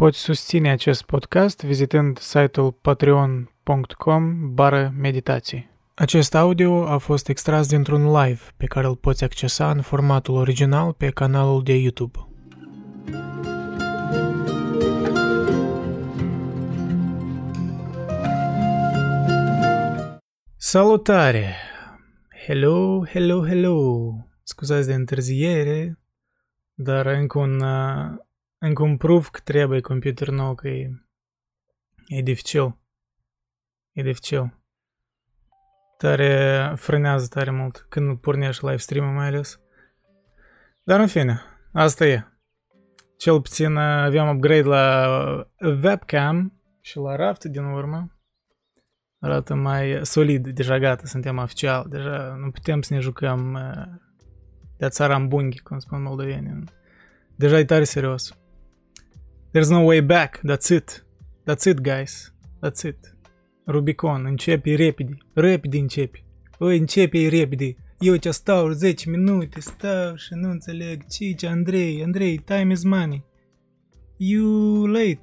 Poți susține acest podcast vizitând site-ul patreon.com bară meditații. Acest audio a fost extras dintr-un live pe care îl poți accesa în formatul original pe canalul de YouTube. Salutare! Hello, hello, hello! Scuzați de întârziere, dar încă un, uh, încă un proof că trebuie computer nou, că e, e dificil. E dificil. Tare frânează tare mult când pornești live stream mai ales. Dar în fine, asta e. Cel puțin uh, avem upgrade la webcam și la raft din urmă. Arată mai solid, deja gata, suntem oficial, deja nu putem să ne jucăm uh, de țara în bunghi, cum spun moldovenii. Deja e tare serios. There's no way back, that's it. That's it, guys. That's it. Rubicon, începe repede. Repede începe. Oi, începe repede. Eu ce stau 10 minute, stau și nu înțeleg. Ce Andrei, Andrei, time is money. You late.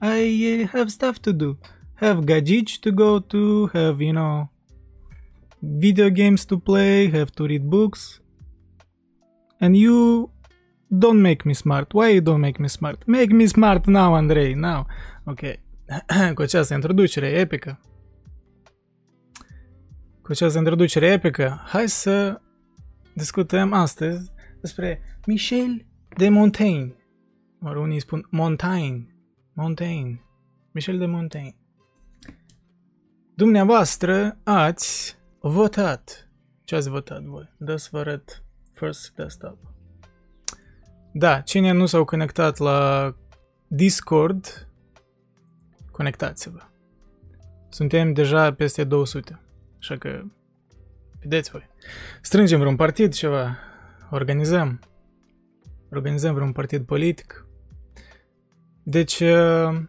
I uh, have stuff to do. Have gajic to go to, have, you know, video games to play, have to read books. And you don't make me smart. Why you don't make me smart? Make me smart now, Andrei, now. Ok. Cu această introducere epică. Cu această introducere epică, hai să discutăm astăzi despre Michel de Montaigne. Or unii spun Montaigne. Montaigne. Michel de Montaigne. Dumneavoastră ați votat. Ce ați votat voi? Dă să vă arăt first desktop. Da, cine nu s-au conectat la Discord, conectați-vă. Suntem deja peste 200, așa că vedeți voi. Strângem vreun partid, ceva, organizăm. Organizăm vreun partid politic. Deci, uh,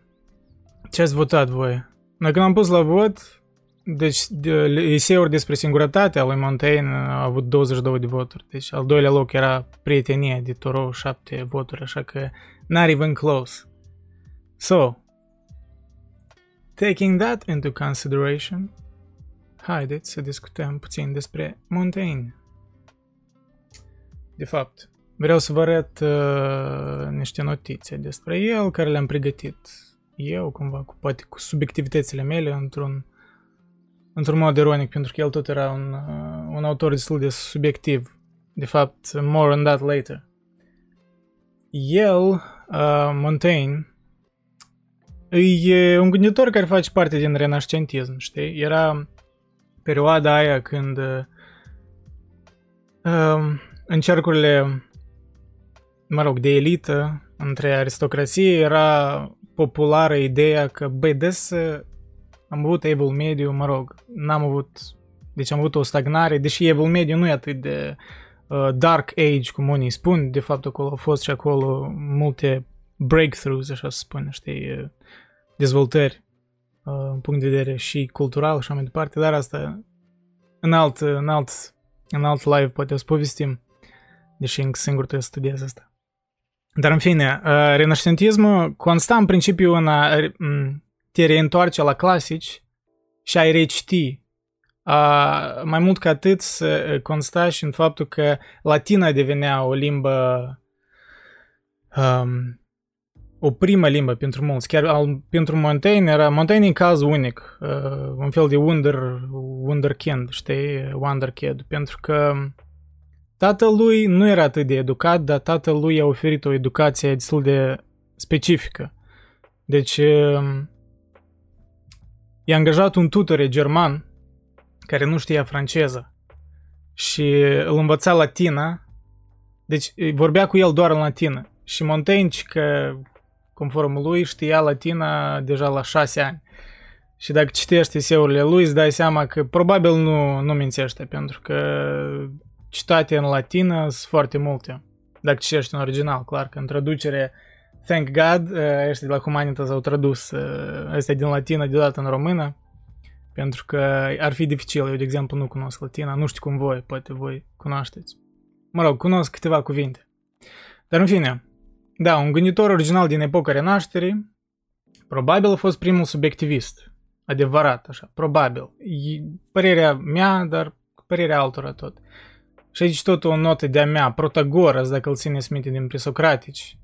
ce ați votat voi? Noi când am pus la vot, deci, de, eseuri despre singurătatea lui Montaigne a avut 22 de voturi. Deci, al doilea loc era Prietenie de Toro, 7 voturi, așa că not even close. So, taking that into consideration, haideți să discutăm puțin despre Montaigne. De fapt, vreau să vă arăt uh, niște notițe despre el care le-am pregătit eu, cumva, cu, poate cu subiectivitățile mele într-un într-un mod ironic, pentru că el tot era un, uh, un autor destul de subiectiv. De fapt, more on that later. El, uh, Montaigne, e un gânditor care face parte din renascentism, știi? Era perioada aia când uh, um, în cercurile, mă rog, de elită, între aristocrație, era populară ideea că, băi, des am avut evul mediu, mă rog, n-am avut, deci am avut o stagnare, deși evul mediu nu e atât de uh, dark age, cum unii spun, de fapt acolo au fost și acolo multe breakthroughs, așa să spun, știi, uh, dezvoltări uh, în punct de vedere și cultural și așa mai departe, dar asta în alt, în alt, în alt live poate o să povestim, deși încă singur trebuie să studiez asta. Dar în fine, uh, renaștentismul consta în principiu în a te reîntoarce la clasici și ai reciti. Uh, mai mult ca atât să consta și în faptul că latina devenea o limbă um, o primă limbă pentru mulți. Chiar al, pentru Montaigne era Montaigne în caz unic, uh, un fel de wonder, wunderkind, știi, wonderkid, pentru că tatălui nu era atât de educat, dar tatălui i-a oferit o educație destul de specifică. Deci, uh, i-a angajat un tutore german care nu știa franceză și îl învăța latina, deci vorbea cu el doar în latină. Și Montaigne, că conform lui, știa latina deja la șase ani. Și dacă citești eseurile lui, îți dai seama că probabil nu, nu mințește, pentru că citate în latină sunt foarte multe. Dacă citești în original, clar că în traducere Thank God, ăștia de la Humanitas au tradus ăstea din latină deodată în română, pentru că ar fi dificil. Eu, de exemplu, nu cunosc latina, nu știu cum voi, poate voi cunoașteți. Mă rog, cunosc câteva cuvinte. Dar în fine, Da, un gânditor original din epoca renașterii, probabil a fost primul subiectivist. Adevărat, așa, probabil. E părerea mea, dar părerea altora tot. Și aici tot o notă de-a mea, Protagoras, dacă îl țineți minte din presocratici,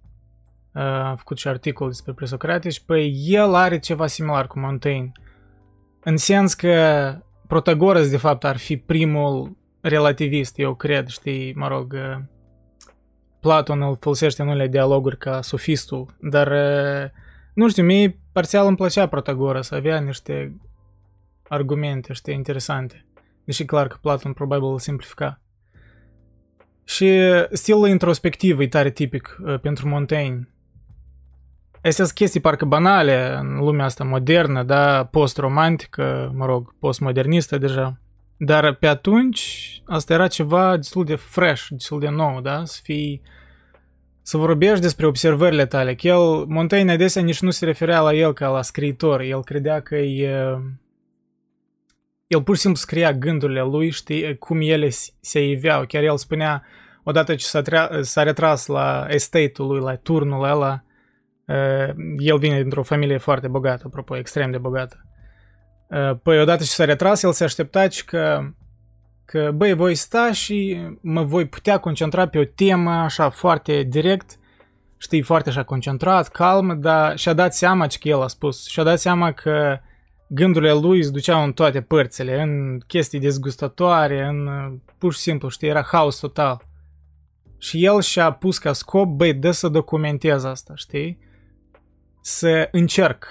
a făcut și articol despre presocratici, păi el are ceva similar cu Montaigne. În sens că Protagoras, de fapt, ar fi primul relativist, eu cred, știi, mă rog, Platon îl folosește în unele dialoguri ca sofistul, dar nu știu, mie parțial îmi plăcea Protagoras, avea niște argumente, știi, interesante. Deși clar că Platon probabil îl simplifica. Și stilul introspectiv e tare tipic uh, pentru Montaigne. Astea sunt chestii parcă banale în lumea asta modernă, da, post-romantică, mă rog, postmodernistă deja. Dar pe atunci asta era ceva destul de fresh, destul de nou, da? Să fii să vorbești despre observările tale. Că el, Montaigne adesea nici nu se referea la el ca la scriitor. El credea că e... El pur și simplu scria gândurile lui, știi, cum ele se iveau. Chiar el spunea, odată ce s-a, trea- s-a retras la estate-ul lui, la turnul ăla, el vine dintr-o familie foarte bogată, apropo, extrem de bogată. Păi odată ce s-a retras, el se aștepta că, că băi, voi sta și mă voi putea concentra pe o temă așa foarte direct, știi, foarte așa concentrat, calm, dar și-a dat seama ce că el a spus. Și-a dat seama că gândurile lui se duceau în toate părțile, în chestii dezgustătoare, în pur și simplu, știi, era haos total. Și el și-a pus ca scop, băi, dă să documentez asta, știi? Să încerc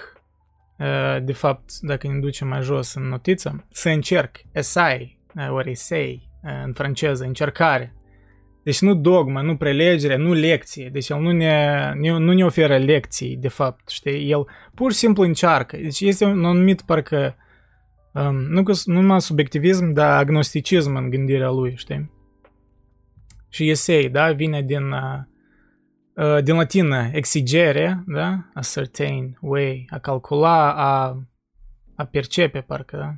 de fapt, dacă ne ducem mai jos în notiță, să încerc, essay, ori essay, în franceză, încercare. Deci nu dogma, nu prelegere, nu lecție. Deci el nu ne, nu ne oferă lecții, de fapt, știi? El pur și simplu încearcă. Deci este un anumit, parcă, um, nu, nu numai subiectivism, dar agnosticism în gândirea lui, știi? Și essay, da, vine din uh, Uh, din latină exigere, da? Ascertain, way, a calcula, a, a percepe, parcă, da?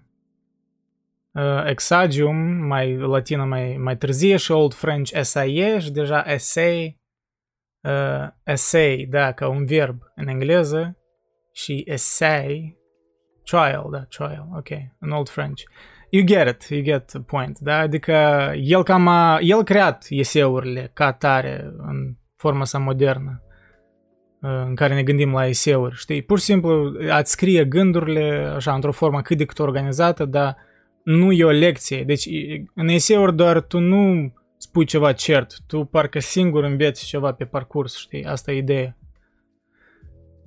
Uh, exagium, mai latină mai, mai târzie și Old French essaye și deja essay, uh, essay, da, ca un verb în engleză și essay, trial, da, trial, ok, în Old French. You get it, you get the point, da? Adică el cam a, el creat eseurile ca tare în forma sa modernă în care ne gândim la eseuri, știi? Pur și simplu ați scrie gândurile așa într-o formă cât de cât organizată, dar nu e o lecție. Deci în eseuri doar tu nu spui ceva cert, tu parcă singur înveți ceva pe parcurs, știi? Asta e ideea.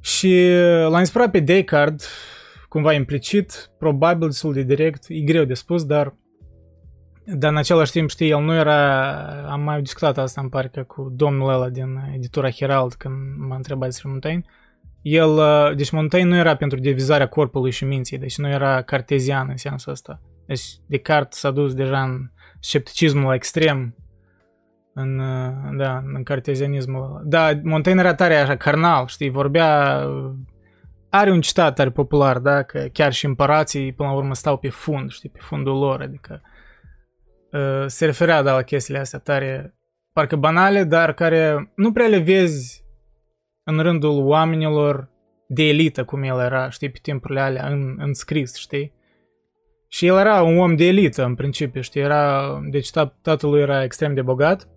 Și l-am inspirat pe Descartes, cumva implicit, probabil destul de direct, e greu de spus, dar dar în același timp, știi, el nu era... Am mai discutat asta în parcă cu domnul ăla din editura Herald când m-a întrebat despre Montaigne. El, uh, deci Montaigne nu era pentru divizarea corpului și minții, deci nu era cartezian în sensul ăsta. Deci Descartes s-a dus deja în scepticismul la extrem, în, uh, da, în cartezianismul ăla. Da, Montaigne era tare așa, carnal, știi, vorbea... Are un citat tare popular, da, că chiar și împărații până la urmă stau pe fund, știi, pe fundul lor, adică Uh, se referea da, la chestiile astea tare, parcă banale, dar care nu prea le vezi în rândul oamenilor de elită, cum el era, știi, pe timpurile alea, în, în scris, știi? Și el era un om de elită, în principiu, știi, era, deci tatăl lui era extrem de bogat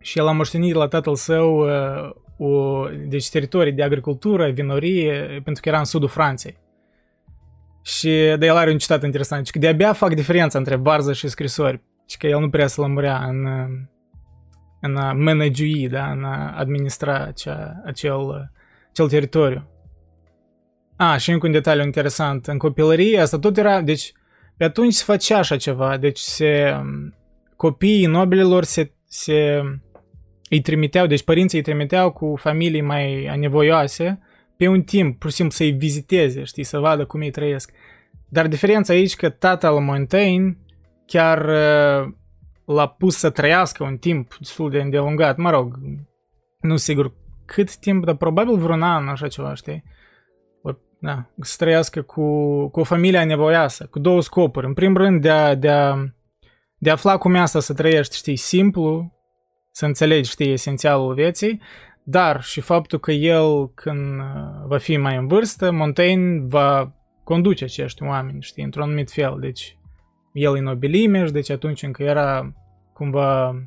și el a moștenit la tatăl său uh, o, deci teritorii de agricultură, vinorie, pentru că era în sudul Franței. Și de el are un citat interesant, că de-abia fac diferența între varză și scrisori. Și că el nu prea să lămurea în, în a managui, da, în a administra acea, acel, acel teritoriu. A, și încă un detaliu interesant. În copilărie asta tot era, deci pe atunci se făcea așa ceva, deci se, copiii nobililor se, se îi trimiteau, deci părinții îi trimiteau cu familii mai anevoioase pe un timp, pur și simplu să-i viziteze, știi, să vadă cum ei trăiesc. Dar diferența aici că tatăl Montaigne chiar uh, l-a pus să trăiască un timp destul de îndelungat, mă rog, nu sigur cât timp, dar probabil vreun an, așa ceva, știi? Da, să trăiască cu, cu o familie anevoiasă, cu două scopuri. În primul rând, de a, de a, de a afla cum e asta să trăiești, știi, simplu, să înțelegi, știi, esențialul vieții, dar și faptul că el, când uh, va fi mai în vârstă, Montaigne va conduce acești oameni, știi, într-un anumit fel. Deci, el e nobilimeș și deci atunci încă era cumva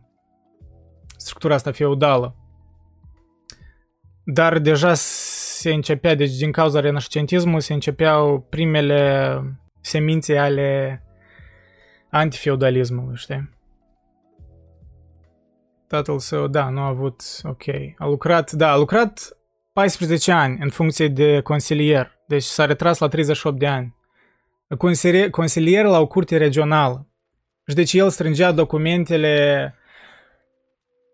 structura asta feudală. Dar deja se începea, deci din cauza renascentismului se începeau primele semințe ale antifeudalismului, știi? Tatăl său, da, nu a avut, ok. A lucrat, da, a lucrat 14 ani în funcție de consilier, deci s-a retras la 38 de ani. Consilier, consilier la o curte regională. Și deci el strângea documentele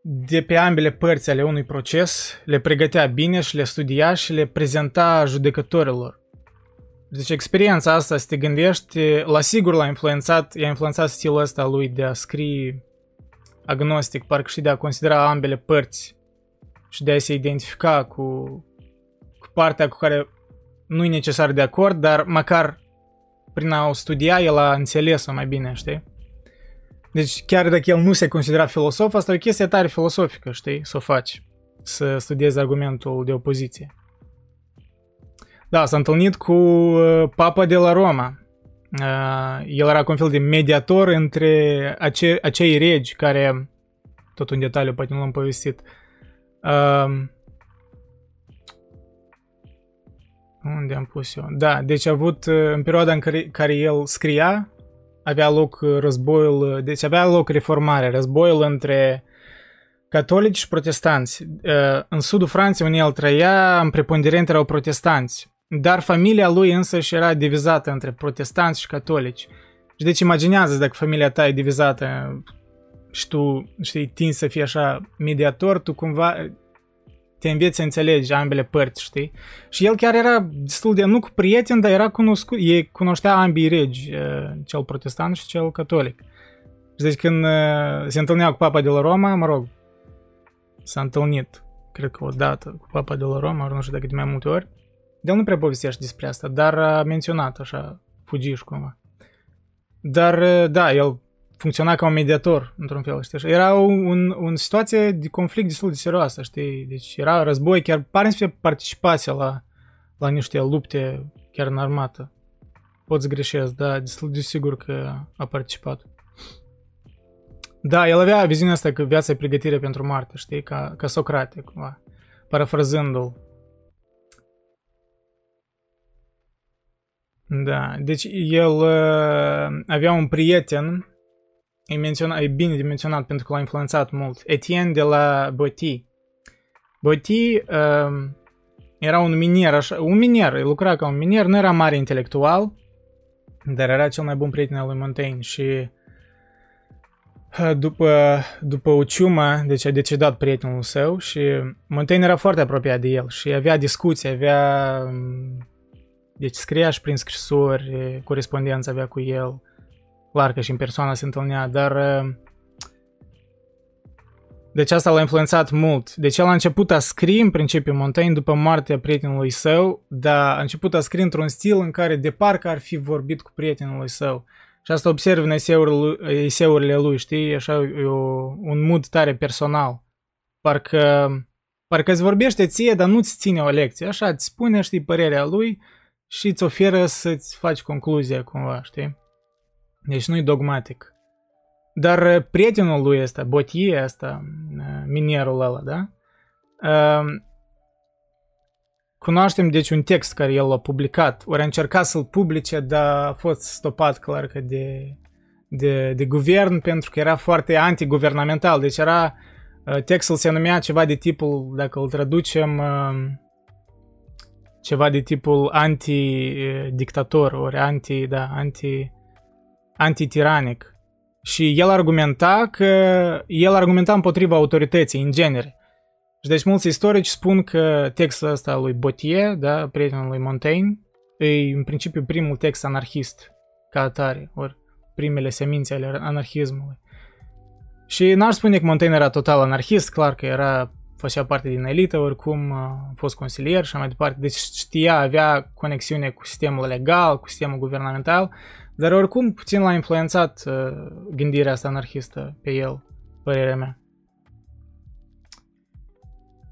de pe ambele părți ale unui proces, le pregătea bine și le studia și le prezenta judecătorilor. Deci experiența asta, să te gândești, la sigur l-a influențat, i-a influențat stilul ăsta lui de a scrie agnostic, parcă și de a considera ambele părți și de a se identifica cu, cu partea cu care nu e necesar de acord, dar măcar prin a o studia el a înțeles-o mai bine, știi? Deci chiar dacă el nu se considera filosof, asta e o chestie tare filosofică, știi, să o faci, să studiezi argumentul de opoziție. Da, s-a întâlnit cu uh, Papa de la Roma. Uh, el era un fel de mediator între ace- acei regi care, tot un detaliu, poate nu l-am povestit, uh, unde am pus eu? Da, deci a avut, în perioada în care, care el scria, avea loc războiul, deci avea loc reformarea, războiul între catolici și protestanți. În sudul Franței, unde el trăia, în preponderent erau protestanți. Dar familia lui însă și era divizată între protestanți și catolici. Și deci imaginează dacă familia ta e divizată și tu, știi, tin să fii așa mediator, tu cumva te înveți să înțelegi ambele părți, știi? Și el chiar era destul de, nu cu prieten, dar era cunoscut, ei cunoștea ambii regi, cel protestant și cel catolic. Și deci când se întâlnea cu papa de la Roma, mă rog, s-a întâlnit, cred că o dată, cu papa de la Roma, nu știu dacă de mai multe ori, el nu prea povestește despre asta, dar a menționat așa, fugiș cumva. Dar, da, el funcționa ca un mediator, într-un fel, știi? Era un, un situație de conflict destul de serioasă, știi? Deci era război, chiar pare să fie participase la, la niște lupte chiar în armată. Poți greșesc, da, destul de sigur că a participat. Da, el avea viziunea asta că viața e pregătire pentru moarte, știi, ca, ca Socrate, cumva, parafrazându-l. Da, deci el uh, avea un prieten, e, menționa, e bine de menționat pentru că l-a influențat mult, Etienne de la Botti. Botti uh, era un minier, așa, un minier, el lucra ca un minier, nu era mare intelectual, dar era cel mai bun prieten al lui Montaigne și uh, după, după o ciumă, deci a decedat prietenul său și Montaigne era foarte apropiat de el și avea discuții, avea um, deci scria și prin scrisori, corespondență avea cu el, clar că și în persoană se întâlnea, dar deci asta l-a influențat mult. Deci el a început a scrie în principiu Montaigne după moartea prietenului său, dar a început a scrie într-un stil în care de parcă ar fi vorbit cu prietenului său. Și asta observ în eseurile lui, știi? Așa e o, un mood tare personal. Parcă, parcă îți vorbește ție, dar nu-ți ține o lecție. Așa, îți spune, știi, părerea lui și îți oferă să-ți faci concluzia cumva, știi? Deci nu-i dogmatic. Dar uh, prietenul lui ăsta, Botie ăsta, uh, minierul ăla, da? Uh, cunoaștem deci un text care el l-a publicat, ori a încercat să-l publice, dar a fost stopat clar că de, de, de guvern pentru că era foarte antiguvernamental, deci era textul se numea ceva de tipul, dacă îl traducem, ceva de tipul anti-dictator, ori anti, da, anti, anti-tiranic. Și el argumenta că el argumenta împotriva autorității în genere. Și deci mulți istorici spun că textul ăsta lui Botier, da, prietenul lui Montaigne, e în principiu primul text anarhist ca atare, ori primele semințe ale anarhismului. Și n-ar spune că Montaigne era total anarhist, clar că era făcea parte din elită, oricum a fost consilier și mai departe, deci știa, avea conexiune cu sistemul legal, cu sistemul guvernamental, dar oricum puțin l-a influențat uh, gândirea asta anarhistă pe el, părerea mea.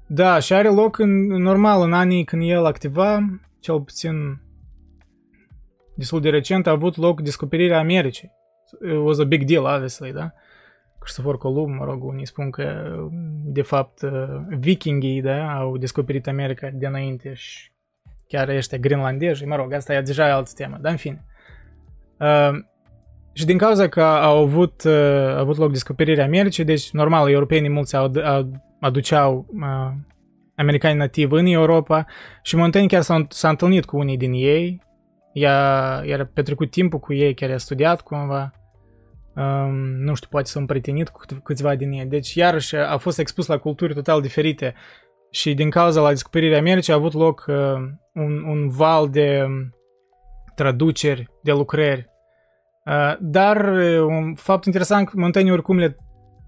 Da, și are loc în, normal în anii când el activa, cel puțin destul de recent, a avut loc descoperirea Americii. It was a big deal, obviously, da? Cristofor Columb, mă rog, unii spun că, de fapt, vikingii, da, au descoperit America de înainte și chiar ăștia grinlandezi, mă rog, asta e deja altă temă, dar în fine. Uh, și din cauza că au avut, uh, a avut loc descoperirea Americii, deci normal, europenii mulți au, au, aduceau uh, americani nativi în Europa și Montaigne chiar s-a, s-a întâlnit cu unii din ei, i-a, i-a petrecut timpul cu ei, chiar i-a studiat cumva, um, nu știu, poate s-a împrietenit cu câțiva din ei. Deci, iarăși, a fost expus la culturi total diferite și din cauza la descoperirea Americii a avut loc uh, un, un val de traduceri, de lucrări. Uh, dar uh, un fapt interesant, Montaigne oricum le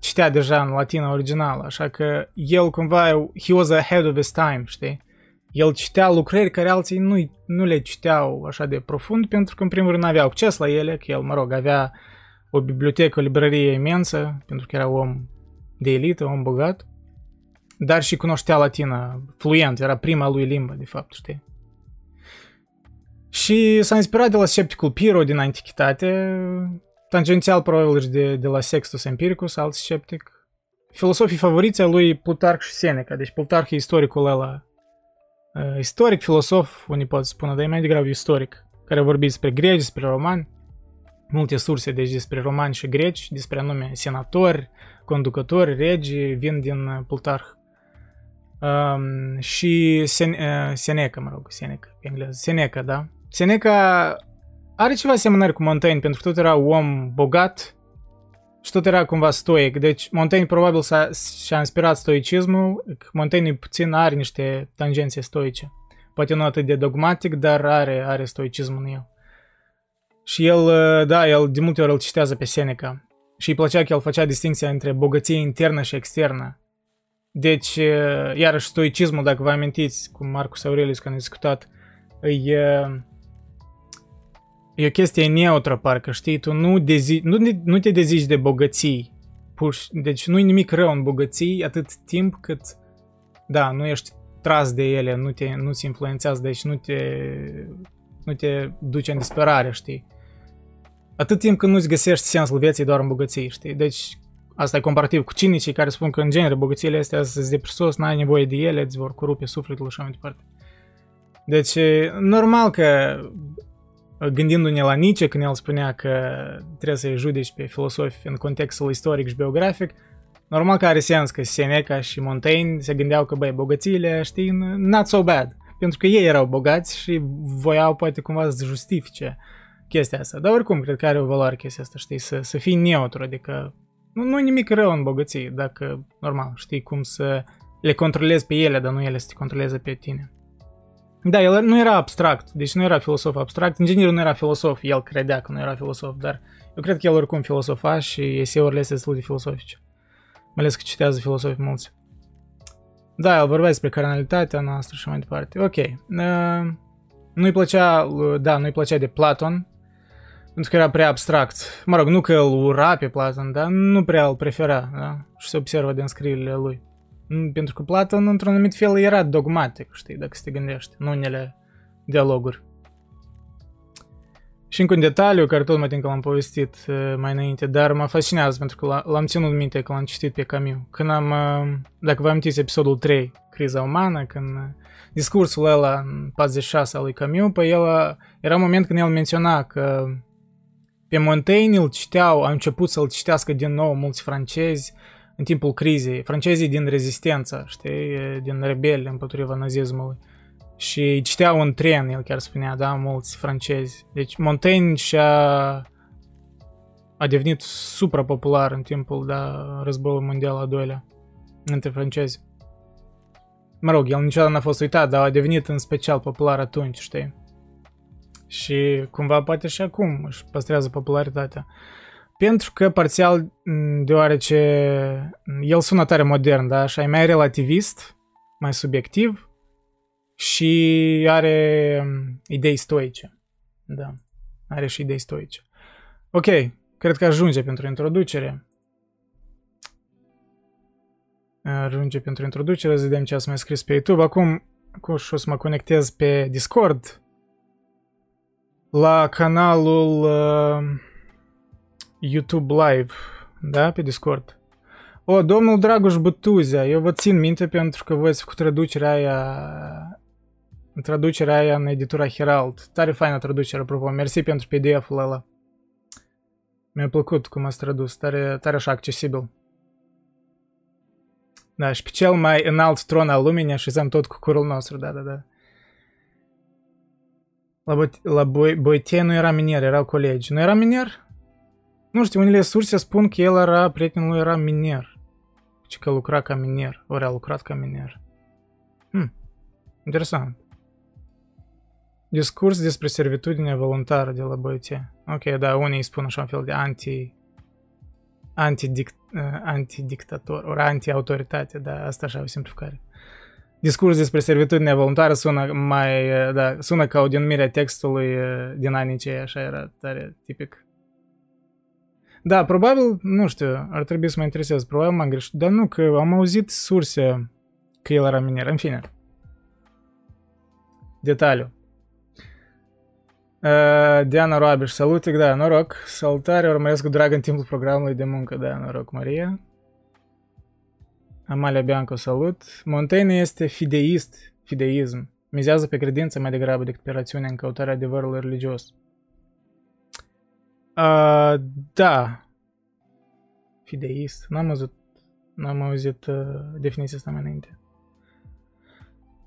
citea deja în latina originală, așa că el cumva, he was ahead of his time, știi? El citea lucrări care alții nu, nu le citeau așa de profund, pentru că în primul rând nu avea acces la ele, că el, mă rog, avea o bibliotecă, o librărie imensă, pentru că era om de elită, om bogat, dar și cunoștea latina fluent, era prima lui limbă, de fapt, știi? Și s-a inspirat de la scepticul Piro din antichitate, tangențial probabil și de, de la Sextus Empiricus, alt sceptic. Filosofii favoriți a lui Plutarh și Seneca, deci Plutarh e istoricul ăla. Uh, istoric, filosof, unii pot spune, dar e mai degrabă istoric, care a vorbit despre greci, despre romani, multe surse deci despre romani și greci, despre anume senatori, conducători, regi, vin din Plutarh. Um, și Sen, uh, Seneca, mă rog, Seneca, pe engleză, Seneca, da? Seneca are ceva asemănări cu Montaigne, pentru că tot era om bogat și tot era cumva stoic. Deci Montaigne probabil s-a, și-a inspirat stoicismul, Montaigne puțin are niște tangențe stoice. Poate nu atât de dogmatic, dar are, are stoicismul în el. Și el, da, el de multe ori îl citează pe Seneca. Și îi plăcea că el făcea distinția între bogăție internă și externă. Deci, iarăși, stoicismul, dacă vă amintiți, cu Marcus Aurelius, când a discutat, e, e o chestie neutră, parcă, știi? Tu nu, dezi, nu, nu te dezici de bogății. Puș, deci nu-i nimic rău în bogății atât timp cât, da, nu ești tras de ele, nu te, nu-ți influențează, deci nu te, nu te duce în disperare, știi? Atât timp când nu-ți găsești sensul vieții doar în bogății, știi? Deci asta e comparativ cu cinicii care spun că în genere bogățiile astea sunt depresos, n-ai nevoie de ele, îți vor corupe sufletul și așa mai departe. Deci, normal că gândindu-ne la Nietzsche, când el spunea că trebuie să-i judeci pe filosofi în contextul istoric și biografic, normal că are sens că Seneca și Montaigne se gândeau că, băi, bogățiile, știi, not so bad. Pentru că ei erau bogați și voiau poate cumva să justifice chestia asta. Dar oricum, cred că are o valoare chestia asta, știi, să, să fii neutru, adică nu, nu nimic rău în bogăție, dacă, normal, știi cum să le controlezi pe ele, dar nu ele să te controleze pe tine. Da, el nu era abstract, deci nu era filosof abstract. Inginerul nu era filosof, el credea că nu era filosof, dar eu cred că el oricum filosofa și eseurile astea sunt de filosofice. Mai ales că citează filosofi mulți. Da, el vorbea despre carnalitatea noastră și mai departe. Ok. Uh, nu-i plăcea, da, nu-i plăcea de Platon, pentru că era prea abstract. Mă rog, nu că îl ura pe Platon, dar nu prea îl prefera, da? Și se observă din scrierile lui. Pentru că Platon, într-un anumit fel, era dogmatic, știi, dacă te gândești, în unele dialoguri. Și încă un detaliu care tot mă tin că l-am povestit uh, mai înainte, dar mă fascinează pentru că l-am ținut minte că l-am citit pe Camus. Când am, uh, dacă vă amintiți episodul 3, Criza umană, când uh, discursul ăla în 46 al lui Camus, pe el era un moment când el menționa că pe Montaigne îl citeau, a început să-l citească din nou mulți francezi, în timpul crizei, francezii din rezistență, știi, din rebeli împotriva nazismului. Și citeau un tren, el chiar spunea, da, mulți francezi. Deci Montaigne și-a a devenit supra popular în timpul da, războiului mondial al doilea între francezi. Mă rog, el niciodată n-a fost uitat, dar a devenit în special popular atunci, știi? Și cumva poate și acum își păstrează popularitatea. Pentru că parțial, deoarece el sună tare modern, da? Așa, e mai relativist, mai subiectiv și are idei stoice. Da, are și idei stoice. Ok, cred că ajunge pentru introducere. Ajunge pentru introducere, să vedem ce ați mai scris pe YouTube. Acum, acum și o să mă conectez pe Discord la canalul uh, YouTube Live, da, pe Discord. O, domnul Dragoș Bătuzea, eu vă țin minte pentru că voi ați făcut traducerea aia traducerea aia în editura Herald. Tare faină traducere, apropo. Mersi pentru PDF-ul ăla. Mi-a plăcut cum ați tradus, tare, tare așa accesibil. Da, și pe cel mai înalt tron al lumii ne așezăm tot cu curul nostru, da, da, da. La, Bo- la Bo- Boitie nu era minier, erau colegi. Nu era minier? Nu știu, unele surse spun că el era, prietenul lui era minier. Și că lucra ca minier, ori a lucrat ca minier. Hmm, interesant. Discurs despre servitudine voluntară de la Boitie. Ok, da, unii spun așa un fel de anti... Anti-dict, uh, anti-dictator, ori anti-autoritate, da, asta așa o simplificare. Discurs despre servitudine voluntară sună mai, uh, da, sună ca o denumire a textului uh, din anii cei, așa era tare tipic. Da, probabil, nu știu, ar trebui să mă interesez, probabil m-am greșit, dar nu, că am auzit surse că el era minier, în fine. Detaliu. Uh, Diana Roabiș, salutic, da, noroc. Salutare, urmăresc cu drag în timpul programului de muncă, da, noroc, Maria. Amalia Bianco, salut. Montaigne este fideist, fideism. Mizează pe credință mai degrabă decât pe rațiune în căutarea adevărului religios. Uh, da. Fideist. N-am auzit, n-am auzit uh, definiția asta mai înainte.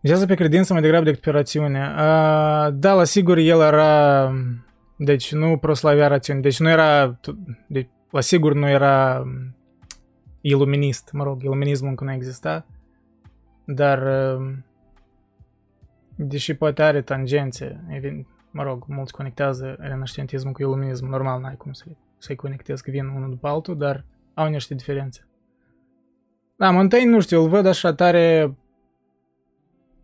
Vizează pe credință mai degrabă decât pe rațiune. Uh, da, la sigur, el era... Deci nu proslavia rațiune. Deci nu era... Deci, la sigur nu era iluminist. Mă rog, iluminismul încă nu exista. Dar... Uh, deși poate are tangențe, mă rog, mulți conectează renaștentismul cu iluminismul. Normal, n-ai cum să-i, să conectezi, că vin unul după altul, dar au niște diferențe. Da, Montaigne, nu știu, îl văd așa tare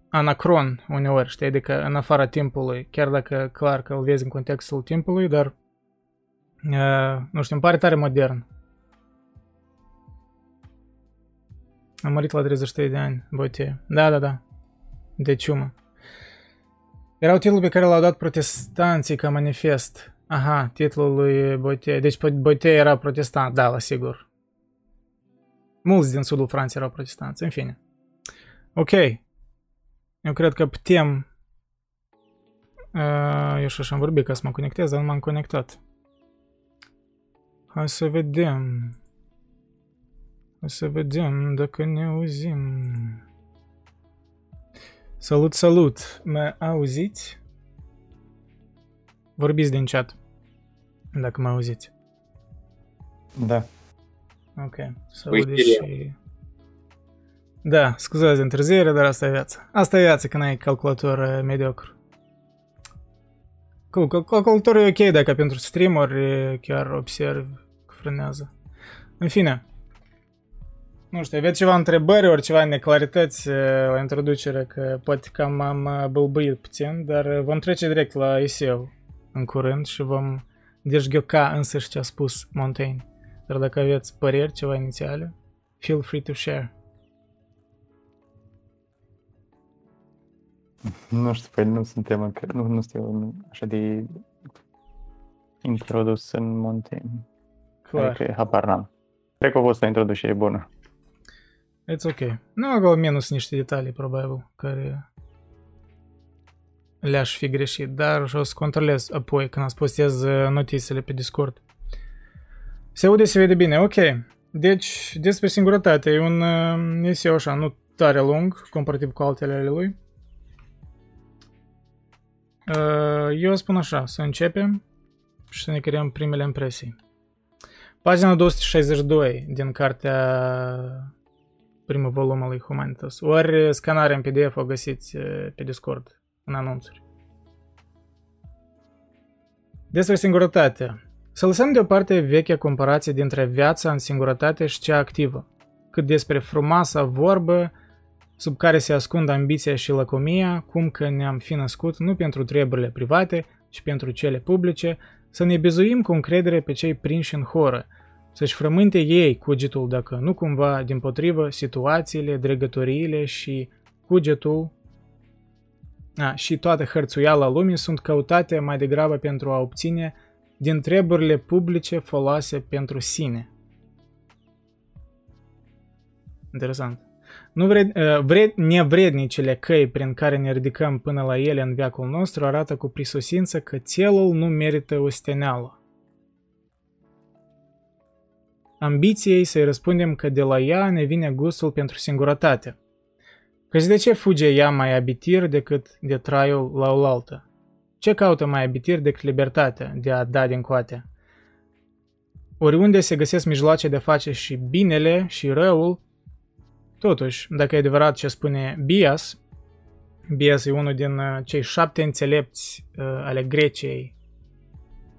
anacron uneori, știi, adică în afara timpului, chiar dacă clar că îl vezi în contextul timpului, dar uh, nu știu, îmi pare tare modern. Am murit la 33 de ani, Botie. Da, da, da. De ciumă. Era titlul pe care l-au dat protestanții ca manifest. Aha, titlul lui Botie. Deci Botie era protestant, da, la sigur. Mulți din sudul Franței erau protestanți, în fine. Ok. Eu cred că putem... Uh, eu și așa am vorbit ca să mă conectez, dar nu m-am conectat. Hai să vedem. Hai să vedem dacă ne auzim. Salut, salut! Mă auziți? Vorbiți din chat. Dacă mă auziți. Da. Ok. Salut și... Da, scuzați de întârziere, dar asta e viața. Asta e viața când ai calculator uh, mediocru. Cool, calculatorul e ok dacă pentru streameri chiar observ că frânează. În fine. Nu știu, aveți ceva întrebări, ori ceva neclarități uh, la introducere, că poate că m-am uh, bălbâit puțin, dar vom trece direct la eseu în curând și vom dezghioca însăși ce a spus Montaigne. Dar dacă aveți păreri, ceva inițiale, feel free to share. Nu știu, păi nu suntem încă, nu, nu știu așa de introdus în Montaigne. Clar. Adică habar n-am. Cred că a fost o introducere bună. It's ok. Nu acolo minus niște detalii, probabil, care le-aș fi greșit, dar o să controlez apoi când ați postez uh, notițele pe Discord. Se aude, se vede bine, ok. Deci, despre singurătate, e un uh, eseu așa, nu tare lung, comparativ cu altele ale lui. Uh, eu spun așa, să începem și să ne creăm primele impresii. Pagina 262 din cartea primul volum al lui Humanitas. Ori scanarea în PDF o găsiți uh, pe Discord în anunțuri. Despre singurătate. Să lăsăm deoparte vechea comparație dintre viața în singurătate și cea activă, cât despre frumoasa vorbă sub care se ascund ambiția și lăcomia, cum că ne-am fi născut nu pentru treburile private, ci pentru cele publice, să ne bizuim cu încredere pe cei prinși în horă, să-și frământe ei cugetul dacă nu cumva, din potrivă, situațiile, dregătoriile și cugetul a, și toată hărțuiala lumii sunt căutate mai degrabă pentru a obține din treburile publice foloase pentru sine. Interesant. Nu vred, vred, nevrednicele căi prin care ne ridicăm până la ele în viacul nostru arată cu prisosință că celul nu merită osteneală. Ambiției să-i răspundem că de la ea ne vine gustul pentru singurătate. Căci de ce fuge ea mai abitir decât de traiul la oaltă? Ce caută mai abitir decât libertatea de a da din coate? Oriunde se găsesc mijloace de a face și binele și răul, totuși, dacă e adevărat ce spune Bias, Bias e unul din uh, cei șapte înțelepți uh, ale Greciei,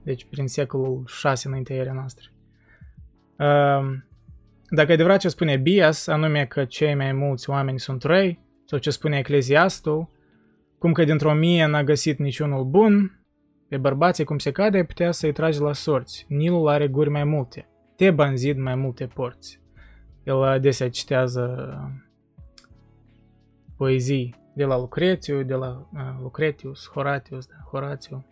deci prin secolul 6 înaintea era noastră. Uh, dacă e adevărat ce spune Bias, anume că cei mai mulți oameni sunt răi, sau ce spune Ecleziastul, cum că dintr-o mie n-a găsit niciunul bun, pe bărbații cum se cade ai putea să-i tragi la sorți. Nilul are guri mai multe, te banzid mai multe porți. El adesea citează poezii de la Lucrețiu, de la uh, Lucretius, Horatius, da, Horatiu.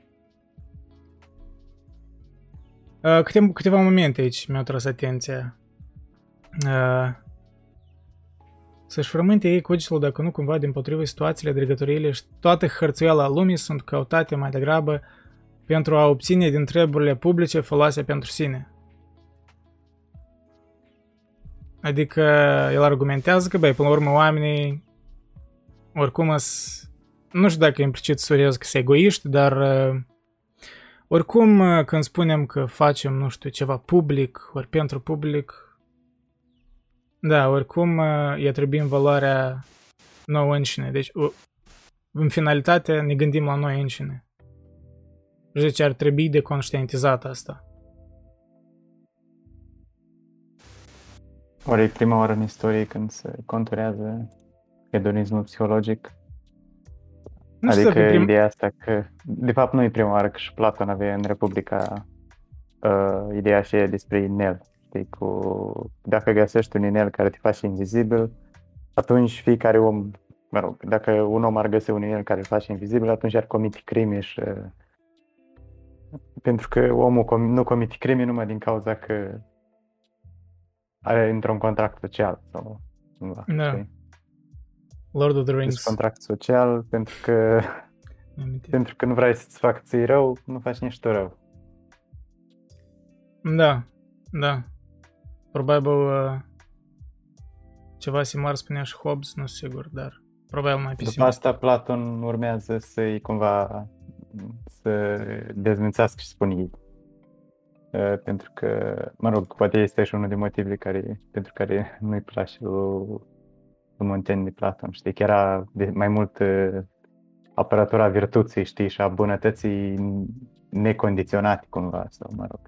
Uh, câte, câteva momente aici mi-au tras atenția. Uh, să-și frământe ei cugetul dacă nu cumva din potrivă situațiile, dregătoriile și toată hărțuiala lumii sunt căutate mai degrabă pentru a obține din treburile publice folose pentru sine. Adică el argumentează că, băi, până la urmă, oamenii oricum sunt, nu știu dacă implicit surez că sunt egoiști, dar uh, oricum uh, când spunem că facem, nu știu, ceva public, ori pentru public, da, oricum îi atribuim valoarea nouă înșine. Deci, în finalitate, ne gândim la noi înșine. Deci ar trebui de conștientizat asta. Ori e prima oară în istorie când se conturează hedonismul psihologic? Nu adică prim... ideea asta că, de fapt nu e prima oară că și Platon avea în Republica uh, ideea și despre inel știi, cu... Dacă găsești un inel care te face invizibil, atunci fiecare om, mă rog, dacă un om ar găsi un inel care îl face invizibil, atunci ar comite crime și... Pentru că omul com- nu comite crime numai din cauza că are într-un contract social sau cumva, da. Știi? Lord of the Rings. Deci contract social pentru că pentru că nu vrei să-ți facă ții rău, nu faci nici tu rău. Da, da. Probabil uh, ceva similar spunea și Hobbes, nu sigur, dar probabil mai pesimist. După asta Platon urmează să-i cumva să dezmințească și spun ei. Uh, pentru că, mă rog, poate este și unul din motivele care, pentru care nu-i place lui, lui Montaigne de Platon, știi, că era de, mai mult uh, aparatura virtuții, știi, și a bunătății necondiționate cumva, sau mă rog.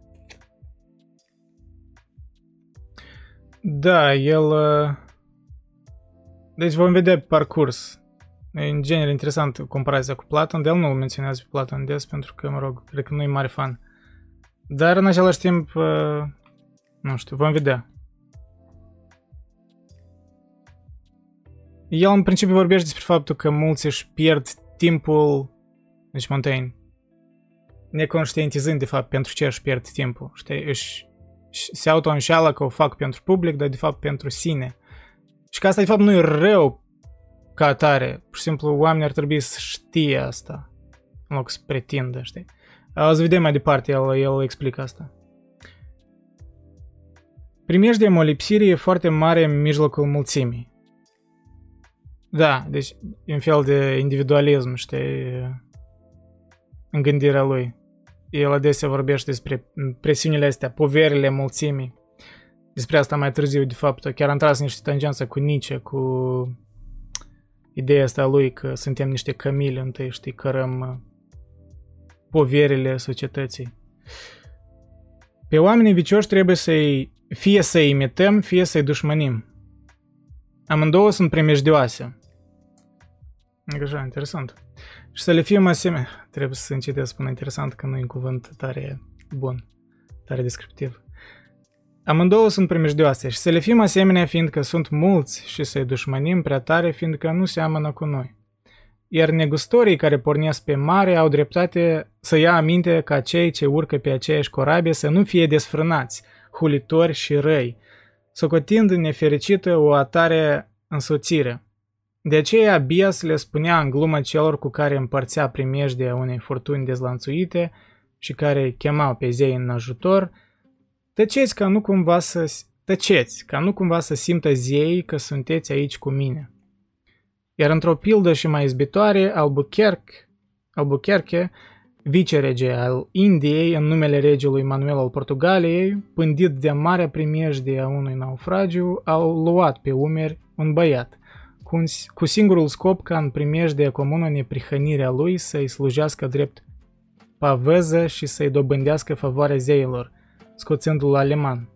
Da, el... Uh, deci vom vedea pe parcurs. E în genere interesant comparația cu Platon, de el nu-l menționează pe Platon des pentru că, mă rog, cred că nu e mare fan. Dar în același timp, uh, nu știu, vom vedea. El în principiu vorbește despre faptul că mulți își pierd timpul, deci Montaigne, neconștientizând de fapt pentru ce își pierd timpul, știi, își se auto-înșeală că o fac pentru public, dar de fapt pentru sine. Și că asta de fapt nu e rău ca atare. Pur și simplu oamenii ar trebui să știe asta în loc să pretindă, știi? O să vedem mai departe, el, el explică asta. Primești molipsire e foarte mare în mijlocul mulțimii. Da, deci e un fel de individualism, știi, în gândirea lui el adesea vorbește despre presiunile astea, poverile mulțimii. Despre asta mai târziu, de fapt, chiar am tras niște tangență cu Nietzsche, cu ideea asta lui că suntem niște cămili întâi, știi, cărăm uh, poverile societății. Pe oamenii vicioși trebuie să-i, fie să-i imităm, fie să-i dușmănim. Amândouă sunt primejdioase. Așa, interesant. Și să le fim asemenea. Trebuie să încetez să spun interesant că nu e un cuvânt tare bun, tare descriptiv. Amândouă sunt primejdioase și să le fim asemenea fiindcă sunt mulți și să-i dușmănim prea tare fiindcă nu seamănă cu noi. Iar negustorii care pornesc pe mare au dreptate să ia aminte ca cei ce urcă pe aceeași corabie să nu fie desfrânați, hulitori și răi, socotind nefericită o atare însoțire. De aceea Bias le spunea în glumă celor cu care împărțea primejdea unei furtuni dezlanțuite și care chemau pe zei în ajutor, tăceți ca nu cumva să, tăceți, ca nu cumva să simtă zei că sunteți aici cu mine. Iar într-o pildă și mai izbitoare, Albuquerque, Albuquerque vicerege al Indiei în numele regelui Manuel al Portugaliei, pândit de marea primejdie a unui naufragiu, au luat pe umeri un băiat, cu, un, cu singurul scop ca în primejdie comună neprihănirea lui să-i slujească drept paveză și să-i dobândească favoarea zeilor, scoțându-l aleman.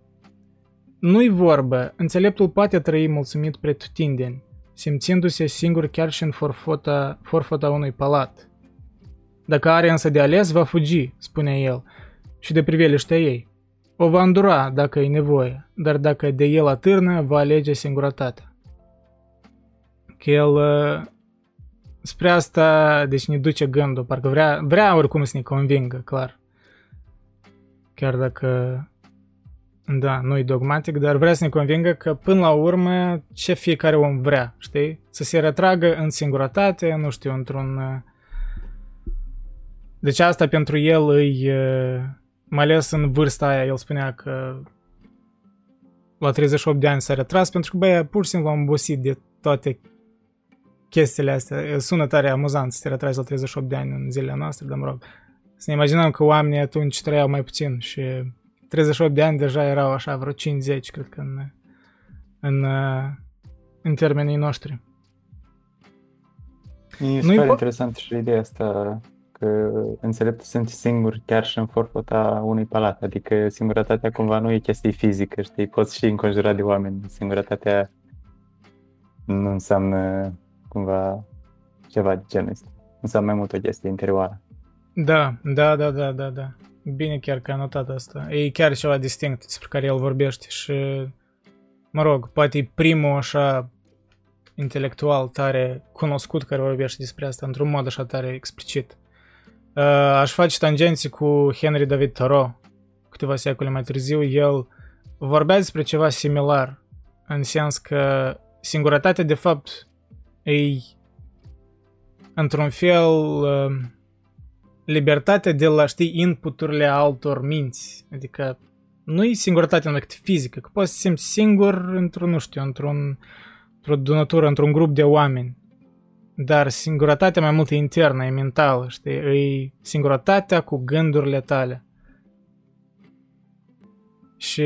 Nu-i vorbă, înțeleptul poate trăi mulțumit pretutindeni, simțindu-se singur chiar și în forfota, forfota unui palat. Dacă are însă de ales, va fugi, spune el, și de priveliștea ei. O va îndura dacă e nevoie, dar dacă de el atârnă, va alege singurătatea. Că el uh, spre asta, deci ne duce gândul, parcă vrea, vrea oricum să ne convingă, clar. Chiar dacă da, nu e dogmatic, dar vrea să ne convingă că până la urmă ce fiecare om vrea, știi? Să se retragă în singurătate, nu știu, într-un... Uh, deci asta pentru el îi... Uh, mai ales în vârsta aia, el spunea că la 38 de ani s-a retras pentru că, băia, pur și simplu am obosit de toate chestiile astea. Sună tare amuzant să te retragi la 38 de ani în zilele noastre, dar mă rog. Să ne imaginăm că oamenii atunci trăiau mai puțin și 38 de ani deja erau așa vreo 50, cred că în, în, în termenii noștri. E super po- interesant și ideea asta că înțeleptul sunt singur chiar și în forfota unui palat, adică singurătatea cumva nu e chestie fizică, știi, poți și înconjurat de oameni, singurătatea nu înseamnă cumva ceva de genul ăsta, înseamnă mai mult o chestie interioară. Da, da, da, da, da, da. Bine chiar că a notat asta. E chiar ceva distinct despre care el vorbește și, mă rog, poate e primul așa intelectual tare cunoscut care vorbește despre asta într-un mod așa tare explicit. Uh, aș face tangenții cu Henry David Thoreau, câteva secole mai târziu. El vorbea despre ceva similar, în sens că singurătatea de fapt e într-un fel uh, libertatea de la, ști, inputurile altor minți. Adică nu e singurătatea numai fizică, că poți să simți singur într-un, nu știu, într-un, într-o donatură, într-un grup de oameni. Dar singurătatea mai mult e internă, e mentală, știi? E singurătatea cu gândurile tale. Și...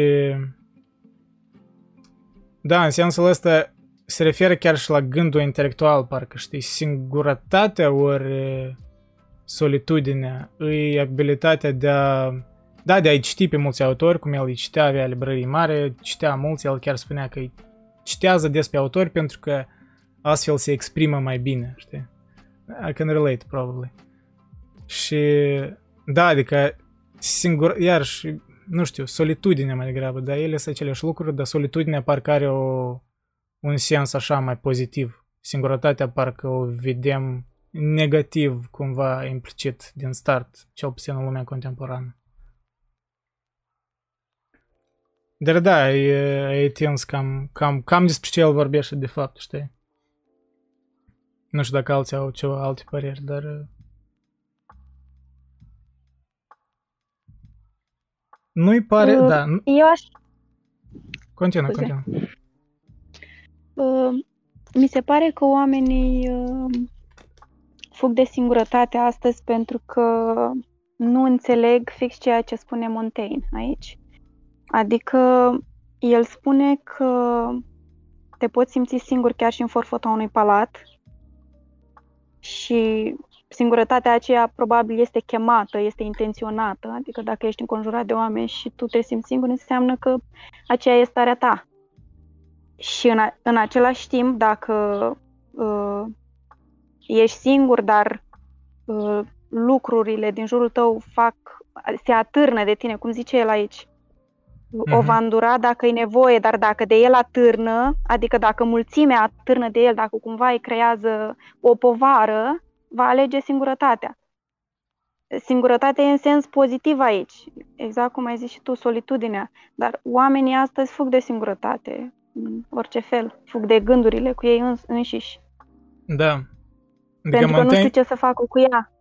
Da, în sensul ăsta se referă chiar și la gândul intelectual, parcă, știi? Singurătatea ori solitudinea, e abilitatea de a, da, de a-i citi pe mulți autori, cum el îi citea, avea librării mare, citea mulți, el chiar spunea că îi citează des pe autori pentru că astfel se exprimă mai bine, știi? I can relate, probably. Și, da, adică, singur, iarăși, nu știu, solitudinea mai degrabă, dar ele sunt aceleași lucruri, dar solitudinea parcă are o, un sens așa mai pozitiv. Singurătatea parcă o vedem negativ cumva implicit din start, cel puțin în lumea contemporană. Dar da, e, e tins cam, cam, cam despre ce el vorbește de fapt, știi? Nu știu dacă alții au ceva alte păreri, dar... Uh, nu-i pare, uh, da. Eu aș... Continuă, continuă. Uh, mi se pare că oamenii uh, fug de singurătate astăzi pentru că nu înțeleg fix ceea ce spune Montaigne aici. Adică el spune că te poți simți singur chiar și în forfota unui palat și singurătatea aceea probabil este chemată, este intenționată, adică dacă ești înconjurat de oameni și tu te simți singur, înseamnă că aceea este starea ta. Și în, a, în același timp, dacă uh, ești singur, dar uh, lucrurile din jurul tău fac, se atârnă de tine, cum zice el aici. o va îndura dacă e nevoie, dar dacă de el atârnă, adică dacă mulțimea atârnă de el, dacă cumva îi creează o povară, va alege singurătatea. Singurătatea e în sens pozitiv aici, exact cum ai zis și tu, solitudinea. Dar oamenii astăzi fug de singurătate, în orice fel, fug de gândurile cu ei îns- înșiși. Da. Adică pentru că nu știu ce să facă cu ea.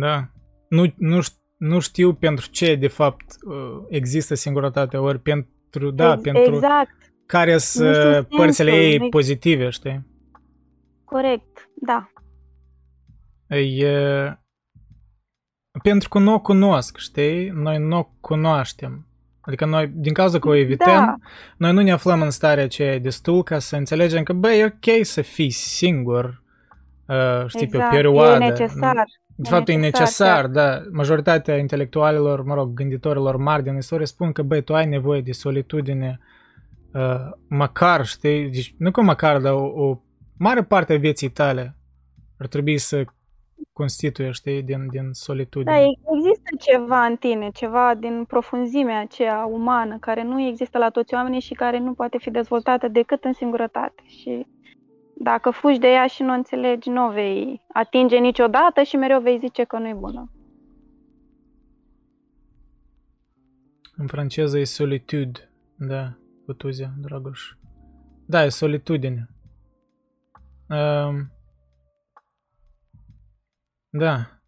Da. Nu, nu, nu știu pentru ce, de fapt, uh, există singurătatea, ori pentru, da, Ex- pentru exact. care sunt părțile ei pozitive, știi? Corect, da. E, pentru că nu o cunosc, știi? Noi nu o cunoaștem. Adică noi, din cauza că o evităm, da. noi nu ne aflăm în starea aceea destul ca să înțelegem că, băi, e ok să fii singur, uh, știi, exact. pe o exact, perioadă. E necesar. De fapt, e necesar, da. Majoritatea intelectualilor, mă rog, gânditorilor mari din istorie spun că, băi, tu ai nevoie de solitudine uh, măcar, știi? Deci, nu că măcar, dar o, o mare parte a vieții tale ar trebui să constituie, știi, din, din solitudine. Da, există ceva în tine, ceva din profunzimea aceea umană, care nu există la toți oamenii și care nu poate fi dezvoltată decât în singurătate. Și dacă fugi de ea și nu o înțelegi, nu o vei atinge niciodată și mereu vei zice că nu e bună. În franceză e solitude, da, Putuzia, Dragoș. Da, e solitudine. Um, da.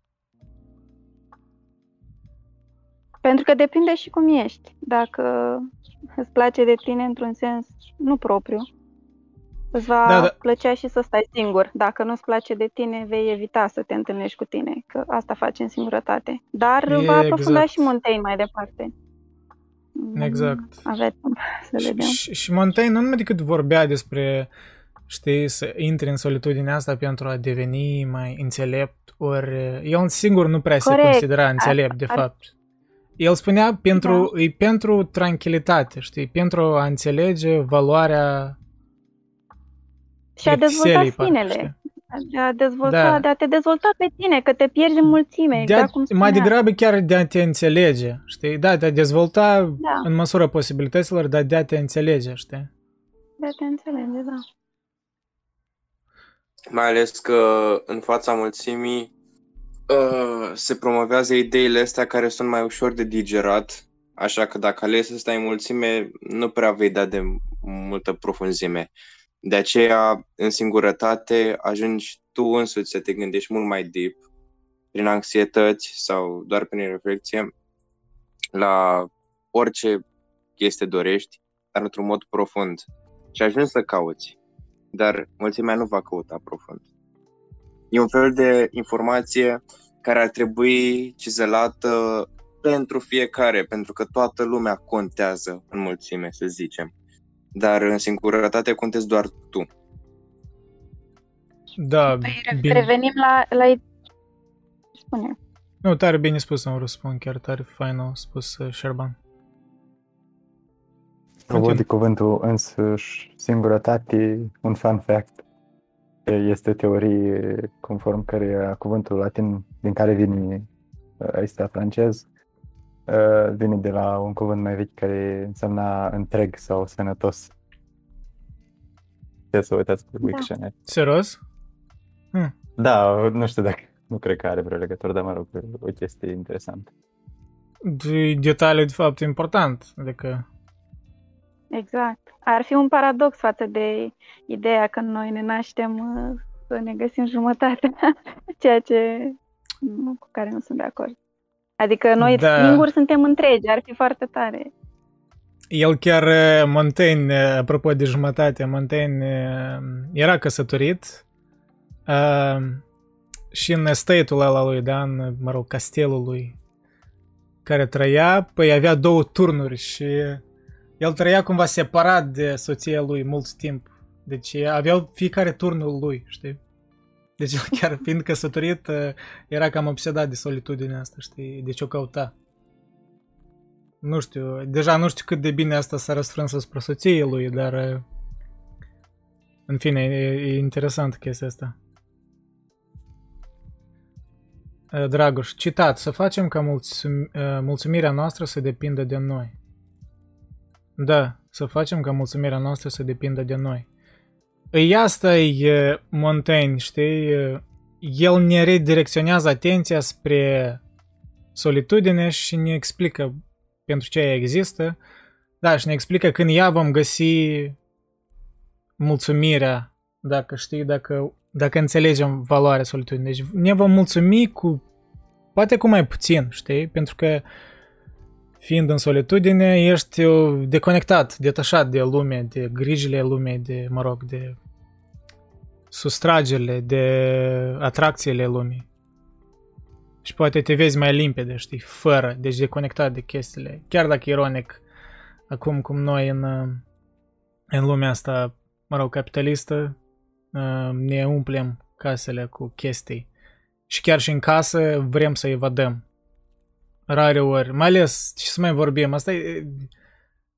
Pentru că depinde și cum ești. Dacă îți place de tine într-un sens nu propriu, îți va da, da. plăcea și să stai singur. Dacă nu-ți place de tine, vei evita să te întâlnești cu tine, că asta face în singurătate. Dar e va aprofunda exact. și Montaigne mai departe. Exact. Aveți să vedem. Și, și Montaigne nu numai decât vorbea despre știi, să intri în solitudinea asta pentru a deveni mai înțelept, ori el singur nu prea Corect. se considera înțelept, de fapt. El spunea pentru, da. e pentru tranquilitate, știi, pentru a înțelege valoarea și a dezvolta sinele. De a, dezvolta, da. de a te dezvolta pe tine, că te pierzi în mulțime, exact de a, cum spunea. Mai degrabă chiar de a te înțelege, știi? Da, de a dezvolta da. în măsura posibilităților, dar de a te înțelege, știi? De a te înțelege, da. Mai ales că în fața mulțimii uh, se promovează ideile astea care sunt mai ușor de digerat, așa că dacă alegi să stai în mulțime, nu prea vei da de multă profunzime. De aceea, în singurătate, ajungi tu însuți să te gândești mult mai deep, prin anxietăți sau doar prin reflexie, la orice chestie dorești, dar într-un mod profund. Și ajungi să cauți dar mulțimea nu va căuta profund. E un fel de informație care ar trebui cizelată pentru fiecare, pentru că toată lumea contează în mulțime, să zicem. Dar în singurătate contezi doar tu. Da, păi, bine. revenim la, la... Spune. Nu, tare bine spus, să răspund, chiar tare fain au spus uh, Șerban. Apropo de cuvântul însuși singurătate, un fun fact. Este o teorie conform care cuvântul latin din care vine ăsta francez vine de la un cuvânt mai vechi care însemna întreg sau sănătos. Trebuie să uitați pe Wiktionary. Da. Serios? Hmm. Da, nu știu dacă, nu cred că are vreo legătură, dar mă rog, o chestie interesantă. De detalii, de fapt, important. Adică Exact. Ar fi un paradox față de ideea că noi ne naștem uh, să ne găsim jumătate, ceea ce cu care nu sunt de acord. Adică noi da. singuri suntem întregi, ar fi foarte tare. El chiar, uh, Montaigne, uh, apropo de jumătate, Montaigne era căsătorit uh, și în estatul ăla lui, da, în, mă rog, castelul lui, care trăia, păi avea două turnuri și el trăia cumva separat de soția lui mult timp. Deci aveau fiecare turnul lui, știi? Deci el chiar fiind căsătorit era cam obsedat de solitudinea asta, știi? Deci o căuta. Nu știu, deja nu știu cât de bine asta s-a răsfrâns spre soției lui, dar în fine, e, e interesant chestia asta. Dragoș, citat, să facem ca mulțum, mulțumirea noastră să depindă de noi. Da, să facem ca mulțumirea noastră să depindă de noi. Îi asta e Montaigne, știi? El ne redirecționează atenția spre solitudine și ne explică pentru ce ea există. Da, și ne explică când ea vom găsi mulțumirea, dacă știi, dacă, dacă înțelegem valoarea solitudinii. Deci ne vom mulțumi cu, poate cu mai puțin, știi? Pentru că fiind în solitudine, ești deconectat, detașat de lume, de grijile lumei, de, mă rog, de sustragerile, de atracțiile lumii. Și poate te vezi mai limpede, știi, fără, deci deconectat de chestiile. Chiar dacă ironic, acum cum noi în, în lumea asta, mă rog, capitalistă, ne umplem casele cu chestii. Și chiar și în casă vrem să evadăm. Rare ori, mai ales, ce să mai vorbim, asta e,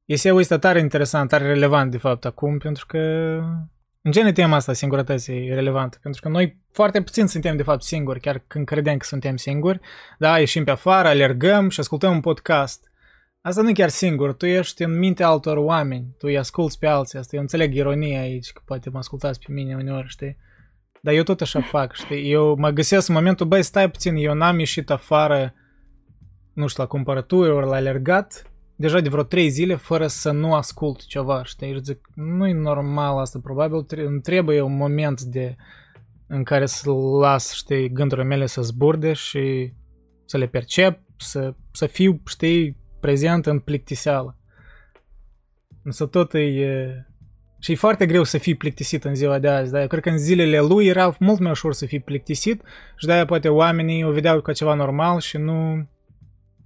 este o tare interesant, tare relevant de fapt acum, pentru că în genere tema asta, singurătății, e relevantă, pentru că noi foarte puțin suntem de fapt singuri, chiar când credem că suntem singuri, da, ieșim pe afară, alergăm și ascultăm un podcast. Asta nu e chiar singur, tu ești în mintea altor oameni, tu îi asculți pe alții, asta eu înțeleg ironia aici, că poate mă ascultați pe mine uneori, știi? Dar eu tot așa fac, știi? Eu mă găsesc în momentul, băi, stai puțin, eu n-am ieșit afară, nu știu, la cumpărături ori la alergat, deja de vreo 3 zile fără să nu ascult ceva, știi? Și zic, nu e normal asta, probabil îmi trebuie un moment de în care să las, știi, gândurile mele să zburde și să le percep, să, să fiu, știi, prezent în plictiseală. Însă tot e... Și e foarte greu să fii plictisit în ziua de azi, dar eu cred că în zilele lui era mult mai ușor să fii plictisit și de-aia poate oamenii o vedeau ca ceva normal și nu,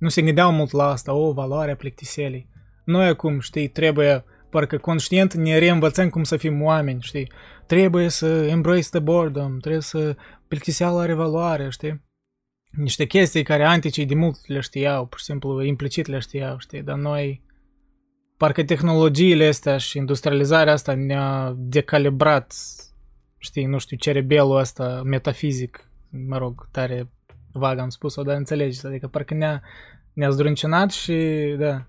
nu se gândeau mult la asta, o, valoarea plictiselii. Noi acum, știi, trebuie, parcă conștient ne reînvățăm cum să fim oameni, știi? Trebuie să embrace the boredom, trebuie să plictiseala are valoare, știi? Niște chestii care anticii de mult le știau, pur și simplu implicit le știau, știi? Dar noi, parcă tehnologiile astea și industrializarea asta ne-a decalibrat, știi, nu știu, cerebelul ăsta metafizic, mă rog, tare vag am spus-o, dar înțelegeți, adică parcă ne-a, ne-a zdruncinat și, da,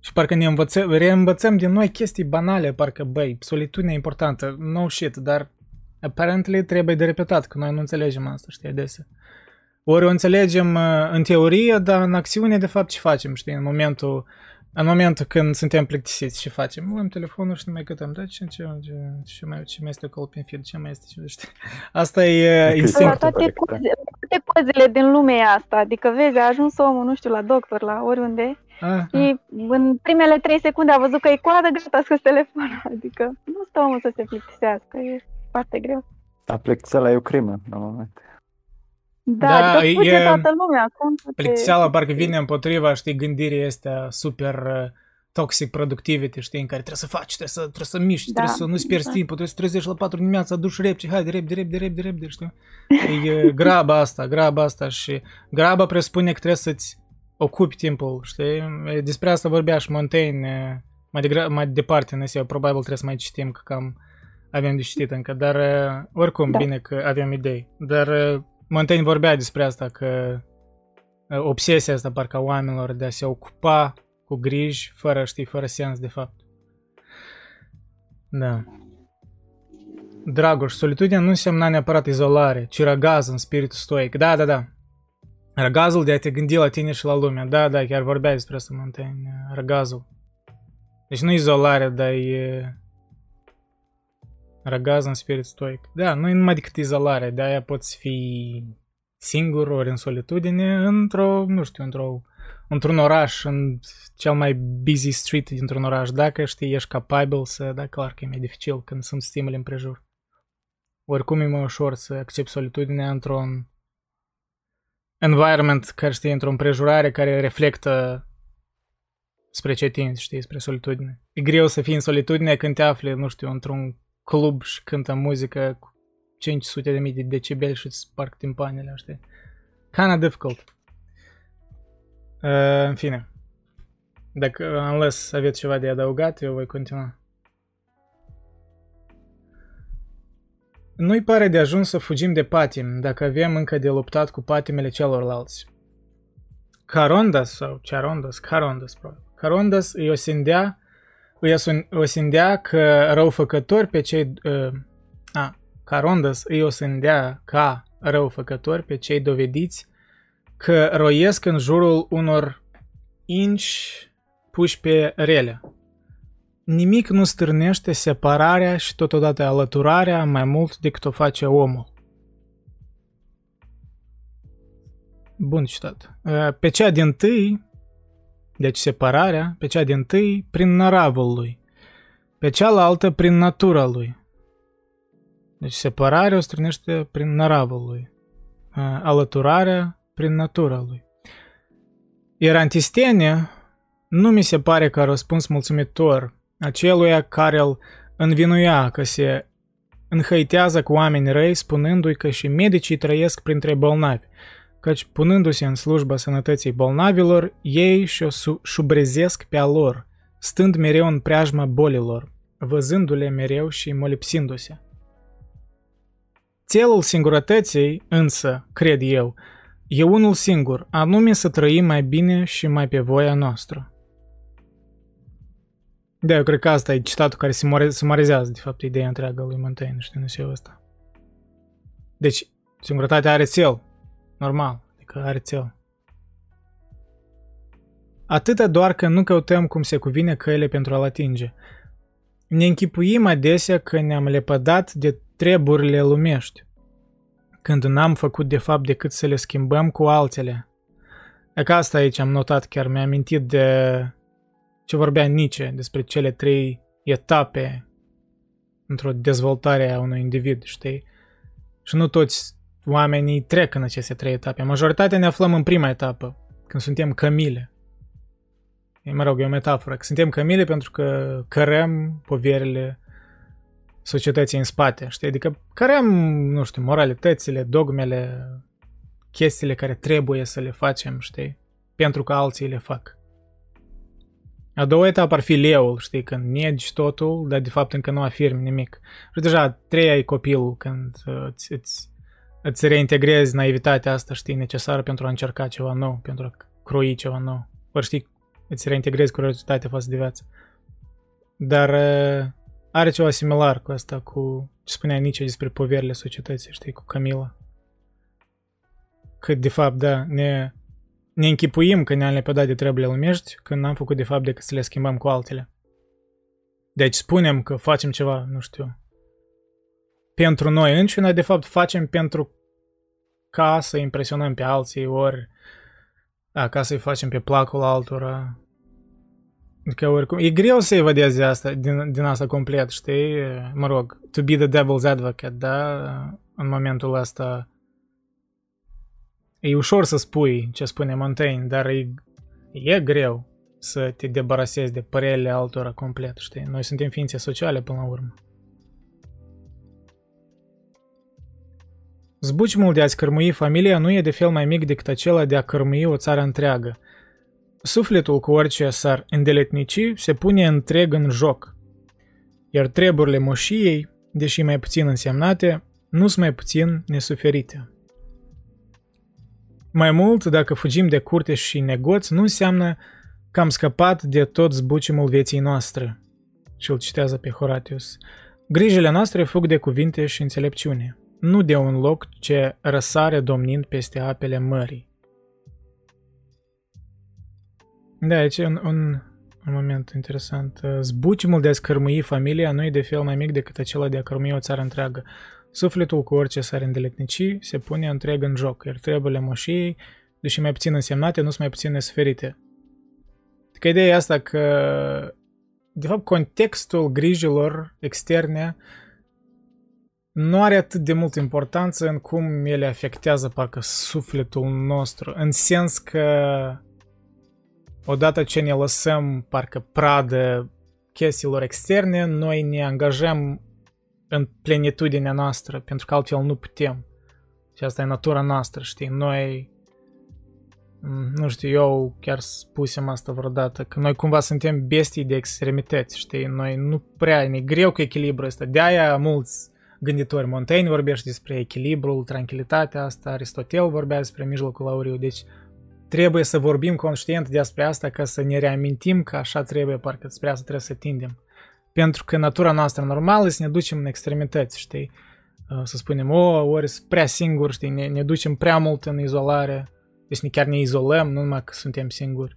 și parcă ne învățăm, reînvățăm din noi chestii banale, parcă, băi, solitudinea e importantă, no shit, dar apparently trebuie de repetat, că noi nu înțelegem asta, știi, adesea. Ori o înțelegem uh, în teorie, dar în acțiune, de fapt, ce facem, știi, în momentul în momentul când suntem plictisiți, ce facem? Luăm telefonul și ne mai cătăm, da, ce, ce, ce, ce, mai, ce mai este acolo pe feed, ce mai este, ce știi? Asta e instinctul. Toate, poze, toate pozele din lumea asta, adică vezi, a ajuns omul, nu știu, la doctor, la oriunde, ah, și ah. în primele trei secunde a văzut că e coadă, gata, a scos telefonul, adică nu stă omul să se plictisească, e foarte greu. A plictiseala e o crimă, la moment. Da, da adică e, toată lumea acum. Plictiseala parcă vine împotriva, știi, gândirii astea super uh, toxic productivity, știi, în care trebuie să faci, trebuie să, trebuie să miști, da, trebuie să nu-ți pierzi da. timpul, trebuie să trezești la 4 dimineața, aduci repede, hai de repede, repede, repede, repede, știi? E graba asta, graba asta și graba presupune că trebuie să-ți ocupi timpul, știi? Despre asta vorbea și Montaigne mai, degra- mai departe în eu probabil trebuie să mai citim, că cam avem de citit încă, dar uh, oricum da. bine că avem idei. Dar uh, Montaigne vorbea despre asta, că obsesia asta parcă a oamenilor de a se ocupa cu griji, fără, știi, fără sens de fapt. Da. Dragoș, solitudinea nu înseamnă neapărat izolare, ci răgaz în spiritul stoic. Da, da, da. Răgazul de a te gândi la tine și la lume. Da, da, chiar vorbea despre asta Montaigne. Răgazul. Deci nu izolare, dar e Răgaz în spirit stoic. Da, nu e numai decât izolare, de aia poți fi singur ori în solitudine într-o, nu știu, într-o, într-un oraș, în cel mai busy street dintr-un oraș. Dacă știi, ești capabil să, da, clar că e mai dificil când sunt stimuli împrejur. Oricum e mai ușor să accepti solitudinea într-un environment care știi, într-o împrejurare care reflectă spre ce tinzi, știi, spre solitudine. E greu să fii în solitudine când te afli, nu știu, într-un club și cântă muzică cu 500 de mii de decibeli și îți sparg timpanele, știi? Kinda difficult. Uh, în fine. Dacă, unless aveți ceva de adăugat, eu voi continua. Nu-i pare de ajuns să fugim de patim dacă avem încă de luptat cu patimele celorlalți. Carondas sau Charondas, Carondas, probabil. Carondas îi osindea îi osândea că răufăcători pe cei... Uh, a, ca Rondas îi osândea ca răufăcători pe cei dovediți că roiesc în jurul unor inci puși pe rele. Nimic nu stârnește separarea și totodată alăturarea mai mult decât o face omul. Bun citat. Pe cea din tâi, deci separarea, pe cea din tâi prin naravul lui, pe cealaltă prin natura lui. Deci separarea o strânește prin naravul lui, alăturarea prin natura lui. Iar antistenia nu mi se pare că răspuns mulțumitor aceluia care îl învinuia că se înhăitează cu oameni răi spunându-i că și medicii trăiesc printre bolnavi, căci punându-se în slujba sănătății bolnavilor, ei și-o șubrezesc pe a lor, stând mereu în preajma bolilor, văzându-le mereu și molipsindu-se. Țelul singurătății, însă, cred eu, e unul singur, anume să trăim mai bine și mai pe voia noastră. Da, eu cred că asta e citatul care sumarizează, de fapt, ideea întreagă lui Montaigne, știi, în seul ăsta. Deci, singurătatea are cel. Normal, adică are cel. Atâta doar că nu căutăm cum se cuvine căile pentru a-l atinge. Ne închipuim adesea că ne-am lepădat de treburile lumești, când n-am făcut de fapt decât să le schimbăm cu altele. E ca asta aici am notat, chiar mi-am amintit de ce vorbea Nietzsche despre cele trei etape într-o dezvoltare a unui individ, știi? Și nu toți oamenii trec în aceste trei etape. Majoritatea ne aflăm în prima etapă, când suntem cămile. E, mă rog, e o metaforă. Că suntem cămile pentru că cărăm poverile societății în spate, știi? Adică cărăm, nu știu, moralitățile, dogmele, chestiile care trebuie să le facem, știi? Pentru că alții le fac. A doua etapă ar fi leul, știi, când negi totul, dar de fapt încă nu afirmi nimic. Și deja treia e copilul, când uh, îți, îți, îți reintegrezi naivitatea asta, știi, necesară pentru a încerca ceva nou, pentru a croi ceva nou. Ori știi, îți reintegrezi curiozitatea față de viață. Dar uh, are ceva similar cu asta, cu ce spunea Nietzsche despre poverile societății, știi, cu Camila. Că, de fapt, da, ne ne închipuim că ne-am lepădat de treburile lumești când n-am făcut de fapt decât să le schimbăm cu altele. Deci spunem că facem ceva, nu știu, pentru noi înșine, de fapt facem pentru ca să impresionăm pe alții, ori a, ca să-i facem pe placul altora. Adică oricum, e greu să evadezi asta, din, din asta complet, știi? Mă rog, to be the devil's advocate, da? În momentul ăsta E ușor să spui ce spune Montaigne, dar e, e greu să te debarasezi de părerile altora complet, știi? Noi suntem ființe sociale până la urmă. Zbucimul de a-ți cărmui familia nu e de fel mai mic decât acela de a cărmui o țară întreagă. Sufletul cu orice s-ar îndeletnici se pune întreg în joc, iar treburile moșiei, deși mai puțin însemnate, nu sunt mai puțin nesuferite. Mai mult, dacă fugim de curte și negoți, nu înseamnă că am scăpat de tot zbucimul vieții noastre. Și îl citează pe Horatius. Grijile noastre fug de cuvinte și înțelepciune, nu de un loc ce răsare domnind peste apele mării. Da, aici un, un, un moment interesant. Zbucimul de a scărmâi familia nu e de fel mai mic decât acela de a cărmui o țară întreagă. Sufletul cu orice s-ar îndeletnici se pune întreg în joc, iar treburile moșiei, deși mai puțin însemnate, nu sunt mai puțin nesferite. Că ideea e asta că, de fapt, contextul grijilor externe nu are atât de multă importanță în cum ele afectează parcă sufletul nostru, în sens că odată ce ne lăsăm parcă pradă chestiilor externe, noi ne angajăm în plenitudinea noastră, pentru că altfel nu putem. Și asta e natura noastră, știi? Noi, mm, nu știu, eu chiar spusem asta vreodată, că noi cumva suntem bestii de extremități, știi? Noi nu prea, ne greu cu echilibru ăsta. De-aia mulți gânditori, Montaigne vorbește despre echilibrul, tranquilitatea asta, Aristotel vorbea despre mijlocul auriu, deci trebuie să vorbim conștient despre asta ca să ne reamintim că așa trebuie, parcă spre asta trebuie să tindem. Pentru că natura noastră normală e să ne ducem în extremități, știi? Uh, să spunem, o, ori sunt prea singuri, știi, ne, ne ducem prea mult în izolare, deci ne chiar ne izolăm, nu numai că suntem singuri.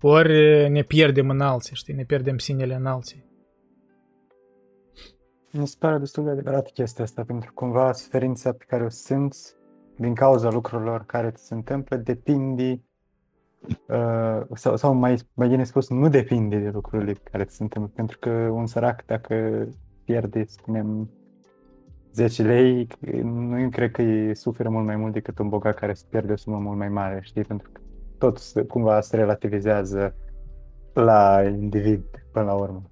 Ori ne pierdem în alții, știi, ne pierdem sinele în alții. Mi se pare destul de adevărat chestia asta, pentru că cumva suferința pe care o simți din cauza lucrurilor care ți se întâmplă depinde uh, sau, sau mai, mai bine spus, nu depinde de lucrurile care ți se întâmplă, pentru că un sărac dacă pierde, spunem, 10 lei, nu cred că îi suferă mult mai mult decât un bogat care îți pierde o sumă mult mai mare, știi? Pentru că tot cumva se relativizează la individ până la urmă.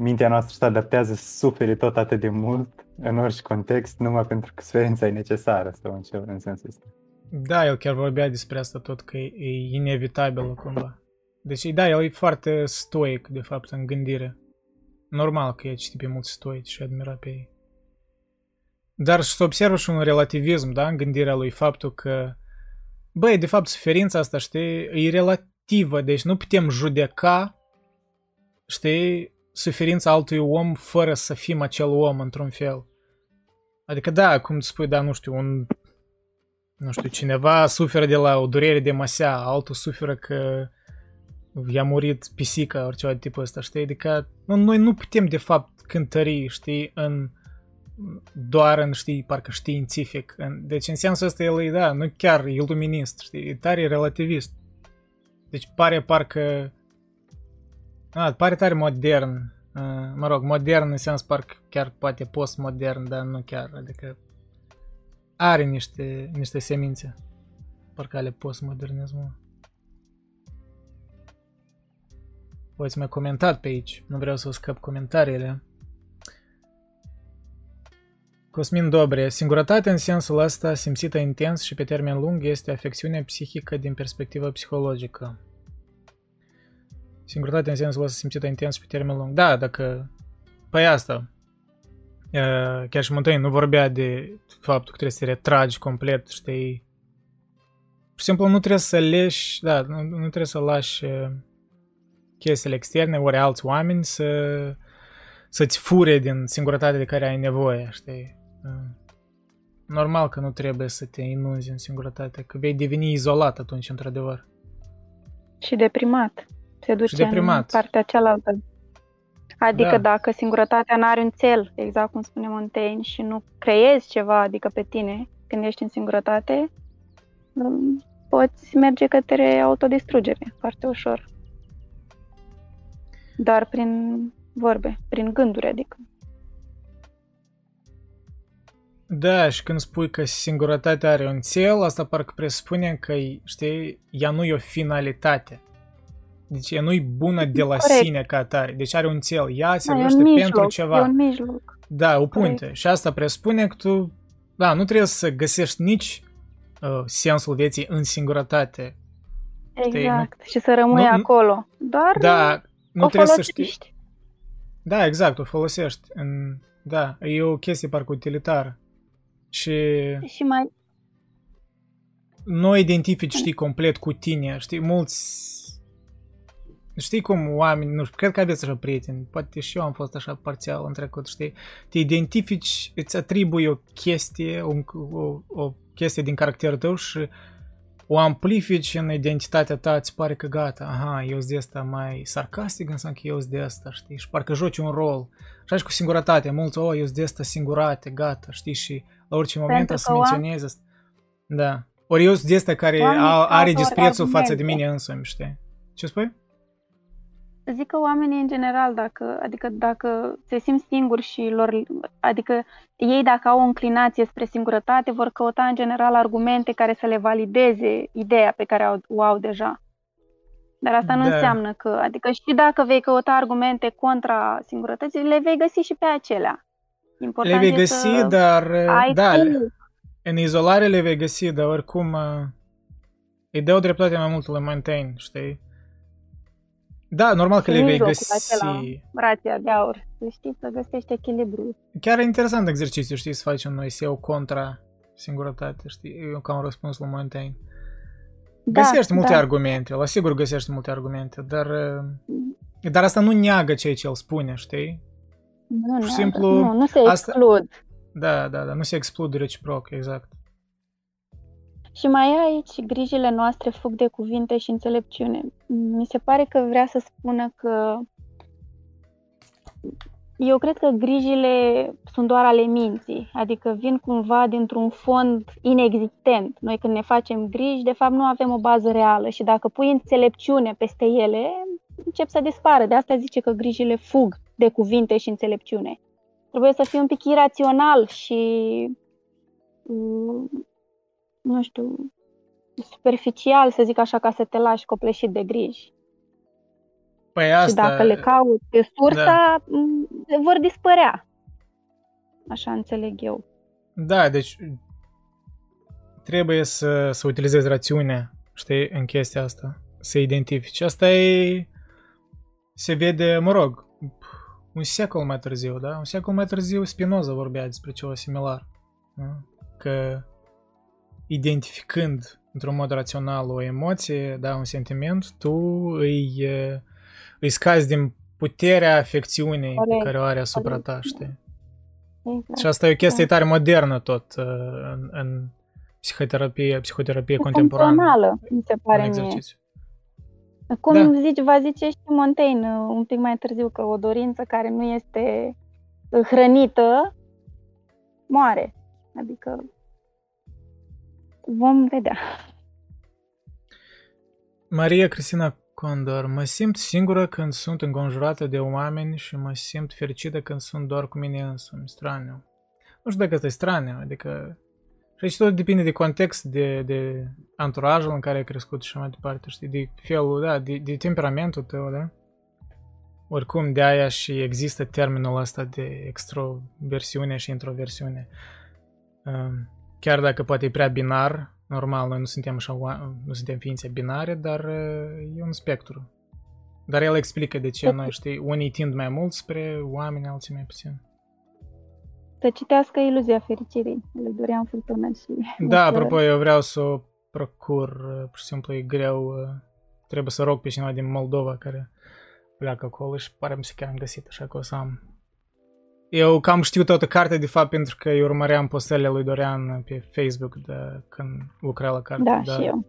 Știi? Mintea noastră se adaptează să suferi tot atât de mult în orice context, numai pentru că suferința e necesară sau în, ce, în sensul ăsta. Da, el chiar vorbea despre asta tot, că e, e inevitabil cumva. Deci, da, el e foarte stoic, de fapt, în gândire. Normal că e citit pe mulți stoici și admira pe ei. Dar să observă și un relativism, da, în gândirea lui, faptul că, băi, de fapt, suferința asta, știi, e relativă, deci nu putem judeca, știi, suferința altui om fără să fim acel om într-un fel. Adică da, cum spui, da, nu știu, un, nu știu, cineva suferă de la o durere de masea, altul suferă că i-a murit pisica, orice de tipul ăsta, știi? Adică nu, noi nu putem, de fapt, cântări, știi, în doar în, știi, parcă științific. În, deci, în sensul ăsta, el e, da, nu chiar iluminist, știi, e tare relativist. Deci pare parcă... A, pare tare modern. Uh, mă rog, modern în sens parcă chiar poate postmodern, dar nu chiar, adică are niște, niște semințe. Parcă ale postmodernismului. Voi mai comentat pe aici. Nu vreau să scap comentariile. Cosmin Dobre, singurătatea în sensul ăsta simțită intens și pe termen lung este afecțiunea psihică din perspectivă psihologică. Singurătatea în sensul ăsta simțită intens și pe termen lung. Da, dacă... Păi asta. Chiar și Montaigne nu vorbea de faptul că trebuie să te retragi complet, știi? Pur și simplu nu trebuie să leși, da, nu, nu trebuie să lași chestiile externe, ori alți oameni să, să-ți fure din singurătatea de care ai nevoie, știi? Normal că nu trebuie să te inunzi în singurătate, că vei deveni izolat atunci, într-adevăr. Și deprimat. Se duce și deprimat. în partea cealaltă. Adică da. dacă singurătatea nu are un cel, exact cum spune Montaigne, și nu creezi ceva, adică pe tine, când ești în singurătate, poți merge către autodistrugere foarte ușor doar prin vorbe, prin gânduri, adică. Da, și când spui că singurătatea are un cel, asta parcă presupune că, știi, ea nu e o finalitate. Deci ea nu-i bună de la Corect. sine ca atare. Deci are un cel. Ea se da, pentru ceva. E un mijloc. Da, o punte. Corect. Și asta presupune că tu, da, nu trebuie să găsești nici uh, sensul vieții în singurătate. Exact. Nu? Și să rămâi nu, acolo. Doar da, nu o trebuie folosești. să știi. Da, exact, o folosești. În... Da, e o chestie parcă utilitară. Și... Și mai... Nu identifici, știi, complet cu tine. Știi, mulți... Știi cum oameni, nu știu, cred că aveți așa prieteni, poate și eu am fost așa parțial în trecut, știi? Te identifici, îți atribui o chestie, o, o, o chestie din caracterul tău și o amplifici în identitatea ta, îți pare că gata, aha, eu sunt de asta mai sarcastic, înseamnă că eu sunt de asta, știi? Și parcă joci un rol. Și așa cu singurătate, mulți, oh, eu sunt de asta singurate, gata, știi? Și la orice moment o să menționezi asta. Da. Ori eu sunt de asta care are disprețul față de mine însumi, știi? Ce spui? Zic că oamenii în general, dacă, adică dacă se simt singuri și lor, adică ei dacă au o înclinație spre singurătate, vor căuta în general argumente care să le valideze ideea pe care au, o au deja. Dar asta nu da. înseamnă că, adică și dacă vei căuta argumente contra singurătății, le vei găsi și pe acelea. Important le vei găsi, dar da, în izolare le vei găsi, dar oricum îi dau dreptate mai mult lui Montaigne, știi? Da, normal că le vei găsi... Acela, rația de aur. Să știi să găsești echilibru. Chiar e interesant exercițiu, știi, să faci un SEO contra singurătate, știi? Eu ca un răspuns la Montaigne. Da, găsești multe da. argumente, la sigur găsești multe argumente, dar, dar asta nu neagă ceea ce el spune, știi? Nu, Pur și simplu, nu, nu se asta... exclud. Da, da, da, nu se exclud reciproc, exact. Și mai e aici, grijile noastre fug de cuvinte și înțelepciune. Mi se pare că vrea să spună că eu cred că grijile sunt doar ale minții, adică vin cumva dintr-un fond inexistent. Noi când ne facem griji, de fapt nu avem o bază reală și dacă pui înțelepciune peste ele, încep să dispară. De asta zice că grijile fug de cuvinte și înțelepciune. Trebuie să fii un pic irațional și mm, nu știu, superficial, să zic așa, ca să te lași copleșit de griji. Păi asta... Și dacă le cauți pe sursa, da. vor dispărea. Așa înțeleg eu. Da, deci trebuie să, să utilizezi rațiunea, știi, în chestia asta. Să identifici. Asta e... Se vede, mă rog, un secol mai târziu, da? Un secol mai târziu Spinoza vorbea despre ceva similar. Da? Că identificând într-un mod rațional o emoție, da, un sentiment, tu îi, îi scazi din puterea afecțiunii Corect. pe care o are asupra ta, știi? Exact. Și asta e o chestie da. tare modernă tot în, în psihoterapie, psihoterapie contemporană. mi se pare mie. Cum da. zici, va zice și Montaigne un pic mai târziu că o dorință care nu este hrănită moare. Adică vom vedea. Maria Cristina Condor, mă simt singură când sunt înconjurată de oameni și mă simt fericită când sunt doar cu mine însumi, straniu. Nu știu dacă asta e straniu, adică... Și aici tot depinde de context, de, de anturajul în care ai crescut și mai departe, știi, de felul, da, de, de temperamentul tău, da? Oricum, de aia și există termenul ăsta de extroversiune și introversiune. Um, Chiar dacă poate e prea binar, normal, noi nu suntem așa, nu suntem ființe binare, dar e un spectru. Dar el explică de ce noi, știi, unii tind mai mult spre oameni, alții mai puțin. Să citească Iluzia Fericirii, lui Dorian Furtună și... Da, apropo, eu vreau să o procur, pur și simplu e greu, trebuie să rog pe cineva din Moldova care pleacă acolo și pare mi se că am găsit, așa că o să am eu cam știu toată cartea, de fapt, pentru că eu urmăream postările lui Dorian pe Facebook de când lucra la carte. Da, dar... și eu.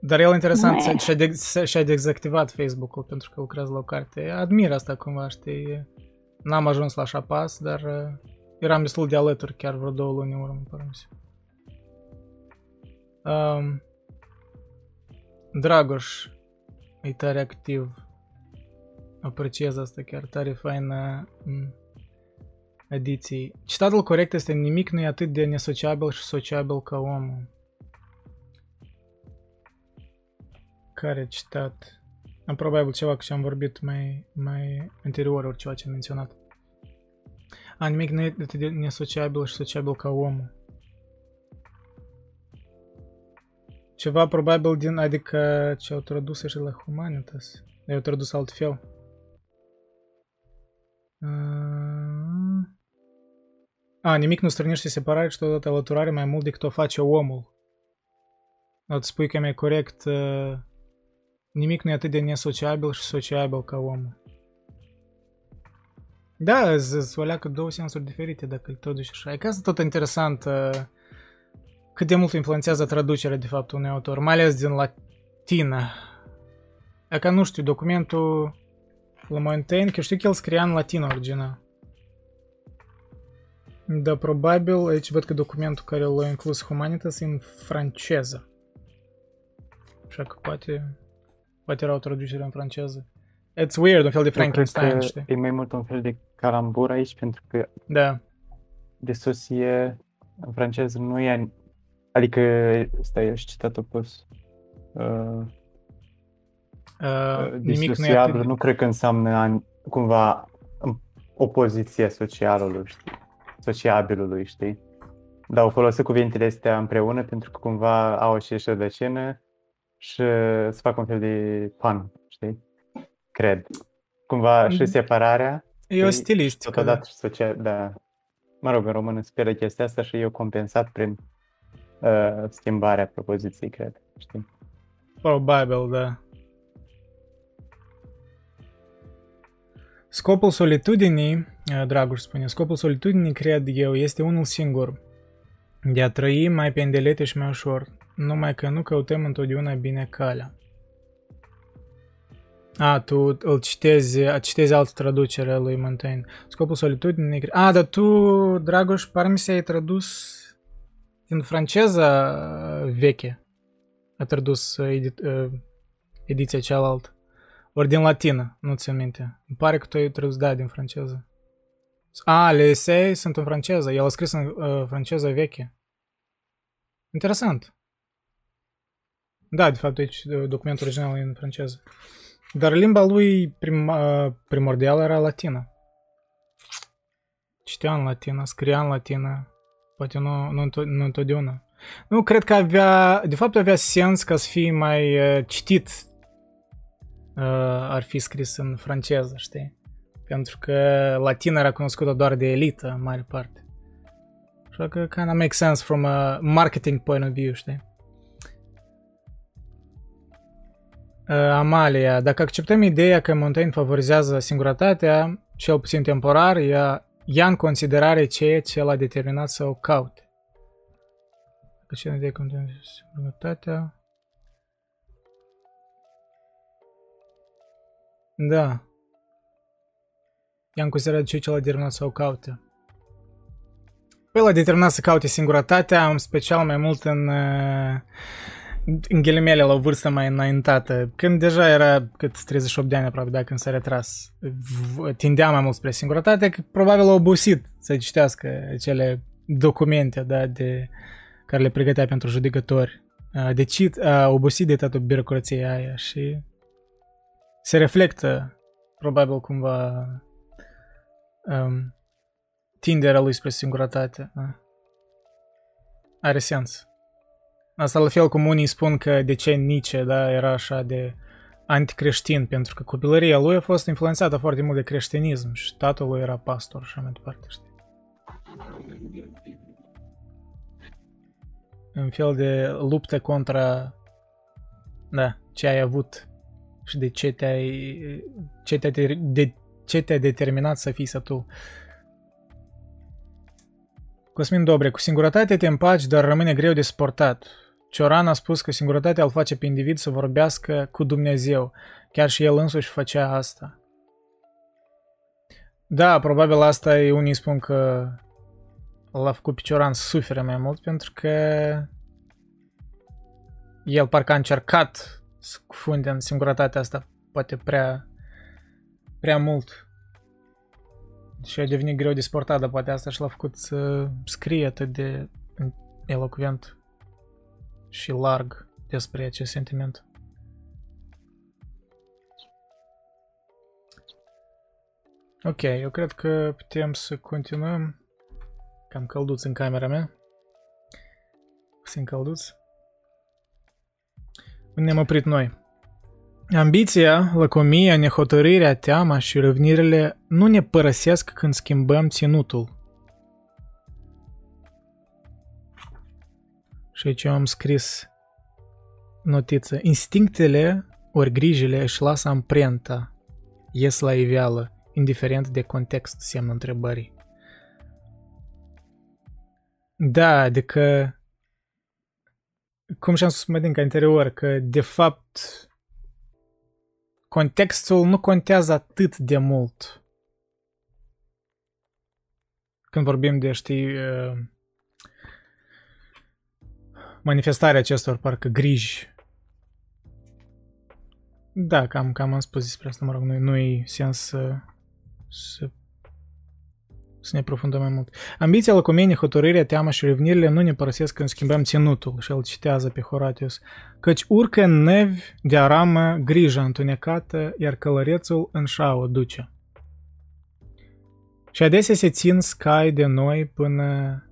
Dar el interesant și-a, de, și-a dezactivat Facebook-ul pentru că lucrează la o carte. Admir asta cumva, știi? N-am ajuns la așa pas, dar uh, eram destul de alături chiar vreo două luni în urmă, pare um, Dragoș e tare activ apreciez asta chiar tare faină ediții. Citatul corect este nimic nu e atât de nesociabil și sociabil ca omul. Care citat? Am probabil ceva că am vorbit mai, mai anterior ori ceva ce am menționat. A, nimic nu e atât de nesociabil și sociabil ca omul. Ceva probabil din, adică ce au tradus și la Humanitas. Eu tradus altfel. A, nimic nu strânește separare și totodată alăturare mai mult decât o face omul. Îți spui că e mai corect, uh, nimic nu e atât de nesociabil și sociabil ca omul. Da, îți o leacă două sensuri diferite dacă îl traduci așa. E ca asta tot interesant uh, cât de mult influențează traducerea de fapt unui autor, mai ales din latină. E ca nu știu, documentul La Montaigne, că știu că el scria în latină original. Da, probabil, aici văd că documentul care l-a inclus Humanitas e în franceză. Așa că poate, poate era o traducere în franceză. It's weird, un fel de Frankenstein, știi? E mai mult un fel de calambur aici, pentru că da. desosie în franceză nu e... Adică, stai, eu și citat opus. Uh, Uh, nimic nu, e atât... nu cred că înseamnă cumva opoziție socialului, știi? sociabilului, știi? Dar au folosit cuvintele astea împreună pentru că cumva au aceeași rădăcină și să fac un fel de pan, știi? Cred. Cumva și mm. separarea. E o stilistică. Totodată și social, da. Mă rog, în română spune chestia asta și eu compensat prin uh, schimbarea propoziției, cred. Știi? Probabil, da. Scopul solitudinii, uh, Dragoș spune, scopul solitudinii, cred eu, este unul singur. De a trăi mai pe îndelete și mai ușor, numai că nu căutăm întotdeauna bine calea. A, tu îl citezi, citezi altă traducere a lui Montaigne. Scopul solitudinii... A, dar tu, Dragoș, parmi se ai tradus din franceza veche. A tradus edit, ediția cealaltă. Ori din latină, nu ți minte. Îmi pare că tu ai tradus, da, din franceză. A, le esei sunt în franceză. El a scris în uh, franceză veche. Interesant. Da, de fapt, aici documentul original e în franceză. Dar limba lui prim, primordială era latină. Citea în latină, scria în latină, poate nu, nu, nu întotdeauna. Nu, cred că avea, de fapt avea sens ca să fie mai uh, citit uh, ar fi scris în franceză, știi? Pentru că latina era cunoscută doar de elită, în mare parte. Așa că kind of make sense from a marketing point of view, știi? Uh, Amalia, dacă acceptăm ideea că Montaigne favorizează singurătatea, cel puțin temporar, ea ia în considerare ceea ce l-a determinat să o caute. Dacă ce idee că singurătatea... Da. Ia în considerare ceea ce l-a determinat să o caute. Păi l-a determinat să caute singurătatea, în special mai mult în... Uh, în ghilimele la o vârstă mai înaintată, când deja era cât 38 de ani aproape, dacă când s-a retras, tindea mai mult spre singurătate, că probabil a obosit să citească cele documente da, de, care le pregătea pentru judecători. De cit, a obosit de toată birocrația aia și se reflectă probabil cumva um, tinderea lui spre singurătate. Da? Are sens. Asta la fel cum unii spun că de ce Nietzsche da, era așa de anticreștin, pentru că copilăria lui a fost influențată foarte mult de creștinism și tatăl lui era pastor și așa mai departe, știi? Un fel de luptă contra, da, ce ai avut și de ce te-ai, ce te de ce te-a determinat să fii tu. Cosmin Dobre, cu singurătate te împaci, dar rămâne greu de suportat. Cioran a spus că singurătatea îl face pe individ să vorbească cu Dumnezeu. Chiar și el însuși făcea asta. Da, probabil asta e unii spun că l-a făcut pe Cioran să sufere mai mult pentru că el parcă a încercat să cufunde în singurătatea asta poate prea prea mult. Și a devenit greu de sportat, dar poate asta și l-a făcut să scrie atât de elocvent și larg despre acest sentiment. Ok, eu cred că putem să continuăm. Cam călduț în camera mea. Puțin călduț. Unde am oprit noi? Ambiția, lăcomia, nehotărârea, teama și răvnirile nu ne părăsesc când schimbăm ținutul. Și aici eu am scris notiță. Instinctele ori grijile își lasă amprenta, ies la iveală, indiferent de context, semnă întrebării. Da, adică cum și-am spus mai din ca anterior, că de fapt contextul nu contează atât de mult când vorbim de, știi, uh, manifestarea acestor parcă griji. Da, cam, cam am spus despre asta, mă rog, nu, nu sens să, să, să ne profundăm mai mult. Ambiția, lăcomenie, hotărârea, teama și revnirile nu ne părăsesc când schimbăm ținutul și el citează pe Horatius, căci urcă în nevi de aramă grija întunecată, iar călărețul în șaua duce. Și adesea se țin scai de noi până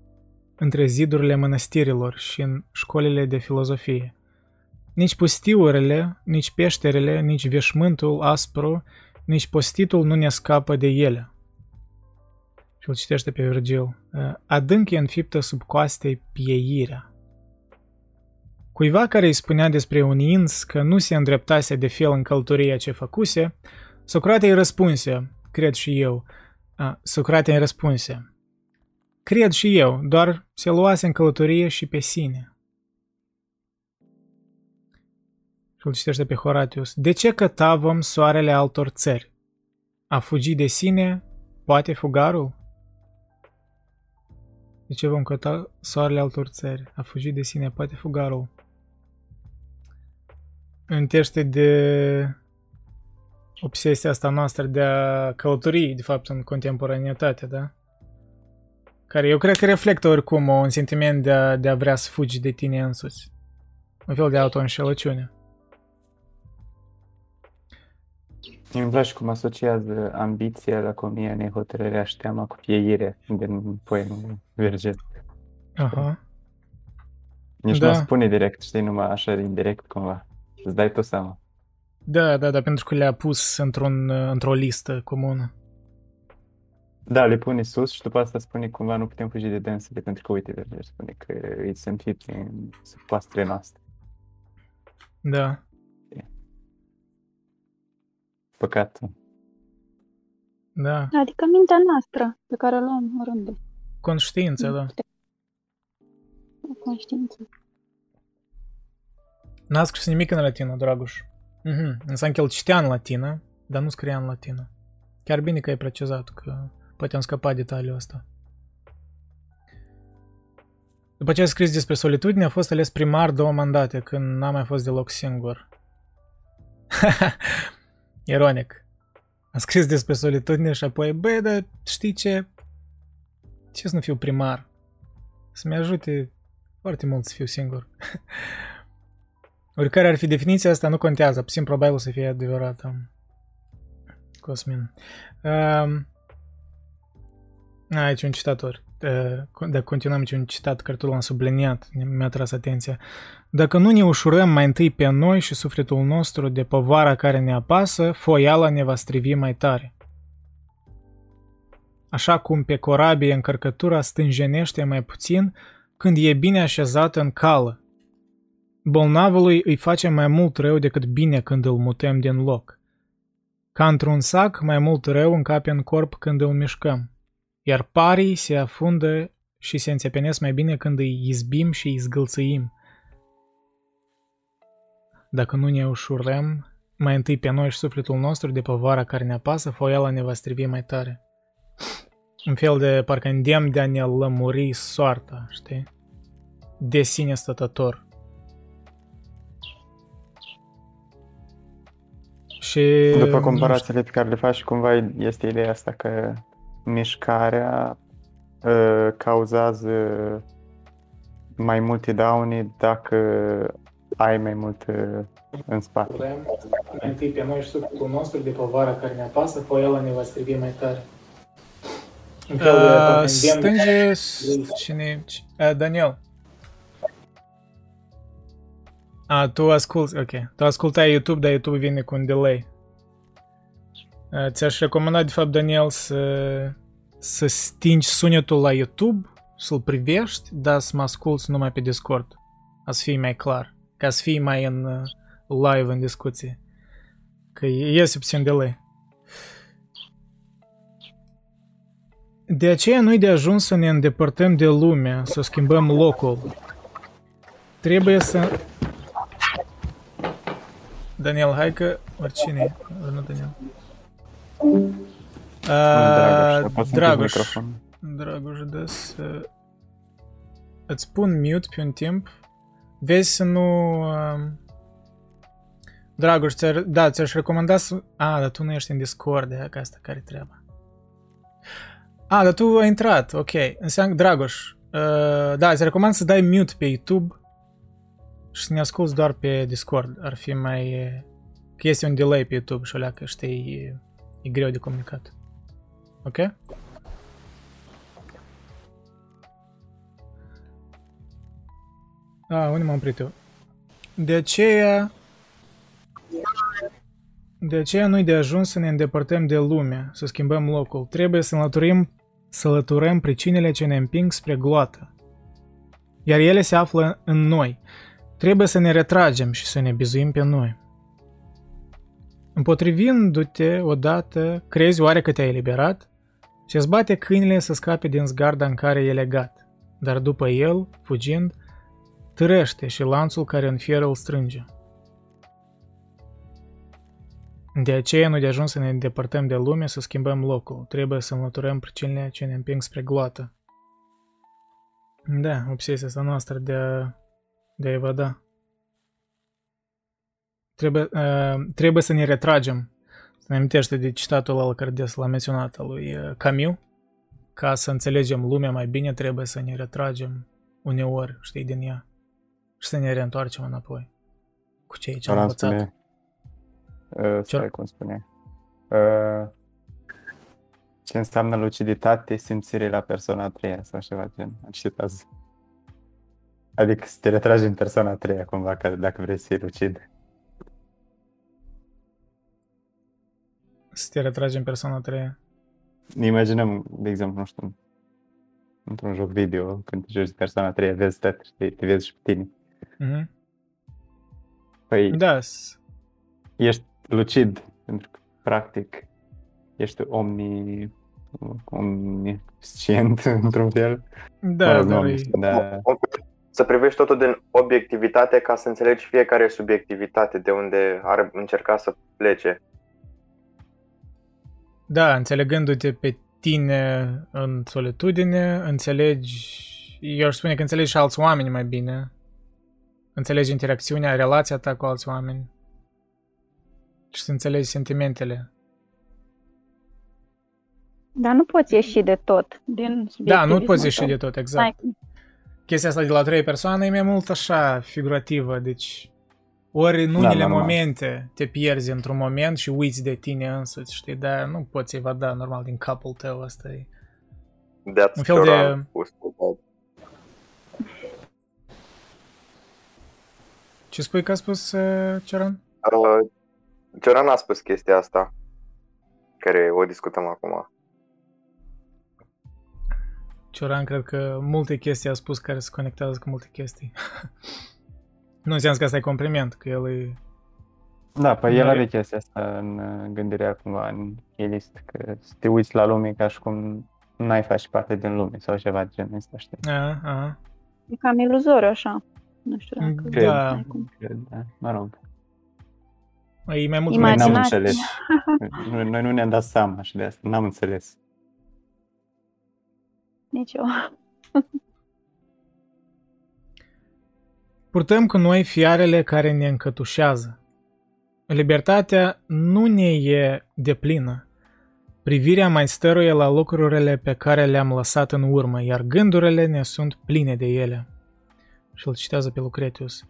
între zidurile mănăstirilor și în școlile de filozofie. Nici pustiurile, nici peșterele, nici veșmântul aspru, nici postitul nu ne scapă de ele. Și îl citește pe Virgil. Uh, adânc e înfiptă sub coaste pieirea. Cuiva care îi spunea despre un ins că nu se îndreptase de fel în călătoria ce făcuse, Socrate îi răspunse, cred și eu, a, Socrate îi răspunse, cred și eu, doar se luase în călătorie și pe sine. Și îl citește pe Horatius. De ce cătavăm soarele altor țări? A fugi de sine poate fugarul? De ce vom căta soarele altor țări? A fugi de sine poate fugarul? Întește de obsesia asta noastră de a călători, de fapt, în contemporaneitate, da? Care eu cred că reflectă oricum un sentiment de a, de a vrea să fugi de tine însuți. Un fel de auto-înșelăciune. Îmi place cum asociază ambiția, laconia, nehotărârea și teama cu pieire din poemul Virgil. Aha. Nici da. nu spune direct, știi, numai așa indirect cumva. Îți dai tu seama. Da, da, da, pentru că le-a pus într-un, într-o listă comună. Da, le pune sus și după asta spune cumva nu putem fugi de dânsele, pentru că, uite, Virgil spune că îi se înfipte în pastre noastre. Da. Păcat. Da. Adică mintea noastră pe care o luăm oriunde. Conștiință, da. Conștiință. N-a scris nimic în latină, Dragoș. Mhm. Înseamnă că el citea în latină, dar nu scria în latină. Chiar bine că ai precizat, că poate am scăpat detaliul ăsta. După ce a scris despre solitudine, a fost ales primar două mandate, când n-a mai fost deloc singur. Ironic. A scris despre solitudine și apoi, băi, dar știi ce? Ce să nu fiu primar? Să-mi ajute foarte mult să fiu singur. Oricare ar fi definiția asta, nu contează. Puțin probabil să fie adevărată. Cosmin. Uh, aici un citator. Uh, dacă continuăm, aici un citat care tu l-am subliniat, mi-a tras atenția. Dacă nu ne ușurăm mai întâi pe noi și sufletul nostru de povara care ne apasă, foiala ne va strivi mai tare. Așa cum pe corabie încărcătura stânjenește mai puțin când e bine așezată în cală, Bolnavului îi face mai mult rău decât bine când îl mutăm din loc. Ca într-un sac, mai mult rău încape în corp când îl mișcăm. Iar parii se afundă și se înțepenesc mai bine când îi izbim și îi zgâlțăim. Dacă nu ne ușurăm, mai întâi pe noi și sufletul nostru de povara care ne apasă, foiala ne va strivi mai tare. Un fel de parcă îndemn de a ne lămuri soarta, știi? De sine stătător. Și... După comparațiile pe care le faci, cumva este ideea asta că mișcarea uh, cauzează mai multe daune dacă ai mai mult uh, în spate. Mai întâi pe noi și sufletul nostru de povara care ne apasă, foiala ne va strivi mai tare. Uh, stânge... Cine... Uh, Daniel. A, tu asculti, ok. Tu ascultai YouTube, dar YouTube vine cu un delay. Ți-aș recomanda, de fapt, Daniel, să, să stingi sunetul la YouTube, să-l privești, dar să mă asculti numai pe Discord. A să fii mai clar. Ca să fii mai în live în discuție. Că iese puțin delay. De aceea nu-i de ajuns să ne îndepărtăm de lume, să schimbăm locul. Trebuie să Daniel, hai că oricine nu Daniel. Uh, Dragoș, Dragoș, da să... Îți pun mute pe un timp. Vezi să nu... Uh... Dragoș, ți da, ți-aș recomanda să... A, dar tu nu ești în Discord, e ca asta care treaba. A, dar tu ai intrat, ok. Înseamnă, Dragoș, uh, da, ți recomand să dai mute pe YouTube și să ne asculti doar pe Discord. Ar fi mai... Că este un delay pe YouTube și alea că știi, e, e greu de comunicat. Ok? A, unde m-am oprit eu? De aceea... De aceea nu-i de ajuns să ne îndepărtăm de lume, să schimbăm locul. Trebuie să înlăturim să lăturăm pricinile ce ne împing spre gloată. Iar ele se află în noi. Trebuie să ne retragem și să ne bizuim pe noi. Împotrivindu-te odată, crezi oare că te-ai eliberat? Și îți bate câinile să scape din zgarda în care e legat, dar după el, fugind, târește și lanțul care în fier îl strânge. De aceea nu de ajuns să ne îndepărtăm de lume, să schimbăm locul. Trebuie să înlăturăm pricinile ce ne împing spre gloată. Da, obsesia asta noastră de a, de a evada. Trebuie, uh, trebuie să ne retragem. Să ne amintește de citatul ăla care des l-a menționat al lui uh, Camus. Ca să înțelegem lumea mai bine, trebuie să ne retragem uneori, știi, din ea. Și să ne reîntoarcem înapoi. Cu cei ce am învățat. Spune, uh, stai, cum spune. Uh, ce înseamnă luciditate, simțire la persoana a treia sau ceva gen. Am citit azi. Adică să te retragi în persoana a treia cumva, că dacă vrei să fii lucid. Să te retragi în persoana a treia. Ne imaginăm, de exemplu, nu știu, într-un joc video, când te joci persoana a treia, vezi tot, știi, te vezi și pe tine. Mm-hmm. Păi, da. ești lucid, pentru că, practic, ești omni, omniscient, într-un fel. Da, da, da. Să privești totul din obiectivitate ca să înțelegi fiecare subiectivitate de unde ar încerca să plece. Da, înțelegându-te pe tine în solitudine, înțelegi, eu aș spune că înțelegi și alți oameni mai bine. Înțelegi interacțiunea, relația ta cu alți oameni. Și să înțelegi sentimentele. Dar nu poți ieși de tot din Da, nu poți ieși de tot, exact. Hai. Chestia asta de la trei persoane e mai mult așa figurativă, deci ori în da, unele da, momente te pierzi într-un moment și uiți de tine însuți, știi, dar nu poți evada normal din capul tău, asta e That's un fel de... Ce spui că a spus uh, Cioran? Uh, Cioran a spus chestia asta, care o discutăm acum. Cioran cred că multe chestii a spus care se conectează cu multe chestii. nu înseamnă că asta e compliment, că el e... Da, păi el are chestia asta în gândirea cumva în elist, că să te uiți la lume ca și cum n-ai face parte din lume sau ceva de genul ăsta, știi? A, a. E cam iluzoriu așa. Nu știu dacă... Cred, da. Cred, da. Mă rog. E mai mult Noi n-am înțeles. Noi, noi nu ne-am dat seama și de asta. N-am înțeles. Nici eu. Purtăm cu noi fiarele care ne încătușează. Libertatea nu ne e deplină. Privirea mai stăruie la lucrurile pe care le-am lăsat în urmă, iar gândurile ne sunt pline de ele. Și îl citează pe Lucretius.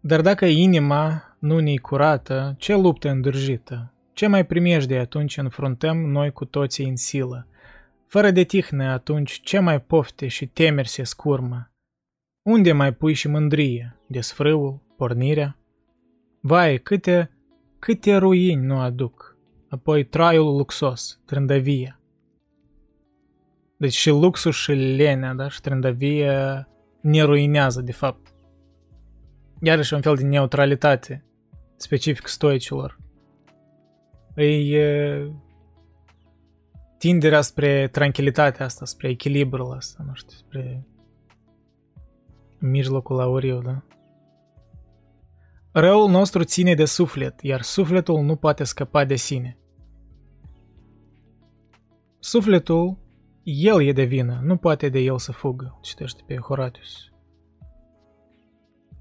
Dar dacă inima nu ne curată, ce luptă îndârjită? Ce mai de atunci înfruntăm noi cu toții în silă? Fără de tihnă atunci, ce mai pofte și temeri se scurmă? Unde mai pui și mândrie, desfrâul, pornirea? Vai, câte, câte ruini nu aduc, apoi traiul luxos, trândăvia. Deci și luxul și lenea, da, și trândăvia ne ruinează, de fapt. Iarăși un fel de neutralitate specific stoicilor. E tinderea spre tranquilitatea asta, spre echilibrul ăsta, nu știu, spre mijlocul auriu, da? Răul nostru ține de suflet, iar sufletul nu poate scăpa de sine. Sufletul, el e de vină, nu poate de el să fugă, citește pe Horatius.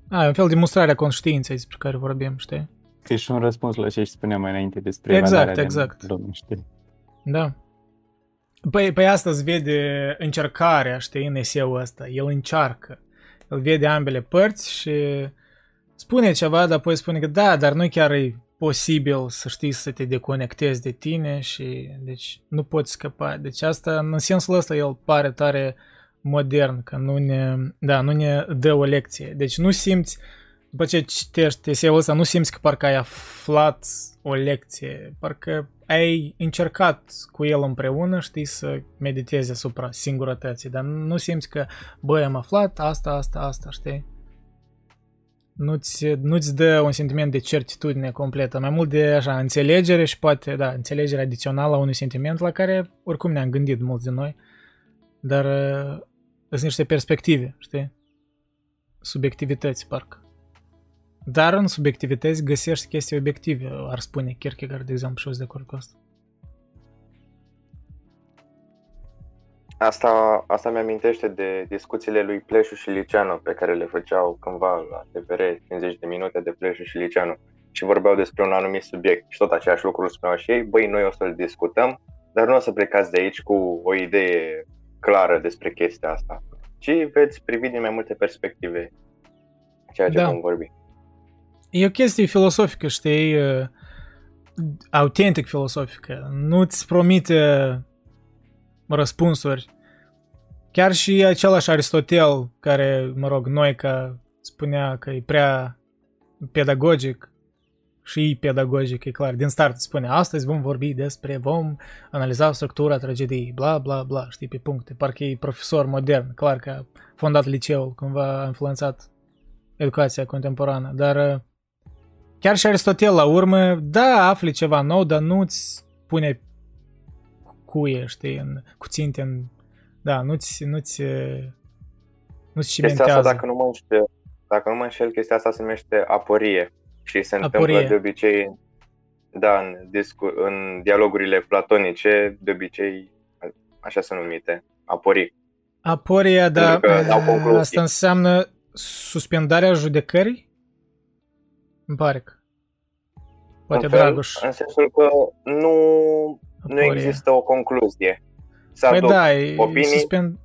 A, e un fel de mustrare a conștiinței despre care vorbim, știi? E și un răspuns la ce spuneam mai înainte despre exact, exact. Lume, știi? Da. Păi, păi asta îți vede încercarea, știi, în eseul ăsta. El încearcă îl vede ambele părți și spune ceva, dar apoi spune că da, dar nu chiar e posibil să știi să te deconectezi de tine și deci nu poți scăpa. Deci asta, în sensul ăsta, el pare tare modern, că nu ne, da, nu ne dă o lecție. Deci nu simți, după ce citești eseul ăsta, nu simți că parcă ai aflat o lecție, parcă ai încercat cu el împreună, știi, să meditezi asupra singurătății, dar nu simți că, băi, am aflat asta, asta, asta, știi? Nu-ți, nu-ți dă un sentiment de certitudine completă, mai mult de așa, înțelegere și poate, da, înțelegere adițională a unui sentiment la care oricum ne-am gândit mulți din noi, dar uh, sunt niște perspective, știi? Subiectivități, parcă. Dar în subiectivități găsești chestii obiective, ar spune Kierkegaard, de exemplu, și eu sunt de acord cu asta. Asta, asta mi-amintește de discuțiile lui Pleșu și Liceanu pe care le făceau cândva la TVR, 50 de minute de Pleșu și Liceanu și vorbeau despre un anumit subiect și tot același lucru spuneau și ei, băi, noi o să-l discutăm, dar nu o să plecați de aici cu o idee clară despre chestia asta, ci veți privi din mai multe perspective ceea ce da. vom vorbi. E o chestie filosofică, știi, autentic filosofică. Nu-ți promite răspunsuri. Chiar și același Aristotel, care, mă rog, noi că spunea că e prea pedagogic și e pedagogic, e clar, din start spune, astăzi vom vorbi despre, vom analiza structura tragediei, bla, bla, bla, știi, pe puncte. Parcă e profesor modern, clar că a fondat liceul, cumva a influențat educația contemporană, dar Chiar și Aristotel la urmă, da, afli ceva nou, dar nu-ți pune cuie, știi, în, cuținte în... Da, nu-ți, nu-ți, nu-ți cimentează. Asta, dacă nu mă înșel, dacă nu mă înșel, chestia asta se numește aporie și se aporie. întâmplă de obicei da, în, discu- în dialogurile platonice, de obicei așa sunt numite, aporii. Aporia, da, asta înseamnă suspendarea judecării? Îmi pare că. Poate în Dragoș. Fel, în sensul că nu, nu există o concluzie. S-a păi da, e opinii. suspend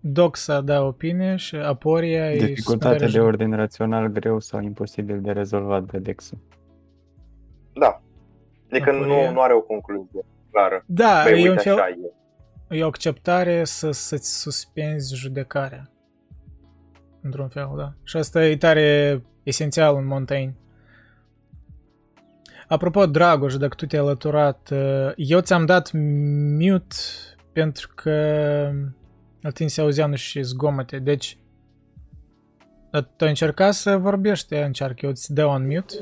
doxa da opinie și aporia e Dificultate de ordin rațional greu sau imposibil de rezolvat de Dexul. Da. Adică nu, nu are o concluzie clară. Da, păi, e un fel, e. e o acceptare să, să-ți suspenzi judecarea. Într-un fel, da. Și asta e tare esențial în Montaigne. Apropo, Dragoș, dacă tu te-ai alăturat, uh, eu ți-am dat mute pentru că la tine se auzea nu și zgomote, deci tu ai încercat să vorbești, încearcă, eu îți dau un mute.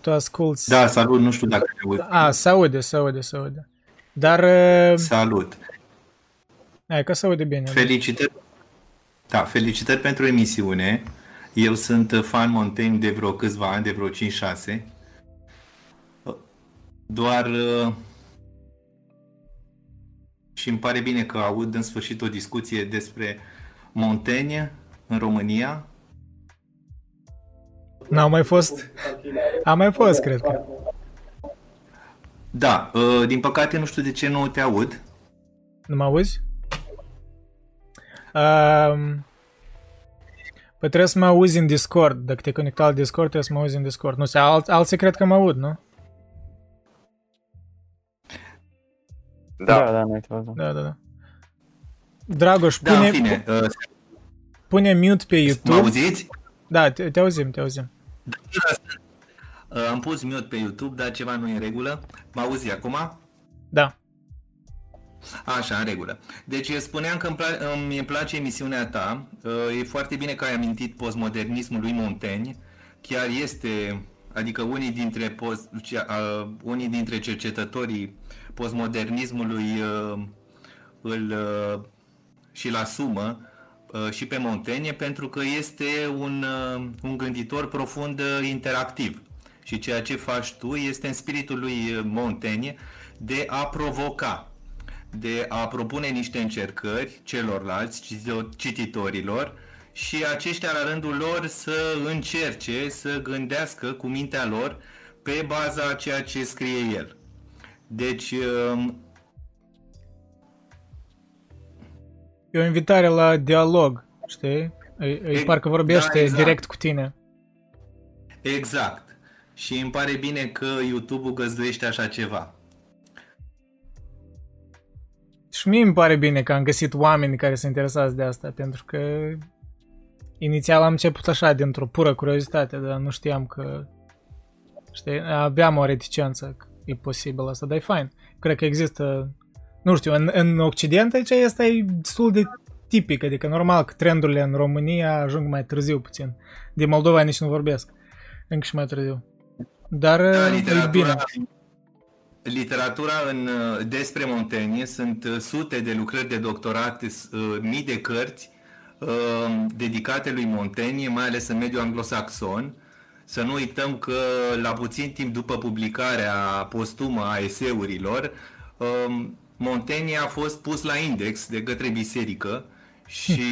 Tu asculti. Da, salut, nu știu dacă te auzi. A, se aude, se aude, se aude. Dar... Uh, salut. Hai că se aude bine. Felicitări. Da, felicitări pentru emisiune. Eu sunt fan Montaigne de vreo câțiva ani, de vreo 5-6. Doar uh, și îmi pare bine că aud în sfârșit o discuție despre Montaigne în România. N-au mai fost? A mai fost, cred că. Da, uh, din păcate nu știu de ce nu te aud. Nu mă auzi? Um, Păi trebuie să mă auzi în Discord. Dacă te conecta la Discord, trebuie să mă auzi în Discord. Nu știu, alt, alții cred că mă aud, nu? Da, da, da, da, da, da. Dragoș, da, pune, fine, uh, pune mute pe YouTube. Mă auziți? Da, te, te auzim, te auzim. Da, uh, am pus mute pe YouTube, dar ceva nu e în regulă. Mă auzi acum? Da. Așa, în regulă. Deci spuneam că îmi, pla- îmi place emisiunea ta. E foarte bine că ai amintit postmodernismul lui Montaigne. Chiar este, adică unii dintre, post, uh, unii dintre cercetătorii postmodernismului uh, îl uh, și-l asumă uh, și pe Montaigne pentru că este un, uh, un gânditor profund interactiv. Și ceea ce faci tu este în spiritul lui Montaigne de a provoca de a propune niște încercări celorlalți cititorilor și aceștia la rândul lor să încerce să gândească cu mintea lor pe baza a ceea ce scrie el. Deci um, E o invitare la dialog, știi? Îi, e, parcă vorbește da, exact. direct cu tine. Exact. Și îmi pare bine că YouTube-ul găzduiește așa ceva. Și mie îmi pare bine că am găsit oameni care se interesează de asta, pentru că inițial am început așa, dintr-o pură curiozitate, dar nu știam că, știi, aveam o reticență. e posibil asta, dar e fain. Cred că există, nu știu, în, în Occident aici este destul de tipic, adică normal că trendurile în România ajung mai târziu puțin. De Moldova nici nu vorbesc, încă și mai târziu. Dar da, e bine. Literatura în, despre Montaigne sunt sute de lucrări de doctorat, mii de cărți dedicate lui Montaigne, mai ales în mediul anglosaxon. Să nu uităm că la puțin timp după publicarea postumă a eseurilor, Montaigne a fost pus la index de către biserică și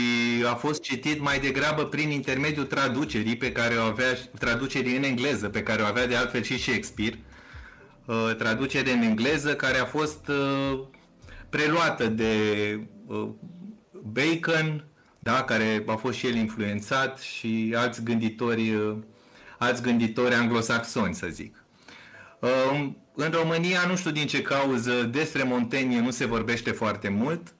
a fost citit mai degrabă prin intermediul traducerii pe care o avea, traducerii în engleză, pe care o avea de altfel și Shakespeare, uh, traducere în engleză care a fost uh, preluată de uh, Bacon, da, care a fost și el influențat și alți gânditori, alți gânditori anglosaxoni, să zic. În România, nu știu din ce cauză, despre Montaigne nu se vorbește foarte mult,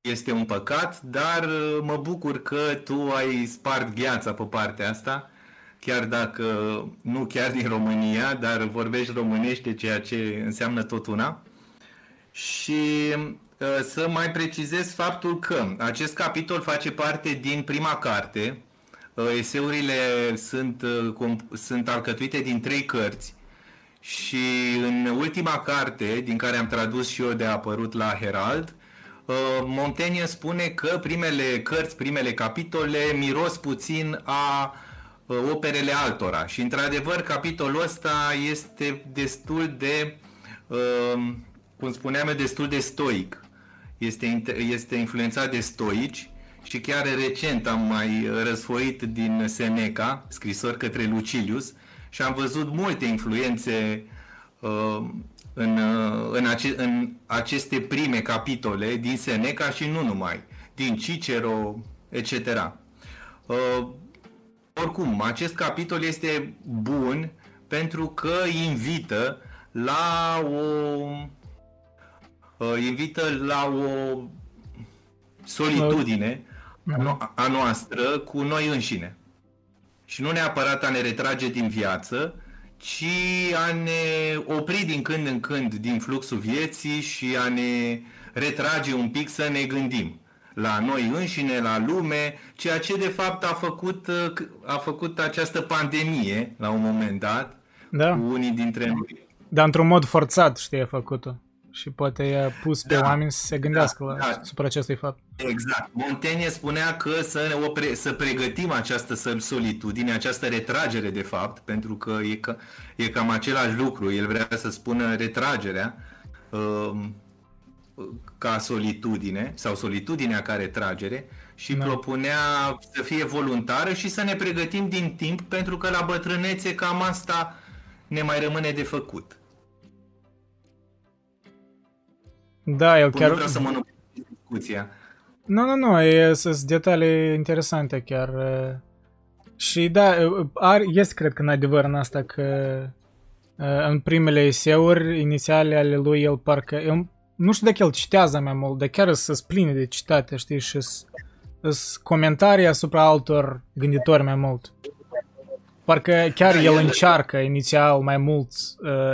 este un păcat, dar uh, mă bucur că tu ai spart gheața pe partea asta, chiar dacă nu chiar din România, dar vorbești românește, ceea ce înseamnă tot una. Și uh, să mai precizez faptul că acest capitol face parte din prima carte. Uh, eseurile sunt, sunt alcătuite din trei cărți și în ultima carte, din care am tradus și eu de apărut la Herald, Uh, Montaigne spune că primele cărți, primele capitole miros puțin a uh, operele altora și într-adevăr capitolul ăsta este destul de, uh, cum spuneam destul de stoic. Este, este influențat de stoici și chiar recent am mai răsfoit din Seneca, scrisor către Lucilius, și am văzut multe influențe în, uh, în, ace- în aceste prime capitole din Seneca și nu numai, din Cicero, etc. Uh, oricum, acest capitol este bun pentru că invită la o uh, invită la o solitudine a, a noastră cu noi înșine. Și nu neapărat a ne retrage din viață, ci a ne opri din când în când din fluxul vieții și a ne retrage un pic să ne gândim la noi înșine, la lume, ceea ce de fapt a făcut, a făcut această pandemie la un moment dat da. cu unii dintre noi. Dar într-un mod forțat, știi, a făcut-o și poate i-a pus pe da, oameni să se gândească da, la, da. asupra acestui fapt. Exact. Montaigne spunea că să, ne opre, să pregătim această solitudine, această retragere de fapt, pentru că e, ca, e cam același lucru. El vrea să spună retragerea uh, ca solitudine sau solitudinea ca retragere și da. propunea să fie voluntară și să ne pregătim din timp pentru că la bătrânețe cam asta ne mai rămâne de făcut. Da, el chiar... Nu vreau să mă discuția. Nu, nu, nu, e, sunt detalii interesante chiar. Și da, ar, este cred că în adevăr în asta că în primele eseuri inițiale ale lui el parcă, el, nu știu dacă el citează mai mult, dar chiar să pline de citate, știi, și sunt comentarii asupra altor gânditori mai mult. Parcă chiar el încearcă inițial mai mult,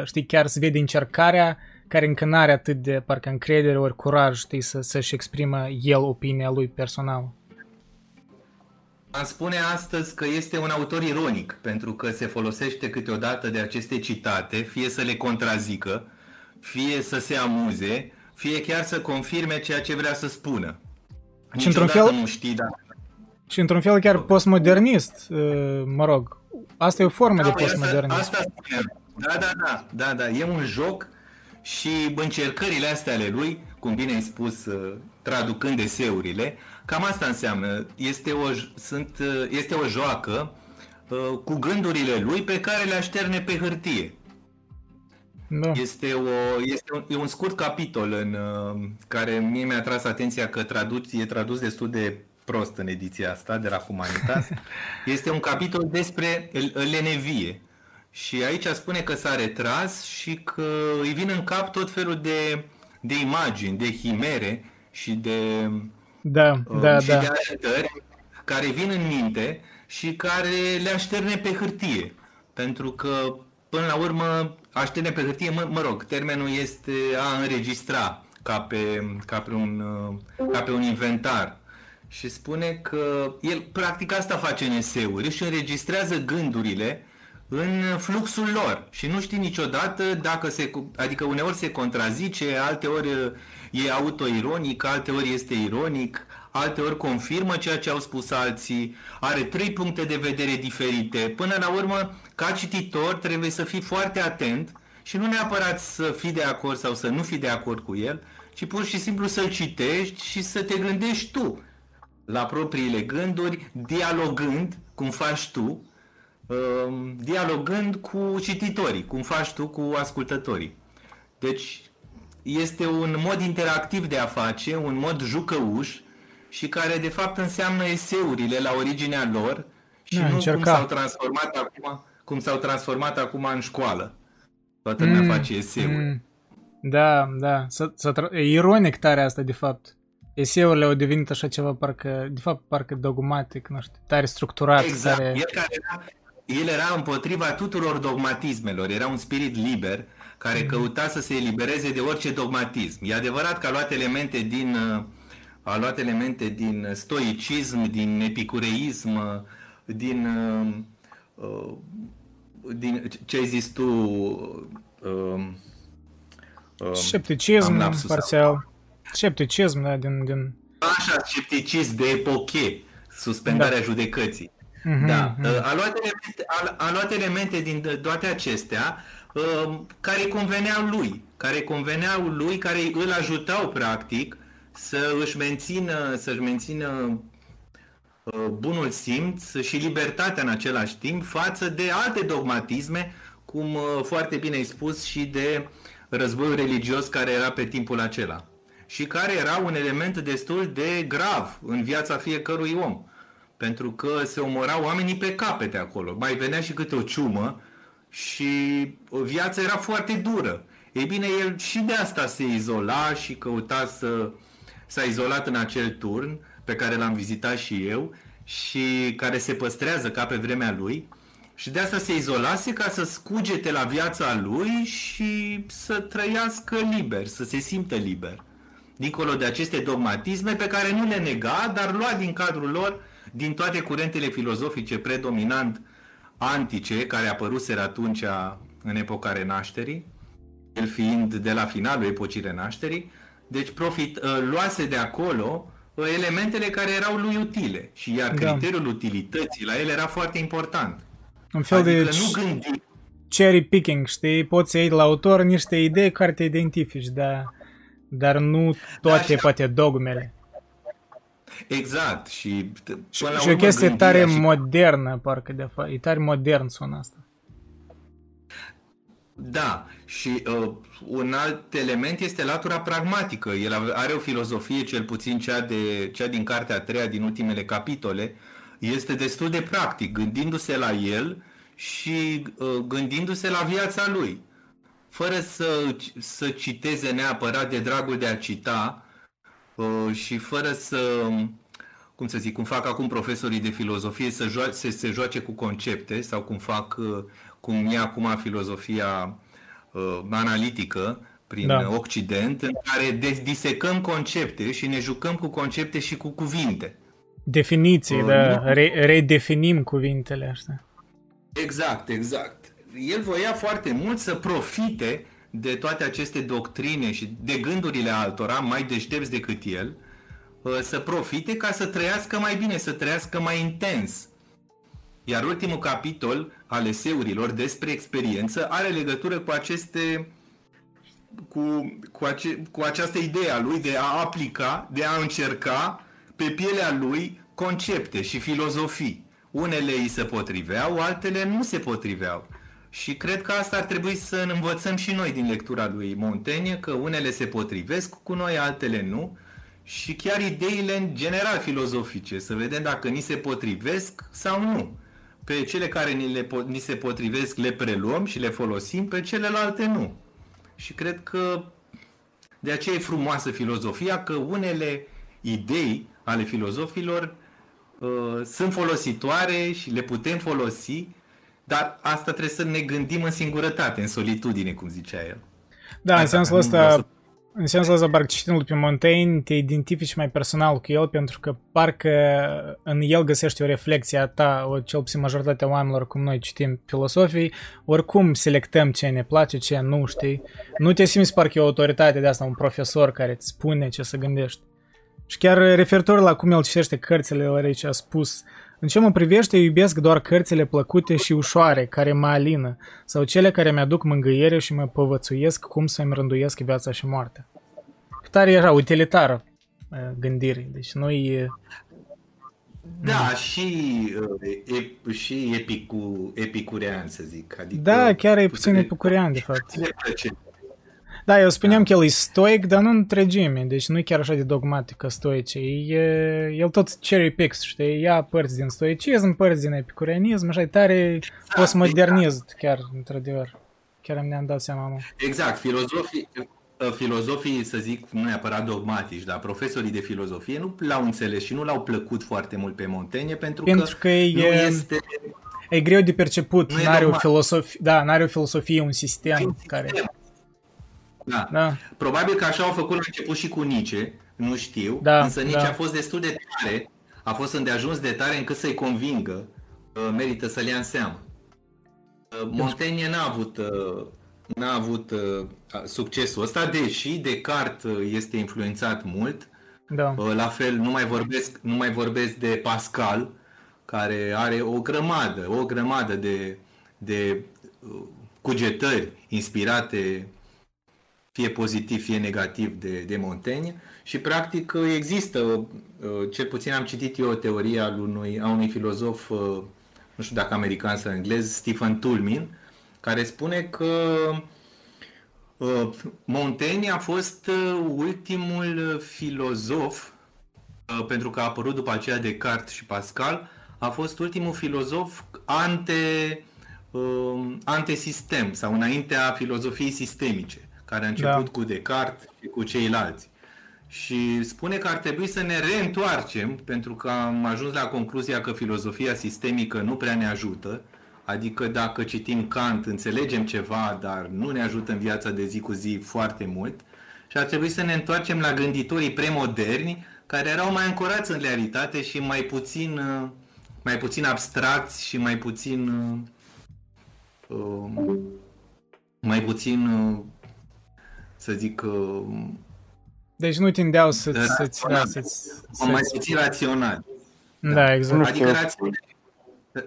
știi, chiar se vede încercarea care încă n-are atât de parcă încredere ori curaj, știi, să, să-și exprimă el opinia lui personală. Am spune astăzi că este un autor ironic, pentru că se folosește câteodată de aceste citate, fie să le contrazică, fie să se amuze, fie chiar să confirme ceea ce vrea să spună. Și într-un fel, nu știi, dar... Și într-un fel chiar postmodernist, uh, mă rog. Asta e o formă da, de postmodernism. Asta, asta Da, da, da, da, da. E un joc și încercările astea ale lui, cum bine ai spus, uh, traducând eseurile, cam asta înseamnă. Este o, sunt, uh, este o joacă uh, cu gândurile lui pe care le așterne pe hârtie. Da. Este, o, este un, e un scurt capitol în care mie mi-a tras atenția că traduc, e tradus destul de prost în ediția asta de la Humanitas. Este un capitol despre lenevie. Și aici spune că s-a retras și că îi vin în cap tot felul de, de imagini, de chimere și de, da, uh, da, și da. de așteptări care vin în minte și care le așterne pe hârtie. Pentru că, până la urmă, așterne pe hârtie, mă, mă rog, termenul este a înregistra ca pe, ca pe, un, ca pe un inventar. Și spune că el practic asta face în eseuri, își înregistrează gândurile în fluxul lor și nu știi niciodată dacă se, adică uneori se contrazice, alteori e autoironic, alteori este ironic, alteori confirmă ceea ce au spus alții, are trei puncte de vedere diferite. Până la urmă, ca cititor, trebuie să fii foarte atent și nu neapărat să fii de acord sau să nu fii de acord cu el, ci pur și simplu să-l citești și să te gândești tu la propriile gânduri, dialogând, cum faci tu, um, dialogând cu cititorii, cum faci tu cu ascultătorii. Deci este un mod interactiv de a face, un mod jucăuș și care de fapt înseamnă eseurile la originea lor și da, nu încerca. cum s-au transformat acum, cum s-au transformat acum în școală. Toată lumea mm, face eseuri. Mm. Da, da. S-a, s-a tra- e ironic tare asta, de fapt. Eseurile au devenit așa ceva, parcă, de fapt, parcă dogmatic, nu știu, tare structurat. Exact. Tare... El, care era, el era împotriva tuturor dogmatismelor, era un spirit liber care mm. căuta să se elibereze de orice dogmatism. E adevărat că a luat elemente din, a luat elemente din stoicism, din epicureism, din, uh, din ce ai zis tu, uh, Scepticism, parțial. Scepticism, da, din, din... Așa, scepticism de epoche, suspendarea da. judecății. Mm-hmm, da. Mm-hmm. A, luat elemente, a, a luat elemente din toate acestea uh, care conveneau lui, care conveneau lui, care îl ajutau practic să își mențină, să-și mențină uh, bunul simț și libertatea în același timp față de alte dogmatisme, cum uh, foarte bine ai spus, și de uh, războiul religios care era pe timpul acela și care era un element destul de grav în viața fiecărui om. Pentru că se omorau oamenii pe capete acolo. Mai venea și câte o ciumă și viața era foarte dură. Ei bine, el și de asta se izola și căuta să... S-a izolat în acel turn pe care l-am vizitat și eu și care se păstrează ca pe vremea lui și de asta se izolase ca să scugete la viața lui și să trăiască liber, să se simtă liber. Dincolo de aceste dogmatisme pe care nu le nega, dar lua din cadrul lor, din toate curentele filozofice predominant antice, care apăruseră atunci în epoca renașterii, el fiind de la finalul epocii renașterii, deci profit, uh, luase de acolo uh, elementele care erau lui utile și iar da. criteriul utilității la el era foarte important. Un fel adică de nu gândi. cherry picking, știi? Poți să iei la autor niște idei care te identifici, dar, dar nu toate, da, poate, dogmele. Exact. Și, și, și o chestie tare și... modernă, parcă de fapt. E tare modern sună asta. Da, și uh, un alt element este latura pragmatică. El are o filozofie, cel puțin cea, de, cea din cartea a treia, din ultimele capitole, uh, este destul de practic, gândindu-se la el și uh, gândindu-se la viața lui, fără să, să citeze neapărat de dragul de a cita uh, și fără să, cum să zic, cum fac acum profesorii de filozofie, să, joace, să se joace cu concepte sau cum fac, uh, cum e acum filozofia uh, analitică, prin da. Occident, în care disecăm concepte și ne jucăm cu concepte și cu cuvinte. Definiții, uh, da, re- redefinim cuvintele astea. Exact, exact. El voia foarte mult să profite de toate aceste doctrine și de gândurile altora, mai deștepți decât el, uh, să profite ca să trăiască mai bine, să trăiască mai intens. Iar ultimul capitol al eseurilor despre experiență are legătură cu aceste cu, cu, ace, cu această idee a lui de a aplica, de a încerca pe pielea lui concepte și filozofii. Unele îi se potriveau, altele nu se potriveau. Și cred că asta ar trebui să învățăm și noi din lectura lui Montaigne, că unele se potrivesc cu noi, altele nu. Și chiar ideile în general filozofice, să vedem dacă ni se potrivesc sau nu. Pe cele care ni, le, ni se potrivesc le preluăm și le folosim, pe celelalte nu. Și cred că de aceea e frumoasă filozofia, că unele idei ale filozofilor uh, sunt folositoare și le putem folosi dar asta trebuie să ne gândim în singurătate, în solitudine, cum zicea el. Da, în sensul ăsta, în sensul ăsta, parcă citindu-l pe Montaigne, te identifici mai personal cu el, pentru că parcă în el găsești o reflexie a ta, o cel puțin majoritatea oamenilor, cum noi citim filosofii, oricum selectăm ce ne place, ce nu, știi? Nu te simți parcă e o autoritate de asta, un profesor care îți spune ce să gândești. Și chiar referitor la cum el citește cărțile, aici a spus, în ce mă privește, iubesc doar cărțile plăcute și ușoare, care mă alină, sau cele care mi-aduc mângâiere și mă povățuiesc cum să-mi rânduiesc viața și moartea. Tare era utilitară gândirii, deci nu-i... Da, mm. și, e, și epicu, epicurean, să zic. Adică da, chiar e puțin epicurean, de fapt. Da, eu spuneam da. că el e stoic, dar nu în întregime, deci nu e chiar așa de dogmatic ca stoice. E, el tot cherry picks, știi, ia părți din stoicism, părți din epicureanism, așa e tare da, postmodernism, exact. chiar, într-adevăr. Chiar mi-am dat seama, mă. Exact, filozofii, filozofii, să zic, nu neapărat dogmatici, dar profesorii de filozofie nu l-au înțeles și nu l-au plăcut foarte mult pe Montaigne pentru, pentru că, că e, nu este... E greu de perceput, nu n-are o filosofie, da, n-are o filosofie, un sistem un care... Sistem da. da. Probabil că așa au făcut la început și cu Nice, nu știu, da, însă Nice da. a fost destul de tare, a fost îndeajuns de tare încât să-i convingă că merită să le ia în seamă. Uh, Montaigne n-a avut, uh, n-a avut uh, succesul ăsta, deși Descartes este influențat mult. Da. La fel, nu mai vorbesc, nu mai vorbesc de Pascal, care are o grămadă, o grămadă de, de cugetări inspirate fie pozitiv, fie negativ de, de Montaigne. Și practic există, uh, cel puțin am citit eu o teorie al unui, a unui filozof, uh, nu știu dacă american sau englez, Stephen Tulmin, care spune că uh, Montaigne a fost ultimul filozof, pentru că a apărut după aceea Descartes și Pascal, a fost ultimul filozof ante, antesistem sau înaintea filozofiei sistemice care a început da. cu Descartes și cu ceilalți. Și spune că ar trebui să ne reîntoarcem, pentru că am ajuns la concluzia că filozofia sistemică nu prea ne ajută, adică dacă citim Kant, înțelegem ceva, dar nu ne ajută în viața de zi cu zi foarte mult, și ar trebui să ne întoarcem la gânditorii premoderni, care erau mai ancorați în realitate și mai puțin, mai puțin abstracți și mai puțin uh, mai puțin uh, să zic... Uh, deci nu tindeau să-ți... Să-ți, da, să-ți, să mai puțin rațional. Da, da exact. Adică rațiune,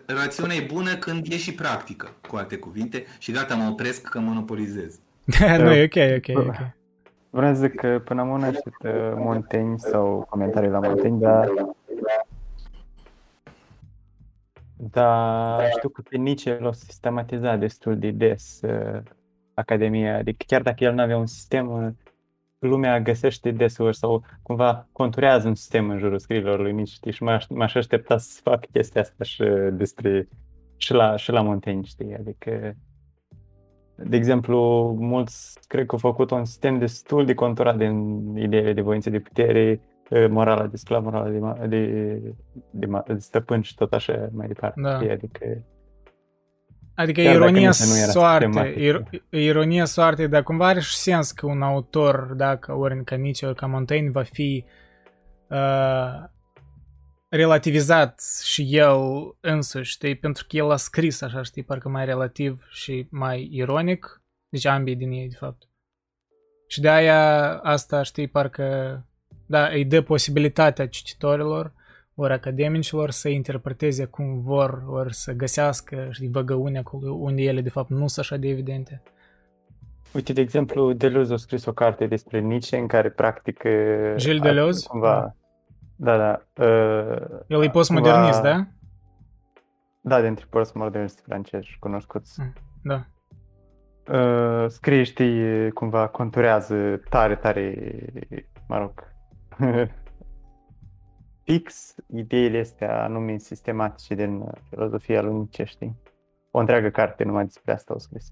rațiunea e bună când e și practică, cu alte cuvinte, și gata, mă opresc că monopolizez. nu, e ok, ok, ok. Vreau să zic că până am una Montaigne sau comentarii la Montaigne, dar da, știu că pe Nietzsche l-au sistematizat destul de des uh, Academia. Adică chiar dacă el nu avea un sistem, lumea găsește deseori sau cumva conturează un sistem în jurul scriilor lui Nietzsche, știi? Și m-aș aștepta să fac chestia asta și despre și la, și la Montaigne, știi? Adică de exemplu, mulți cred că au făcut un sistem destul de conturat din ideile de voință de putere, morala de sclav, morala de, de, de, de stăpân și tot așa mai departe. Da. Adică Adică Chiar ironia soarte, ir- ironia soarte, dar cumva are și sens că un autor, dacă ori ca Nietzsche, ori ca Montaigne, va fi uh, relativizat și el însuși, știi, pentru că el a scris așa, știi, parcă mai relativ și mai ironic, deci ambii din ei, de fapt. Și de aia asta, știi, parcă, da, îi dă posibilitatea cititorilor ori academicilor să interpreteze cum vor, ori să găsească, știi, văgăuni acolo unde ele de fapt nu sunt așa de evidente. Uite, de exemplu, Deleuze a scris o carte despre Nietzsche în care practic... Gilles Deleuze? Cumva, da, da. Uh, El e postmodernist, cumva, da? Da, dintre postmoderniști francezi cunoscuți. Mm, da. Uh, scrie, știi, cumva conturează tare, tare, mă rog, fix ideile astea anume sistematice din uh, filozofia lui știi? O întreagă carte numai despre asta au scris.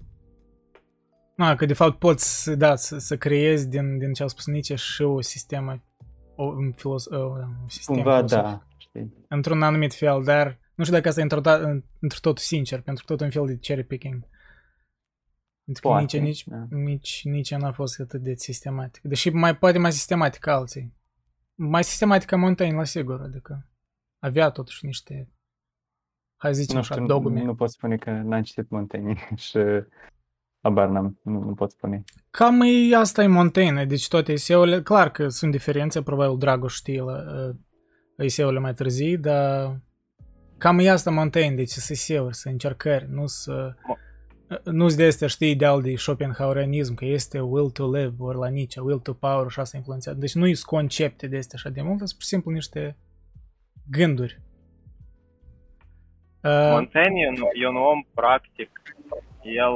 A, că de fapt poți, da, să, să creezi din, din ce au spus Nietzsche și o sistemă, o, un, filos, o, un sistem Cumva, da, știi. Într-un anumit fel, dar Nu știu dacă asta e într tot sincer, pentru tot un fel de cherry picking. Pentru că Poate, nici, nici, da. nici, nici n-a fost atât de sistematic. Deși mai poate mai sistematic ca alții. Mai sistematic ca Montaigne, la sigur, adică avea totuși niște hai zicem nu așa, dogme. Nu pot spune că n-am citit Montaigne și Abar n-am, nu, nu pot spune. Cam e, asta e Montaigne, deci toate eseurile, clar că sunt diferențe, probabil Dragoș știe la uh, eseurile mai târzii, dar cam e asta Montaigne, deci să eseuri, să încercări, nu să... Nu-s de astea, știi, ideal de Schopenhauerianism, că este will to live, ori la Nietzsche, will to power și asta influențează. Deci nu sunt concepte de astea așa de mult, sunt pur și simplu niște gânduri. Uh, Montaigne e un om practic. El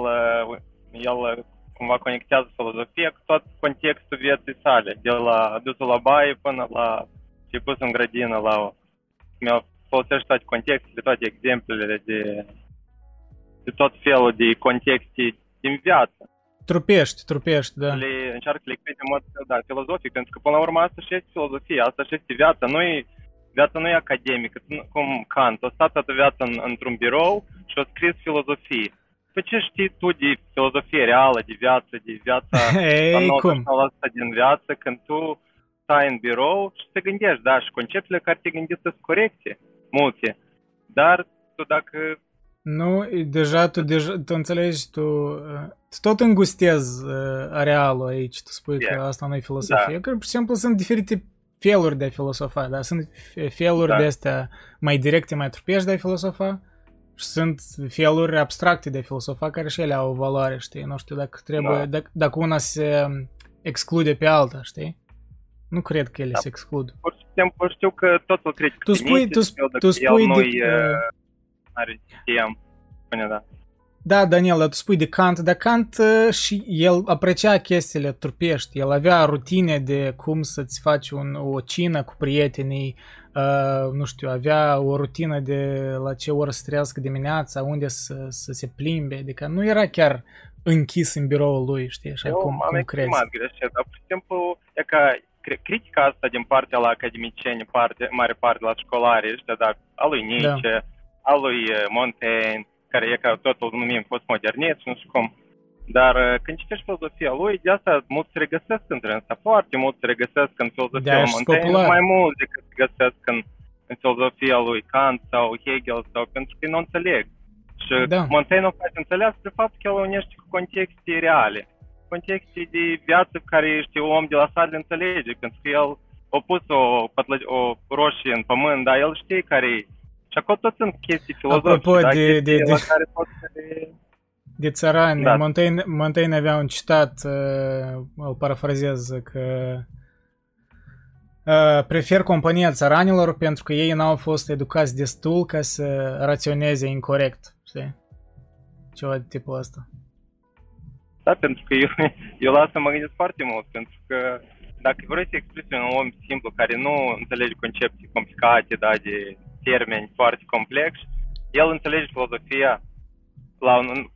el cumva conectează filozofia cu tot contextul vieții sale, de la dusul la baie până la ce pus în grădină la mi-a folosește toate contextele, toate exemplele de, de tot felul de contexte din viață. Trupești, trupești, da. Le încearcă să le explice în mod da, filozofic, pentru că până la urmă asta și este filozofia, asta și este viața. Nu e, viața nu e academică, cum Kant, a stat toată viața în, într-un birou și a scris filozofie. Păi ce știi tu de filozofie reală, de viață, de viața Ei, cum? din viață, când tu stai în birou și te gândești, da, și conceptele care te gândești sunt corecte, multe. Dar tu dacă... Nu, deja tu, deja, tu înțelegi, tu, tu tot îngustezi uh, arealul aici, tu spui yeah. că asta nu e filosofie, da. că pur și simplu sunt diferite feluri de a filosofa, da? Sunt feluri da. de astea mai directe, mai trupești de a filosofa și sunt feluri abstracte de filosofa care și ele au o valoare, știi? Nu știu dacă trebuie, da. dacă, dacă una se exclude pe alta, știi? Nu cred că ele da. se exclud. Pur și simplu știu că totul critic tu spui, tu, tu spui de, uh, are sistem, spune da. Da, Daniel, tu spui de Kant, dar Kant uh, și el aprecia chestiile trupești, el avea rutine de cum să-ți faci un, o cină cu prietenii, uh, nu știu, avea o rutină de la ce oră să trăiască dimineața, unde să, să se plimbe, adică nu era chiar închis în biroul lui, știi, așa Eu cum, cum crezi. Eu am greșit, dar, pur și simplu, e ca critica asta din partea la academicieni, parte, mare parte la școlari ăștia, dar a lui Nietzsche, da. A lui uh, Montaigne, care e ca totul numim postmodernist, nu știu cum. Dar uh, când citești filozofia lui, de asta mulți se regăsesc între asta, foarte mulți se regăsesc în filozofia lui Montaigne, mai mult decât se găsesc în, în filozofia lui Kant sau Hegel, sau pentru că nu înțeleg. Și da. Montaigne o face înțeles de fapt că el unește cu contexte reale, contexte de viață care știu om de la sat înțelege, pentru că el a pus o, o roșie în pământ, dar el știe care e și acolo tot sunt chestii filozofice. Apropo da? de, de, de, care pot să le... de țărani, da. Montaigne, Montaigne avea un citat, uh, îl parafrazez, că uh, prefer compania țăranilor pentru că ei n-au fost educați destul ca să raționeze incorrect, știi? Ceva de tipul ăsta. Da, pentru că eu, eu la asta mă gândesc foarte mult, pentru că dacă vreți să exprimi un om simplu care nu înțelege concepte complicate, da, de termeni foarte complexi, el înțelege filozofia la un,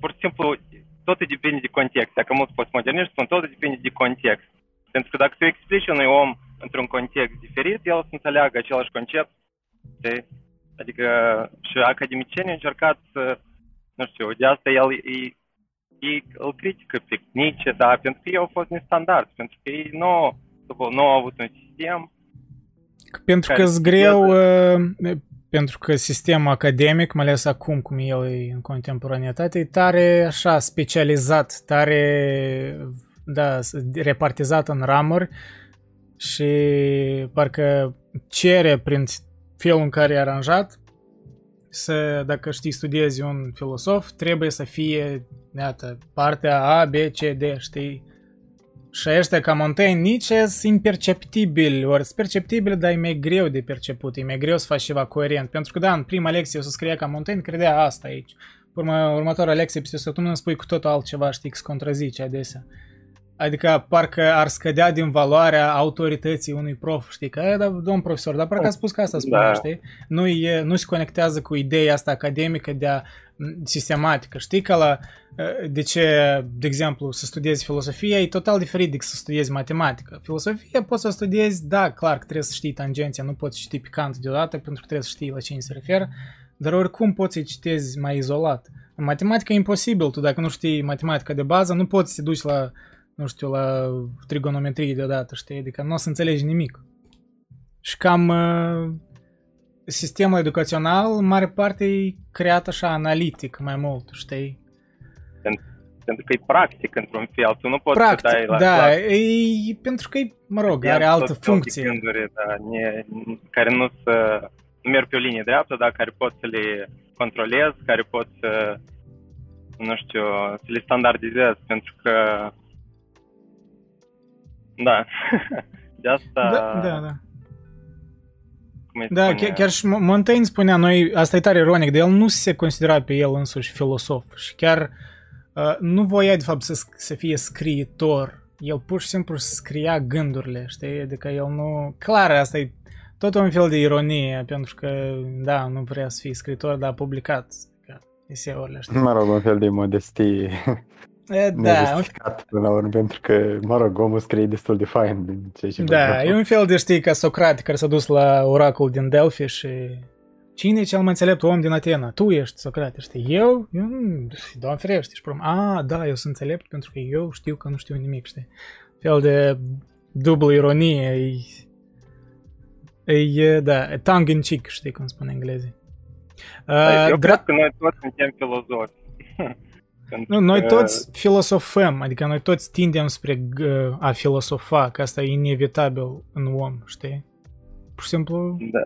pur și simplu, totul depinde de context. Dacă mulți postmoderniști spun, totul depinde de context. Pentru că dacă tu explici unui om într-un context diferit, el să înțeleagă același concept. De, Adică și academicienii au încercat să, nu știu, de asta el ei, ei îl critică pe Nietzsche, dar pentru că ei au fost nestandardi, pentru că ei nu, nu au avut un sistem pentru că e greu, uh, pentru că sistemul academic, mai ales acum cum el e în contemporaneitate, e tare așa specializat, tare da, repartizat în ramuri și parcă cere prin felul în care e aranjat să, dacă știi, studiezi un filosof, trebuie să fie, iată, partea A, B, C, D, știi? Și ăștia ca Montaigne Nietzsche sunt imperceptibili, ori sunt perceptibili, dar e mai greu de perceput, e mai greu să faci ceva coerent. Pentru că, da, în prima lecție o să scrie ca Montaigne, credea asta aici. Urmă, următoarea lecție, peste o săptămână spui cu totul altceva, știi, că se contrazice adesea. Adică parcă ar scădea din valoarea autorității unui prof, știi? Că, da, domn profesor, dar parcă a spus că asta spune, da. știi? Nu, e, nu se conectează cu ideea asta academică de a sistematică. Știi că la, de ce, de exemplu, să studiezi filosofie e total diferit decât să studiezi matematică. Filosofie poți să studiezi, da, clar că trebuie să știi tangenția, nu poți ști pe Kant deodată pentru că trebuie să știi la cine se referă, dar oricum poți să citezi mai izolat. În matematică e imposibil, tu dacă nu știi matematica de bază, nu poți să te duci la nu știu, la trigonometrie deodată, știi? Adică nu o să înțelegi nimic. Și cam uh, sistemul educațional, în mare parte, e creat așa analitic mai mult, știi? Pentru, pentru că e practic într-un fel, tu nu poți practic, să dai la da, clas. e pentru că e, mă rog, are altă funcție. Gânduri, da, ne, care nu, să, nu merg pe o linie dreaptă, dar care pot să le controlez, care pot să, nu știu, să le standardizez, pentru că da. De asta... Da, da, da. Da, chiar, chiar și Montaigne spunea, noi, asta e tare ironic, de el nu se considera pe el însuși filosof și chiar uh, nu voia de fapt să, să fie scriitor. El pur și simplu scria gândurile, știi? Adică el nu... Clar, asta e tot un fel de ironie, pentru că, da, nu vrea să fie scriitor, dar a publicat eseurile, știi? Mă rog, un fel de modestie. E, da. până la urmă, pentru că, mă rog, omul scrie destul de fain din ce și Da, e un fel de, știi, ca Socrate care s-a dus la oracol din Delphi și Cine e cel mai înțelept om din Atena? Tu ești, Socrate, știi? Eu? eu doamne ferește, și prom. A, da, eu sunt înțelept pentru că eu știu că nu știu nimic, știi? Fel de dublă ironie, e, e da, tongue in cheek, știi cum spune englezii. Uh, eu dra- cred că noi toți suntem filozofi. Nu, noi toți filosofăm, adică noi toți tindem spre a filosofa, că asta e inevitabil în om, știi? Pur și simplu... Da.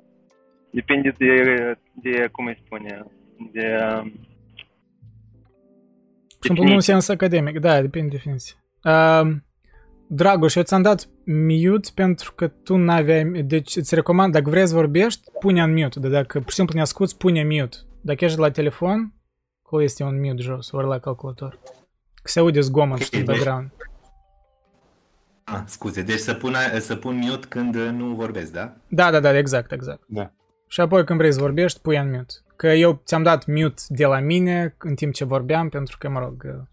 Depinde de, de cum îi spune, de... Pur și simplu nu în sens academic, da, depinde de definiție. Uh, Dragoș, eu ți-am dat mute pentru că tu n-aveai... Deci îți recomand, dacă vrei să vorbești, pune în mute. Dar dacă pur și simplu ne asculti, pune mute. Dacă ești la telefon, Acolo este un mute jos, ori la calculator. Că se aude zgomot okay, în background. Ah, scuze, deci să pun, să pun mute când nu vorbesc, da? Da, da, da, exact, exact. Da. Și apoi când vrei să vorbești, pui în mute. Că eu ți-am dat mute de la mine în timp ce vorbeam, pentru că, mă rog,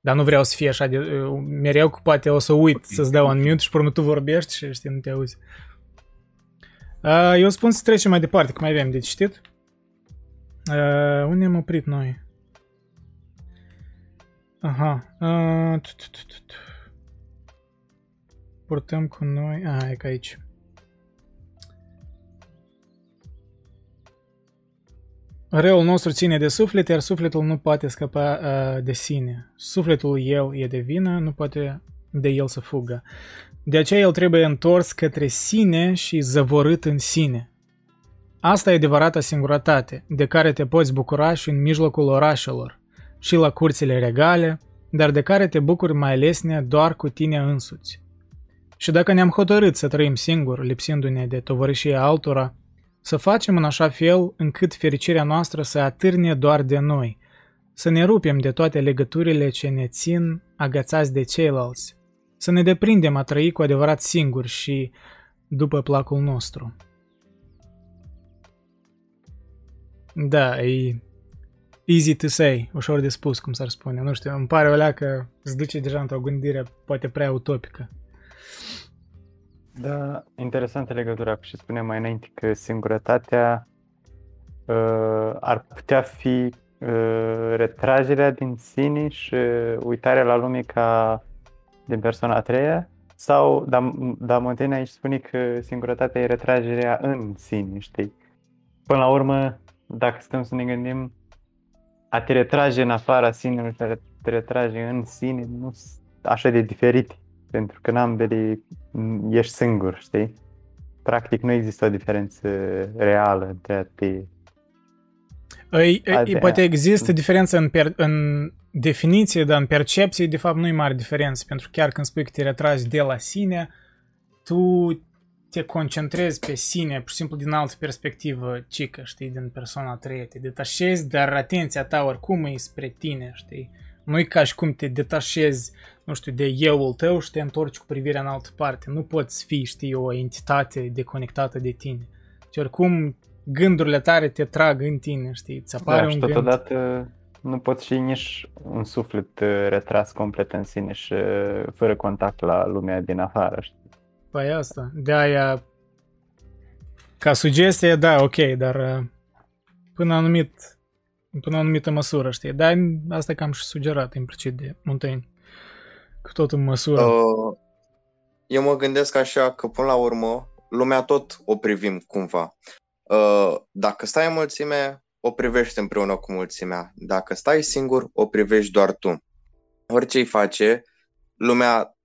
dar nu vreau să fie așa de... Mereu că poate o să uit okay. să-ți dau un mute și până tu vorbești și știi, nu te auzi. Eu spun să trecem mai departe, că mai avem de citit. Uh, unde am oprit noi? Aha. Uh, Purtăm cu noi... Ah, e ca aici. Răul nostru ține de suflet, iar sufletul nu poate scăpa uh, de sine. Sufletul el e de vină, nu poate de el să fugă. De aceea el trebuie întors către sine și zăvorât în sine. Asta e adevărata singurătate, de care te poți bucura și în mijlocul orașelor, și la curțile regale, dar de care te bucuri mai alesne doar cu tine însuți. Și dacă ne-am hotărât să trăim singur, lipsindu-ne de tovărășia altora, să facem în așa fel încât fericirea noastră să atârne doar de noi, să ne rupem de toate legăturile ce ne țin agățați de ceilalți, să ne deprindem a trăi cu adevărat singuri și după placul nostru. Da, e easy to say, ușor de spus, cum s-ar spune. Nu știu, îmi pare o că îți duce deja într-o gândire poate prea utopică. Da, interesantă legătura cu ce spuneam mai înainte, că singurătatea uh, ar putea fi uh, retragerea din sine și uitarea la lume ca din persoana a treia sau, dar da, Montaigne aici spune că singurătatea e retragerea în sine, știi? Până la urmă, dacă stăm să ne gândim, a te retrage în afara sinelui și a te retrage în sine nu sunt așa de diferite, pentru că în ambele ești singur, știi? Practic nu există o diferență reală între a te... Ei, ei, poate există diferență în, per, în definiție, dar în percepție, de fapt, nu e mare diferență, pentru că chiar când spui că te retragi de la sine, tu te concentrezi pe sine, pur și simplu din altă perspectivă, cică, știi, din persoana a treia, te detașezi, dar atenția ta oricum e spre tine, știi? Nu-i ca și cum te detașezi, nu știu, de euul tău și te întorci cu privirea în altă parte. Nu poți fi, știi, o entitate deconectată de tine. Și oricum, gândurile tare te trag în tine, știi, îți apare da, un și totodată gând. nu poți fi nici un suflet uh, retras complet în sine și uh, fără contact la lumea din afară, știi. Păi asta, de aia, ca sugestie, da, ok, dar uh, până anumit, până anumită măsură, știi, dar asta cam și sugerat implicit de Montaigne, cu tot în măsură. Uh, eu mă gândesc așa că până la urmă lumea tot o privim cumva. Uh, dacă stai în mulțime, o privești împreună cu mulțimea. Dacă stai singur, o privești doar tu. Orice îi face, lumea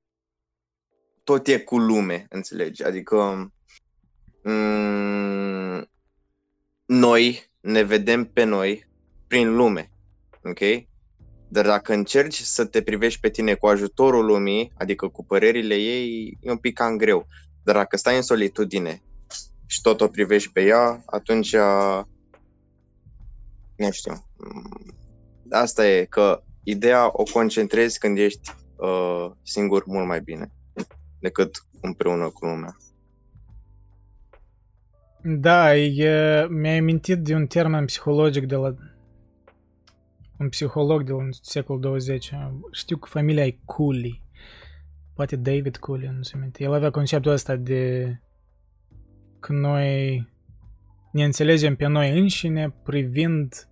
tot e cu lume, înțelegi? Adică mm, noi ne vedem pe noi prin lume, ok? Dar dacă încerci să te privești pe tine cu ajutorul lumii, adică cu părerile ei, e un pic cam greu. Dar dacă stai în solitudine și tot o privești pe ea, atunci, nu știu, asta e, că ideea o concentrezi când ești uh, singur mult mai bine decât împreună cu lumea. Da, e, mi-ai amintit de un termen psihologic de la un psiholog de la secolul 20. Știu că familia e Cooley. Poate David Cooley, nu se minte. El avea conceptul ăsta de că noi ne înțelegem pe noi înșine privind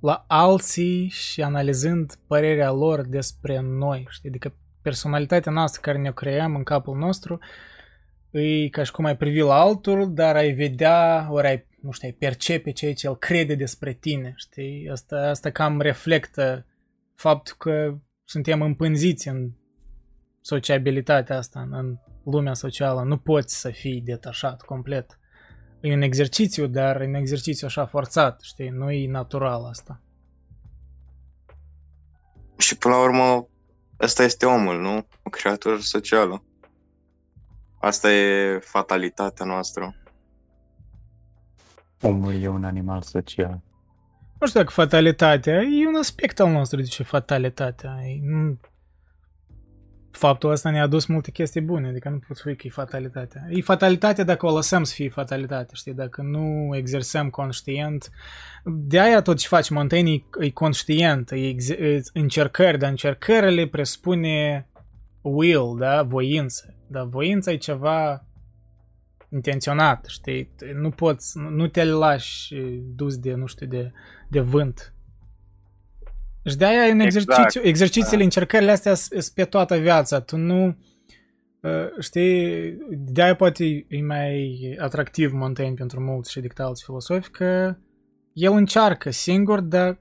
la alții și analizând părerea lor despre noi. Știi? Adică personalitatea noastră care ne creăm în capul nostru e ca și cum ai privi la altul, dar ai vedea, ori ai, nu știu, ai percepe ceea ce el crede despre tine, știi? Asta, asta cam reflectă faptul că suntem împânziți în sociabilitatea asta, în lumea socială. Nu poți să fii detașat complet. E un exercițiu, dar e un exercițiu așa forțat, știi? Nu e natural asta. Și până la urmă, ăsta este omul, nu? O creatură socială. Asta e fatalitatea noastră. Omul e un animal social. Nu știu dacă fatalitatea, e un aspect al nostru, de ce fatalitatea. E, nu, faptul ăsta ne-a adus multe chestii bune, adică nu pot spune că e fatalitatea. E fatalitatea dacă o lăsăm să fie fatalitate, știi, dacă nu exersăm conștient. De aia tot ce faci Montaigne e, e conștient, e, e încercări, dar încercările presupune will, da, voință. Dar voința e ceva intenționat, știi? Nu poți, nu te lași dus de, nu știu, de, de vânt. Și de aia în exercițiu, exact. exercițiile, da. încercările astea sunt pe toată viața. Tu nu, știi, de aia poate e mai atractiv Montaigne pentru mulți și decât alți filosofi, că el încearcă singur, dar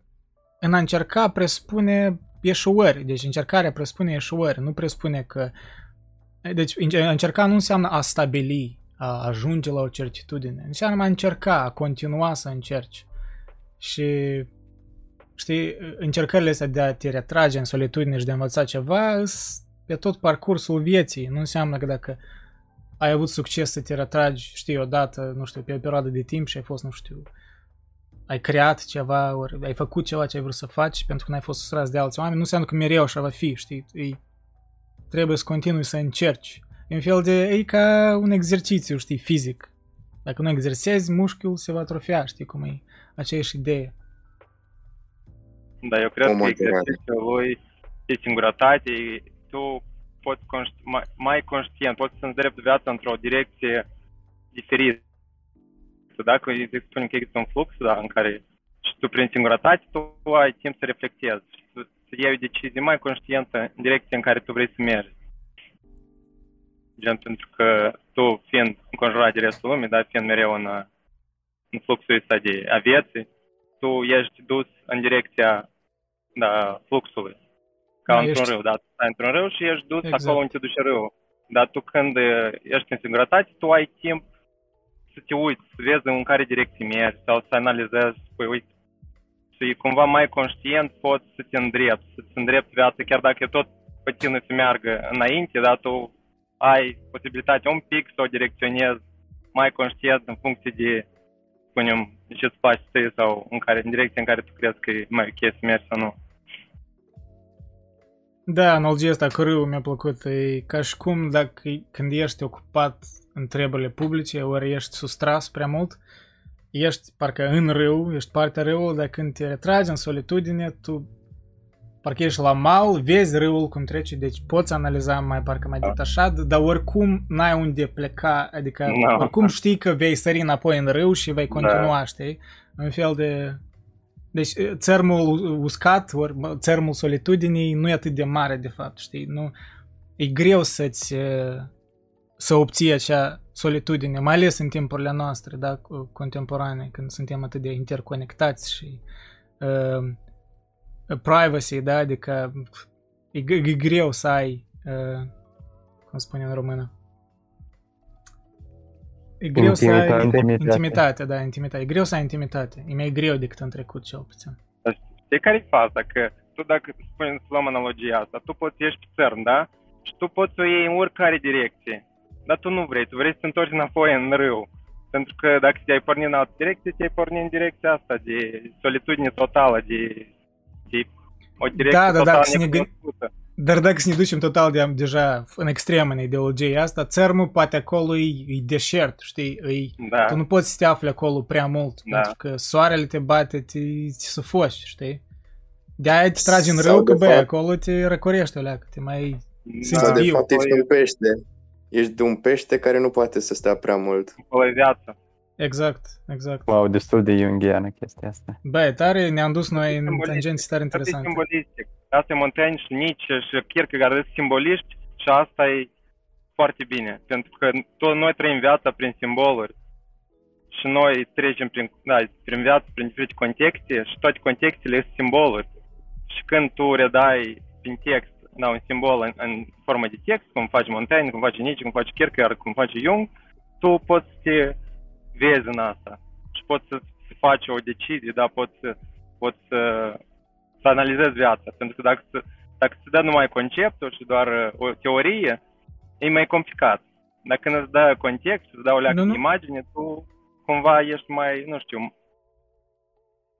în a încerca presupune eșuări. Deci încercarea presupune eșuări, nu presupune că... Deci încerca nu înseamnă a stabili, a ajunge la o certitudine. Înseamnă a încerca, a continua să încerci. Și știi, încercările astea de a te retrage în solitudine și de a învăța ceva pe tot parcursul vieții. Nu înseamnă că dacă ai avut succes să te retragi, știi, odată, nu știu, pe o perioadă de timp și ai fost, nu știu, ai creat ceva, ori ai făcut ceva ce ai vrut să faci pentru că n-ai fost sustras de alți oameni, nu înseamnă că mereu așa va fi, știi? E, trebuie să continui să încerci. E un fel de, e ca un exercițiu, știi, fizic. Dacă nu exersezi, mușchiul se va atrofia, știi cum e aceeași idee. Da, eu cred că exercițiul lui de singurătate, tu poți conști, mai, mai conștient, poți să îndrepti viața într-o direcție diferită dacă îți spunem că există un flux da, în care și tu prin singurătate tu ai timp să reflectezi și să, să iei o decizie mai conștientă în direcția în care tu vrei să mergi. Gen, pentru că tu, fiind înconjurat de restul lumii, da, fiind mereu în, în fluxul ăsta de a vieții, tu ești dus în direcția da, fluxului. Ca da, într-un ești... râu, da, tu stai într-un râu și ești dus exact. acolo unde te duce râul. Dar tu când ești în singurătate, tu ai timp să te uiți, să vezi în care direcție mergi sau să analizezi, păi uite, și cumva mai conștient poți să te îndrepti, să-ți îndrepti viața, chiar dacă tot pe tine să meargă înainte, dar tu ai posibilitatea un pic să o direcționezi mai conștient în funcție de, spunem, ce îți place să sau în, care, în direcția în care tu crezi că e mai ok să mergi sau nu. Da, analogia asta cu râul mi-a plăcut. E ca și cum dacă când ești ocupat în treburile publice, ori ești sustras prea mult, ești parcă în râu, ești partea râului, dar când te retragi în solitudine, tu parcă ești la mal, vezi râul cum trece, deci poți analiza mai parcă mai da. detașat, dar oricum n-ai unde pleca, adică no. oricum știi că vei sări înapoi în râu și vei continua, da. știi? Un fel de... Deci țărmul uscat, ori țărmul solitudinii nu e atât de mare de fapt, știi? Nu, e greu să-ți să obții acea solitudine, mai ales în timpurile noastre, da, contemporane, când suntem atât de interconectați și uh, privacy, da, adică e, e greu să ai, uh, cum spune în română, E greu intimitate, să ai intimitate. intimitate, da, intimitate. E greu să ai intimitate. E mai greu decât în trecut, cel puțin. Știi care e faza? Că tu dacă spui, să luăm analogia asta, tu poți ieși pe țărm, da? Și tu poți să o iei în oricare direcție. Dar tu nu vrei, tu vrei să te întorci înapoi în râu. Pentru că dacă te-ai pornit în altă direcție, te-ai pornit în direcția asta de solitudine totală, de, de o direcție da, da, total da, ne dar dacă să ne ducem total de, deja în extrem în ideologia asta, țărmul poate acolo e, e deșert, știi? E, da. Tu nu poți să te afli acolo prea mult, da. pentru că soarele te bate, te, te sufoci, știi? De-aia te tragi în râu, că băi, acolo te răcorești, oleacă, te mai Sau de fapt ești un pește. Ești de un pește care nu poate să stea prea mult. O viață. Exact, exact. Wow, destul de jungiană chestia asta. Băi, tare ne-am dus noi în tangenții tare interesante. Simbolistic. Asta e Montaigne și Nietzsche și Kierkegaard sunt simboliști și asta e foarte bine. Pentru că tot noi trăim viața prin simboluri și noi trecem prin, da, prin viață, prin diferite contexte și toate contextele sunt simboluri. Și când tu redai prin text da, un simbol în, în formă de text, cum face Montaigne, cum face Nietzsche, cum face Kierkegaard, cum face Jung, tu poți să te vezi în asta și poți să, să faci o decizie, da, poți, poți să, să analizezi viața. Pentru că dacă, dacă se dă numai conceptul și doar uh, o teorie, e mai complicat. Dacă când îți dă context, îți dă o leacă de imagine, tu cumva ești mai, nu știu,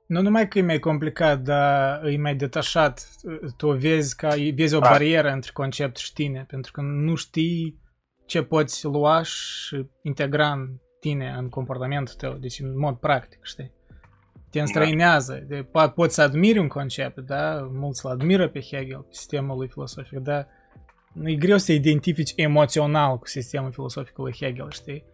nu numai că e mai complicat, dar e mai detașat. Tu vezi ca vezi o da. barieră între concept și tine, pentru că nu știi ce poți lua și integra în tine, în comportamentul tău, deci în mod practic, știi? Te înstrăinează. De, poți să admiri un concept, da? Mulți îl admiră pe Hegel, pe sistemul lui filosofic, dar nu e greu să identifici emoțional cu sistemul filosofic lui Hegel, știi?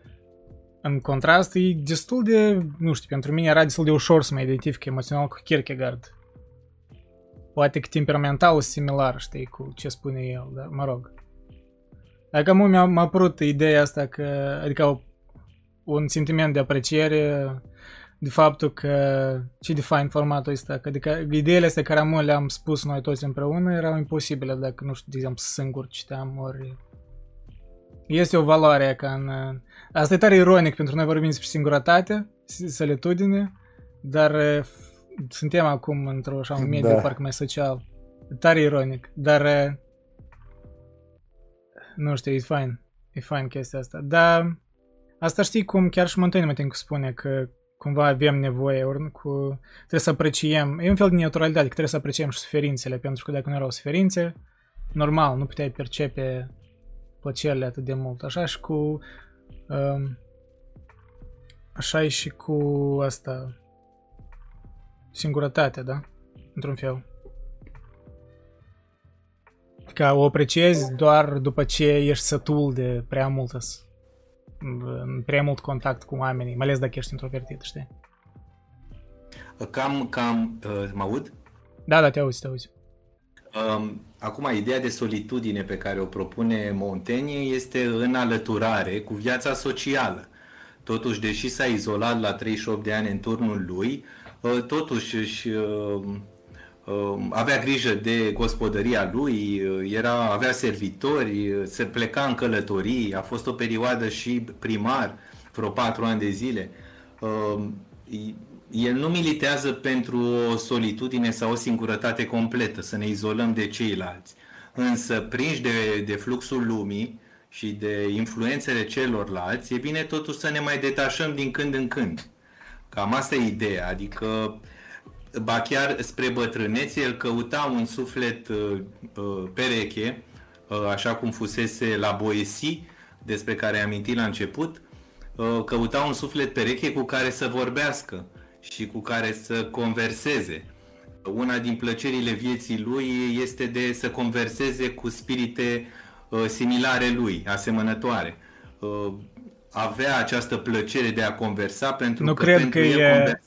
În contrast, e destul de, nu știu, pentru mine era destul de ușor să mă identific emoțional cu Kierkegaard. Poate că temperamental e similar, știi, cu ce spune el, dar mă rog. Adică mi-a, m-a apărut ideea asta că, adică un sentiment de apreciere de faptul că ce de fain formatul ăsta, că adică ideile astea care am le-am spus noi toți împreună erau imposibile dacă, nu știu, de exemplu, singur citeam, ori este o valoare ca în... Asta e tare ironic pentru noi vorbim despre singurătate, solitudine, dar suntem acum într-o așa un mediu da. parcă mai social. E tare ironic, dar nu știu, e fain. E fain chestia asta. Dar asta știi cum chiar și Montaigne mă spune că cumva avem nevoie, ori cu, trebuie să apreciem, e un fel de neutralitate, că trebuie să apreciem și suferințele, pentru că dacă nu erau suferințe, normal, nu puteai percepe plăcerile atât de mult. Așa și cu... Um, așa e și cu asta... Singurătatea, da? Într-un fel. Ca o apreciezi doar după ce ești sătul de prea mult prea mult contact cu oamenii, mai ales dacă ești introvertit, știi? Cam, cam, uh, mă aud? Da, da, te auzi, te auzi. Um, acum, ideea de solitudine pe care o propune Montaigne este în alăturare cu viața socială. Totuși, deși s-a izolat la 38 de ani în turnul lui, uh, totuși își uh, um, avea grijă de gospodăria lui, uh, era, avea servitori, se pleca în călătorii, a fost o perioadă și primar, vreo patru ani de zile. Um, el nu militează pentru o solitudine sau o singurătate completă, să ne izolăm de ceilalți. Însă, prinși de, de fluxul lumii și de influențele celorlalți, e bine totuși să ne mai detașăm din când în când. Cam asta e ideea, adică ba chiar spre bătrânețe, el căuta un suflet uh, uh, pereche, uh, așa cum fusese la Boesi, despre care am amintit la început, uh, căuta un suflet pereche cu care să vorbească și cu care să converseze. Una din plăcerile vieții lui este de să converseze cu spirite uh, similare lui, asemănătoare. Uh, avea această plăcere de a conversa pentru nu că cred pentru că el e, conversa...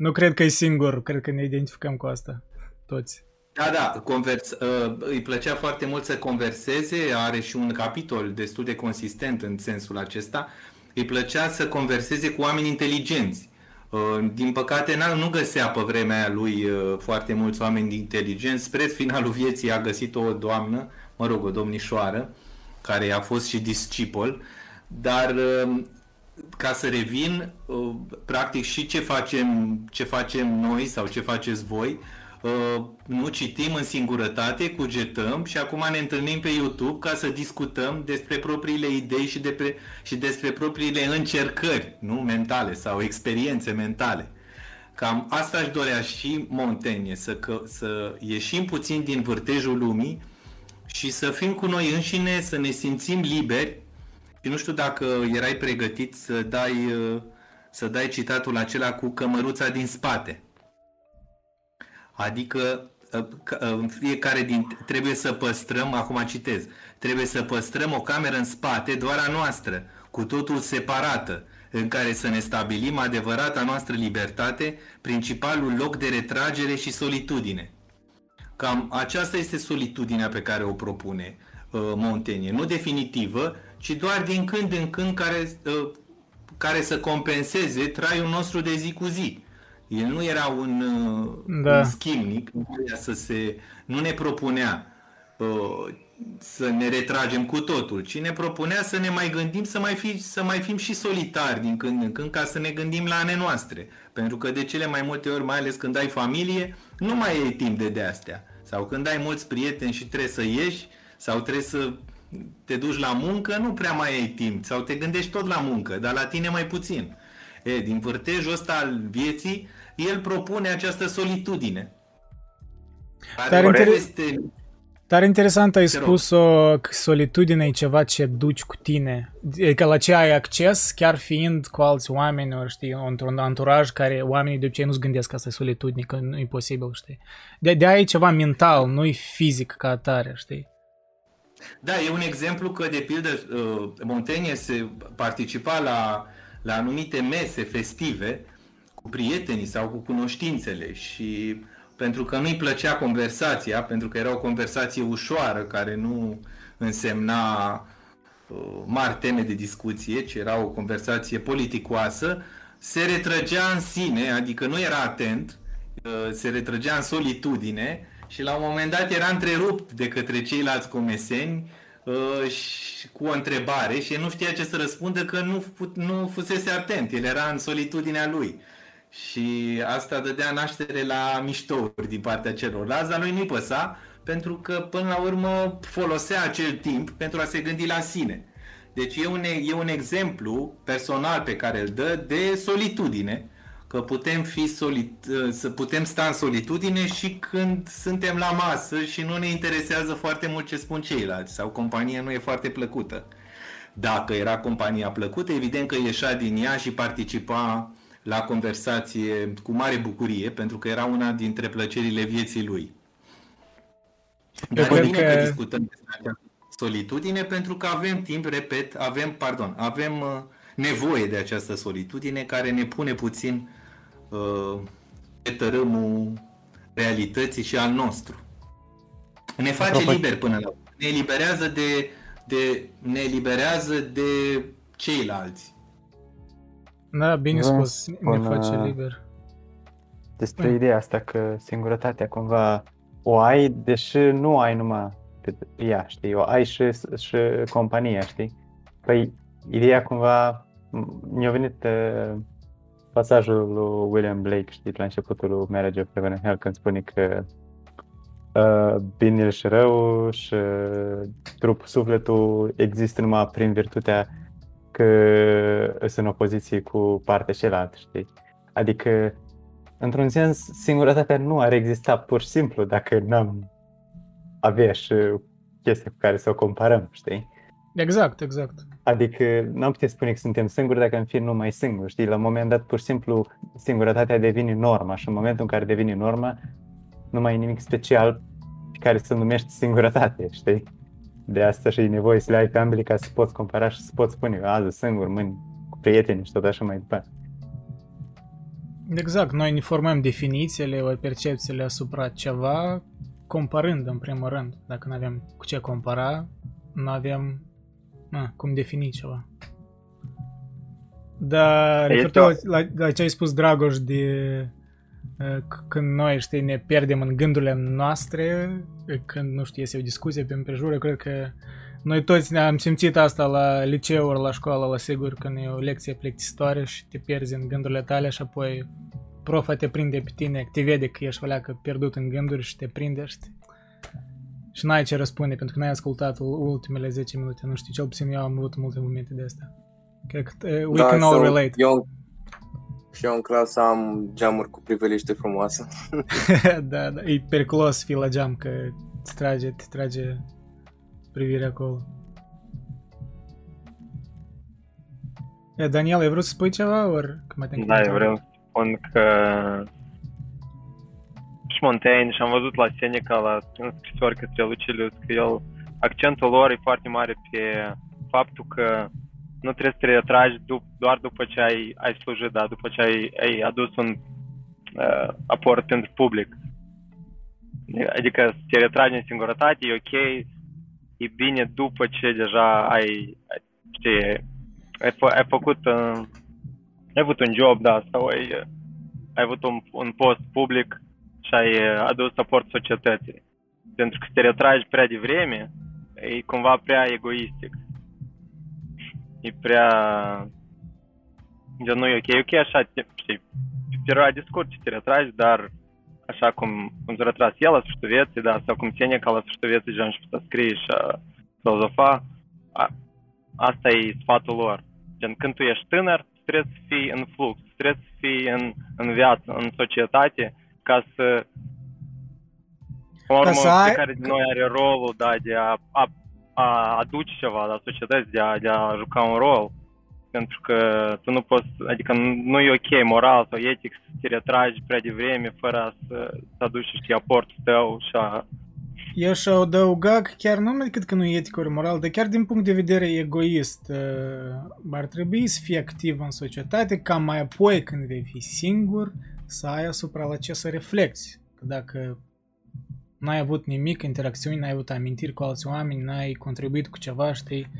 Nu cred că e singur, cred că ne identificăm cu asta, toți. Da, da, convers, uh, îi plăcea foarte mult să converseze, are și un capitol destul de consistent în sensul acesta. Îi plăcea să converseze cu oameni inteligenți. Uh, din păcate nu găsea pe vremea lui uh, foarte mulți oameni inteligenți. Spre finalul vieții a găsit o doamnă, mă rog, o domnișoară, care a fost și discipol, dar uh, ca să revin, practic și ce facem, ce facem noi sau ce faceți voi, nu citim în singurătate, cugetăm și acum ne întâlnim pe YouTube ca să discutăm despre propriile idei și, de și despre propriile încercări nu mentale sau experiențe mentale. Cam asta își dorea și Montaigne, să, că, să ieșim puțin din vârtejul lumii și să fim cu noi înșine, să ne simțim liberi. Și nu știu dacă erai pregătit să dai, să dai citatul acela cu cămăruța din spate. Adică ă, ă, fiecare din trebuie să păstrăm, acum citez, trebuie să păstrăm o cameră în spate, doar a noastră, cu totul separată, în care să ne stabilim adevărata noastră libertate, principalul loc de retragere și solitudine. Cam aceasta este solitudinea pe care o propune uh, Montaigne. Nu definitivă, ci doar din când în când care, uh, care să compenseze traiul nostru de zi cu zi. El nu era un, uh, da. un schimnic, nu, să se, nu ne propunea uh, să ne retragem cu totul, ci ne propunea să ne mai gândim să mai, fi, să mai fim și solitari din când în când ca să ne gândim la ane noastre. Pentru că de cele mai multe ori, mai ales când ai familie, nu mai ai timp de de-astea. Sau când ai mulți prieteni și trebuie să ieși sau trebuie să te duci la muncă, nu prea mai ai timp. Sau te gândești tot la muncă, dar la tine mai puțin. E, din vârtejul ăsta al vieții, el propune această solitudine. Dar, inter... este... Dar interesant ai spus-o că solitudinea e ceva ce duci cu tine. Adică la ce ai acces, chiar fiind cu alți oameni, ori știi, într-un anturaj care oamenii de obicei nu-ți gândesc că asta e solitudine, că nu e posibil, știi. De, de aia e ceva mental, nu e fizic ca atare, știi. Da, e un exemplu că, de pildă, uh, Montaigne se participa la, la anumite mese festive cu prietenii sau cu cunoștințele și pentru că nu-i plăcea conversația, pentru că era o conversație ușoară care nu însemna uh, mari teme de discuție, ci era o conversație politicoasă, se retrăgea în sine, adică nu era atent, uh, se retrăgea în solitudine și la un moment dat era întrerupt de către ceilalți comeseni uh, și, cu o întrebare și el nu știa ce să răspundă că nu, nu fusese atent, el era în solitudinea lui și asta dădea naștere la miștouri din partea celorlalți, dar lui nu-i păsa, pentru că până la urmă folosea acel timp pentru a se gândi la sine. Deci e un, e un exemplu personal pe care îl dă de solitudine, că putem, fi solit, să putem sta în solitudine și când suntem la masă și nu ne interesează foarte mult ce spun ceilalți sau compania nu e foarte plăcută. Dacă era compania plăcută, evident că ieșea din ea și participa la conversație cu mare bucurie, pentru că era una dintre plăcerile vieții lui. Dar e bine că... că discutăm despre această solitudine, pentru că avem timp, repet, avem, pardon, avem uh, nevoie de această solitudine care ne pune puțin uh, pe tărâmul realității și al nostru. Ne face Apropo... liber până la ne eliberează de, de ne eliberează de ceilalți. Da, bine spus, ne face uh, liber. Despre Bine. ideea asta că singurătatea cumva o ai, deși nu ai numai pe ea, știi, o ai și, și compania, știi? Păi, ideea cumva, mi-a venit uh, pasajul lui William Blake, știi, la începutul lui Marriage of Heaven and Hell, când spune că uh, binele și rău și trupul, sufletul există numai prin virtutea că sunt în opoziție cu partea cealaltă, știi? Adică într-un sens, singurătatea nu ar exista pur și simplu dacă n-am avea și chestia cu care să o comparăm, știi? Exact, exact. Adică n-am putea spune că suntem singuri dacă am fi numai singuri, știi? La un moment dat, pur și simplu, singurătatea devine norma și în momentul în care devine norma, nu mai e nimic special pe care să numești singurătate, știi? De asta și e nevoie să le ai pe ambele ca să poți compara și să poți spune azi singur, mâini cu prieteni și tot așa mai departe. Exact, noi ne formăm definițiile, ori percepțiile asupra ceva, comparând în primul rând. Dacă nu avem cu ce compara, nu avem na, cum defini ceva. Dar referitor la, la ce ai spus, Dragoș, de când noi, știi, ne pierdem în gândurile noastre, când, nu știu, este o discuție pe împrejur, cred că noi toți ne-am simțit asta la liceu ori la școală, la sigur, când e o lecție plictisitoare și te pierzi în gândurile tale și apoi profa te prinde pe tine, te vede că ești că pierdut în gânduri și te prinde, știi? Și n-ai ce răspunde pentru că n-ai ascultat ultimele 10 minute, nu știu, cel puțin eu am avut multe momente de astea. Cred că uh, we da, can all relate. Eu, și eu în clasă am geamuri cu priveliște frumoase. da, da, e periculos să fii la geam, că îți trage, te trage privirea acolo. E, Daniel, ai vrut să spui ceva, ori că mai Da, eu vreau să spun că și Montaigne și am văzut la Seneca, la scrisori către Lucilius, că el, accentul lor e foarte mare pe faptul că nu trebuie să te retragi dup- doar după ce ai, ai slujit, dar după ce ai, ai adus un uh, aport pentru public. Adică să te retragi în singurătate, e ok, e bine după ce deja ai, știi, ai, fă, ai făcut, uh, ai avut un job, da, sau ai, ai avut un, un post public și ai adus aport societății. Pentru că să te retragi prea devreme, e cumva prea egoistic e prea... De nu e ok. E ok așa, știi, pe perioada de scurt te retragi, dar așa cum, cum s-a retras el la sfârșitul vieții, da, sau cum Seneca la sfârșitul vieții deja început să scrie și a filozofa, a, asta e sfatul lor. Gen, când tu ești tânăr, trebuie să fii în flux, trebuie să fii în, în viață, în societate, ca să Ca urmă, să ai... care din noi are rolul da, de a, a a aduce ceva la societăți, de a, de a juca un rol. Pentru că tu nu poți, adică nu e ok moral sau etic să te retragi prea devreme fără să, să aduci, știi, aportul tău și a... Eu și adăuga că chiar nu decât că nu e etic ori moral, dar chiar din punct de vedere egoist, uh, ar trebui să fii activ în societate ca mai apoi când vei fi singur să ai asupra la ce să reflecti. Că dacă n-ai avut nimic, interacțiuni, n-ai avut amintiri cu alți oameni, n-ai contribuit cu ceva, știi,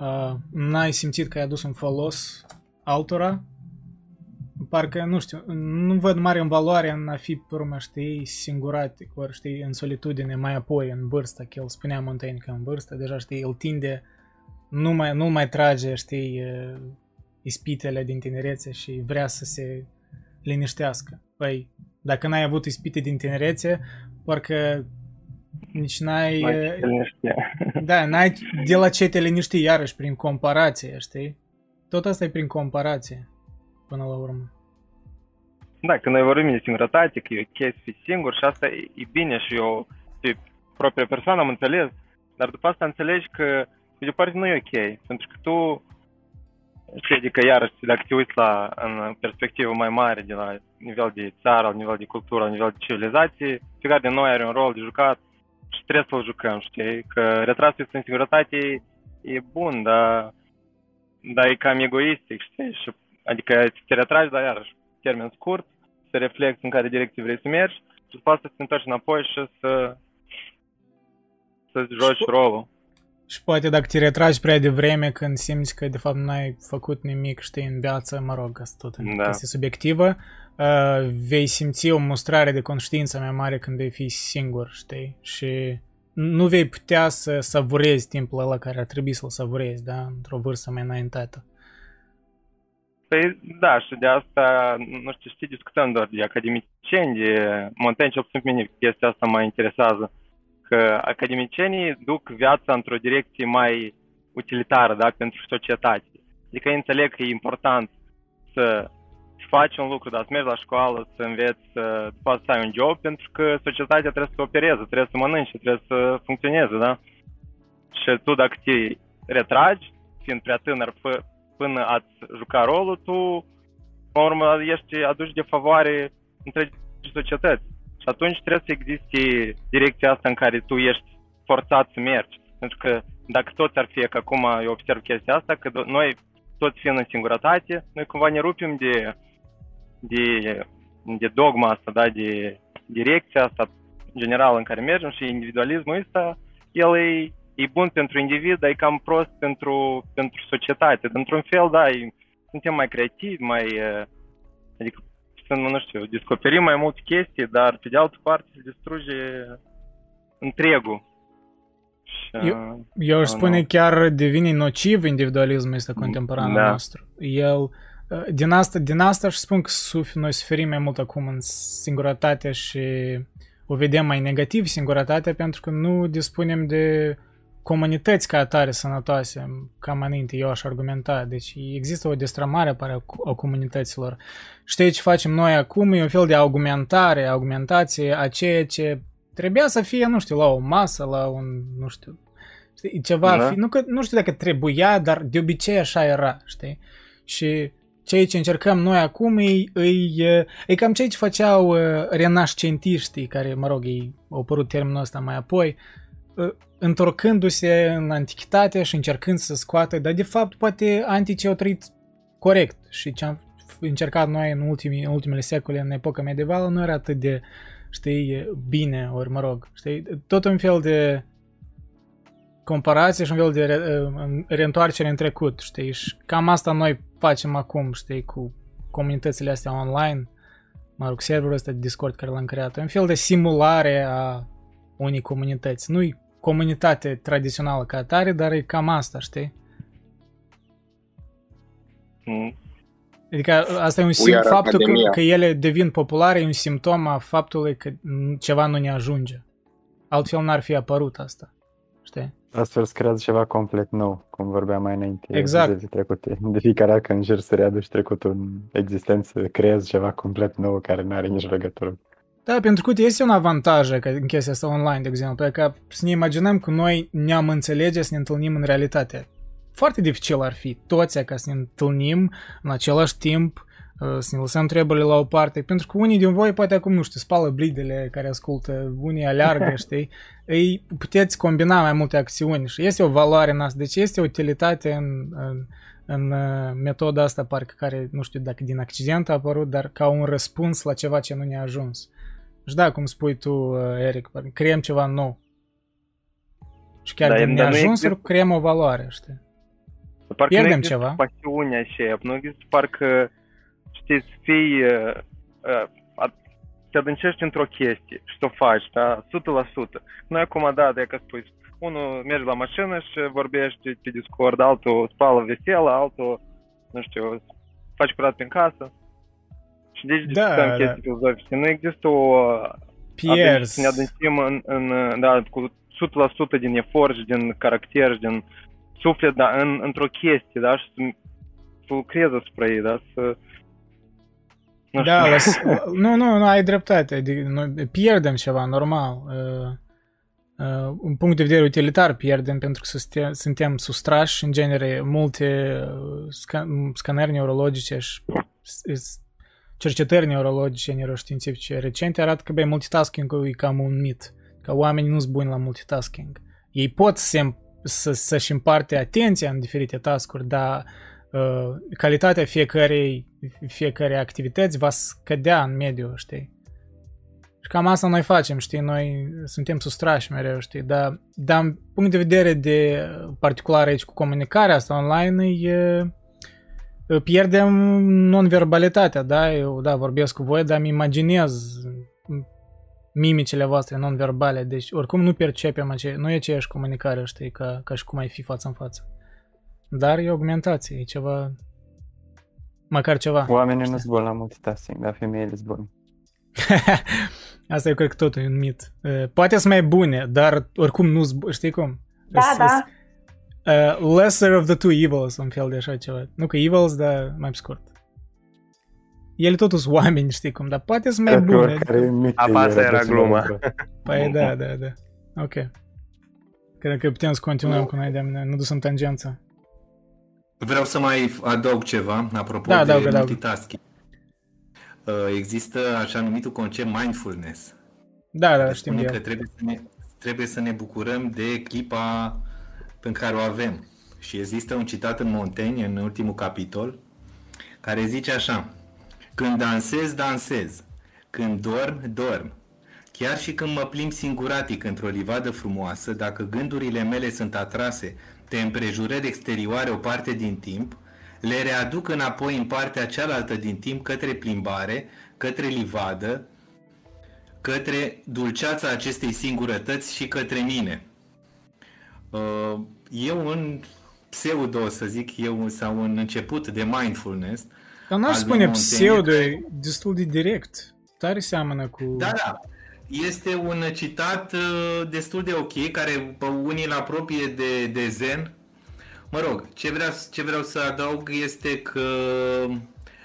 uh, n-ai simțit că ai adus un folos altora, parcă, nu știu, nu văd mare în valoare în a fi, pe urmă, știi, singurat, ori, știi, în solitudine, mai apoi, în vârstă, că el spunea Montaigne că în vârstă, deja, știi, el tinde, nu mai, nu mai trage, știi, ispitele din tinerețe și vrea să se liniștească. Păi, dacă n-ai avut ispite din tinerețe, parcă nici n-ai... Da, n-ai de la ce te liniști iarăși prin comparație, știi? Tot asta e prin comparație, până la urmă. Da, când noi vorbim de singurătate, că e ok să fii singur și asta e, e bine și eu pe propria persoană am înțeles, dar după asta înțelegi că pe de parte nu e ok, pentru că tu știi, adică iarăși dacă te uiți la, în perspectivă mai mare de la nivel de țară, la nivel de cultură, la nivel de civilizație, fiecare de noi are un rol de jucat și trebuie să-l jucăm, știi? Că retrasul în singurătate e bun, dar, dar e cam egoistic, știi? Și, adică te retragi, dar iarăși, termen scurt, să reflecti în care direcție vrei să mergi și după asta să te întorci înapoi și să să joci rolul. Și poate dacă te retragi prea devreme când simți că de fapt n-ai făcut nimic, știi, în viață, mă rog, asta tot da. este subiectivă, uh, vei simți o mustrare de conștiință mai mare când vei fi singur, știi? Și nu vei putea să savurezi timpul ăla care ar trebui să-l savurezi, da? Într-o vârstă mai înaintată. Păi da, și de asta, nu știu, știi, discutăm doar de academicieni, de Montaigne, cel puțin pe mine chestia asta mă interesează că academicienii duc viața într-o direcție mai utilitară da, pentru societate. Adică ei înțeleg că e important să să faci un lucru, dar să mergi la școală, să înveți, să poți să ai un job, pentru că societatea trebuie să opereze, trebuie să mănânci, trebuie să funcționeze, da? Și tu dacă te retragi, fiind prea tânăr p- până ați juca rolul, tu, în urmă, ești aduci de favoare întregi societăți. Și atunci trebuie să existe direcția asta în care tu ești forțat să mergi. Pentru că dacă toți ar fi, că acum eu observ chestia asta, că noi toți fiind în singurătate, noi cumva ne rupim de, de, de dogma asta, da, de direcția asta generală în care mergem și individualismul ăsta, el e, e bun pentru individ, dar e cam prost pentru, pentru societate. Într-un fel, da, e, suntem mai creativi, mai, adică să, nu știu, descoperim mai multe chestii, dar pe de altă parte se distruge întregul. Eu, eu aș spune chiar devine nociv individualismul ăsta contemporan da. nostru. El, uh, din asta, din asta aș spun că noi suferim mai mult acum în singurătate și o vedem mai negativ singurătatea pentru că nu dispunem de comunități ca atare sănătoase, cam înainte eu aș argumenta. Deci există o destrămare apare a comunităților. Știi ce facem noi acum? E un fel de augmentare, augmentație a ceea ce trebuia să fie, nu știu, la o masă, la un, nu știu, știi, ceva, da. fi, nu, că, nu știu dacă trebuia, dar de obicei așa era, știi? Și ceea ce încercăm noi acum e, e, e cam ceea ce făceau uh, renascentiștii, care, mă rog, ei au apărut termenul ăsta mai apoi, uh, întorcându-se în antichitate și încercând să scoată, dar de fapt poate anticii au trăit corect și ce am încercat noi în, ultimii, în ultimele secole, în epoca medievală, nu era atât de, știi, bine, ori mă rog, știi, tot un fel de comparație și un fel de re, reîntoarcere în trecut, știi, și cam asta noi facem acum, știi, cu comunitățile astea online, mă rog, serverul ăsta de Discord care l-am creat, un fel de simulare a unei comunități. Nu-i comunitate tradițională ca atare, dar e cam asta, știi? Mm. Adică asta e un sim, faptul că, că ele devin populare e un simptom a faptului că ceva nu ne ajunge. Altfel n-ar fi apărut asta. Știi? Astfel se creează ceva complet nou, cum vorbeam mai înainte. Exact. De, trecute. de fiecare dată când încerci să readuci trecutul în existență, creezi ceva complet nou care nu are nici legătură. Da, pentru că este un avantaj în chestia asta online, de exemplu, că să ne imaginăm că noi ne-am înțelege să ne întâlnim în realitate. Foarte dificil ar fi toți ca să ne întâlnim în același timp, uh, să ne lăsăm treburile la o parte, pentru că unii din voi poate acum, nu știu, spală blidele care ascultă, unii aleargă, știi? Ei puteți combina mai multe acțiuni și este o valoare în asta, deci este o utilitate în, în, în uh, metoda asta, parcă care, nu știu dacă din accident a apărut, dar ca un răspuns la ceva ce nu ne-a ajuns. Și da, cum spui tu, uh, Eric, creăm ceva nou. Și chiar da, din neajunsuri există... creăm o valoare, știi? Parcă Pierdem ceva. pasiunea și nu există parcă, știi, să fii, uh, uh, te adâncești într-o chestie și să o faci, da, 100%. Noi acum, da, de că spui, unul merge la mașină și vorbește pe Discord, altul spală veselă, altul, nu știu, faci curat prin casă. Și deci da, discutăm da. chestii filozofice. Nu există o... Pierzi. Să ne adâncim în, în, da, cu 100% din efort și din caracter și din suflet, da, în, într-o chestie, da, și să, să lucrezi asupra ei, da, să... Nu da, las, nu, nu, nu, ai dreptate, adică, noi pierdem ceva, normal. Uh, uh, un punct de vedere utilitar pierdem pentru că suntem, suntem sustrași, în genere, multe uh, scan, scanări neurologice și cercetări neurologice, neuroștiințifice recente arată că, băi, multitasking-ul e cam un mit, că oamenii nu sunt buni la multitasking. Ei pot să, să, să-și împarte atenția în diferite taskuri, dar uh, calitatea fiecarei, fiecare activități va scădea în mediu, știi? Și cam asta noi facem, știi, noi suntem sustrași mereu, știi, dar, dar în punct de vedere de particular aici cu comunicarea asta online e pierdem non-verbalitatea, da? Eu, da, vorbesc cu voi, dar îmi imaginez mimicile voastre non-verbale, deci oricum nu percepem ace- nu e aceeași comunicare, știi, ca, ca și cum ai fi față în față. Dar e augmentație, e ceva, măcar ceva. Oamenii nu sunt la multitasking, dar femeile sunt bune. Asta eu cred că totul e un mit. Poate sunt mai bune, dar oricum nu știi cum? Da, da. Uh, lesser of the two evils, un fel de așa ceva. Nu că evils, dar mai scurt. ele totuși sunt oameni, știi cum, dar poate sunt mai bune. Apa era gluma. Păi da, da, da. Ok. Cred că putem să continuăm cu noi de mine, nu dus în tangență. Vreau să mai adaug ceva, apropo da, de adaug, multitasking. Adaug. Uh, există așa numitul concept mindfulness. Da, da, știm că trebuie să, ne, trebuie să ne bucurăm de clipa pe care o avem. Și există un citat în Montaigne, în ultimul capitol, care zice așa Când dansez, dansez. Când dorm, dorm. Chiar și când mă plimb singuratic într-o livadă frumoasă, dacă gândurile mele sunt atrase de împrejurări exterioare o parte din timp, le readuc înapoi în partea cealaltă din timp către plimbare, către livadă, către dulceața acestei singurătăți și către mine. Uh, eu în pseudo, să zic eu, sau în început de mindfulness... Dar n-aș spune pseudo, e destul de direct. Tare seamănă cu... Da, da. Este un citat uh, destul de ok, care pe unii îl apropie de, de zen. Mă rog, ce vreau, ce vreau să adaug este că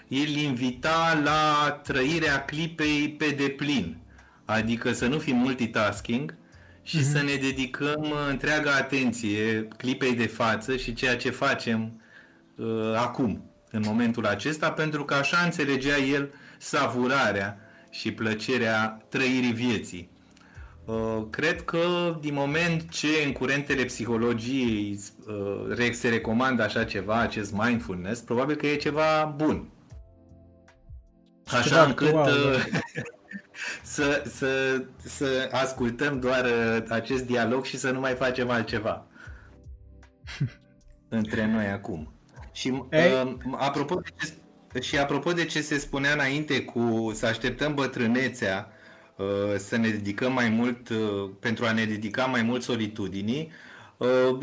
el invita la trăirea clipei pe deplin. Adică să nu fim multitasking și mm-hmm. să ne dedicăm uh, întreaga atenție clipei de față și ceea ce facem uh, acum, în momentul acesta, pentru că așa înțelegea el savurarea și plăcerea trăirii vieții. Uh, cred că din moment ce în curentele psihologiei uh, se recomandă așa ceva, acest mindfulness, probabil că e ceva bun. Așa încât uh, să, să, să ascultăm doar acest dialog și să nu mai facem altceva între noi acum. Și uh, apropo de ce și apropo de ce se spunea înainte cu să așteptăm bătrânețea, uh, să ne dedicăm mai mult, uh, pentru a ne dedica mai mult solitudinii, uh,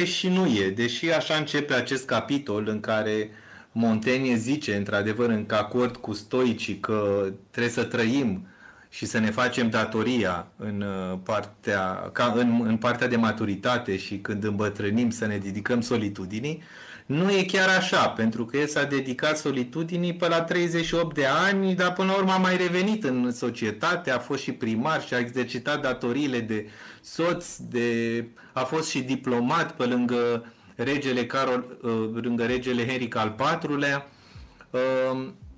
e și nu e. Deși așa începe acest capitol în care Montaigne zice, într-adevăr, în acord cu stoicii, că trebuie să trăim și să ne facem datoria în partea, ca în, în partea de maturitate și când îmbătrânim să ne dedicăm solitudinii, nu e chiar așa, pentru că el s-a dedicat solitudinii pe la 38 de ani, dar până la urmă a mai revenit în societate, a fost și primar și a exercitat datoriile de soț, de, a fost și diplomat pe lângă regele, Carol, uh, lângă regele Henric al IV-lea.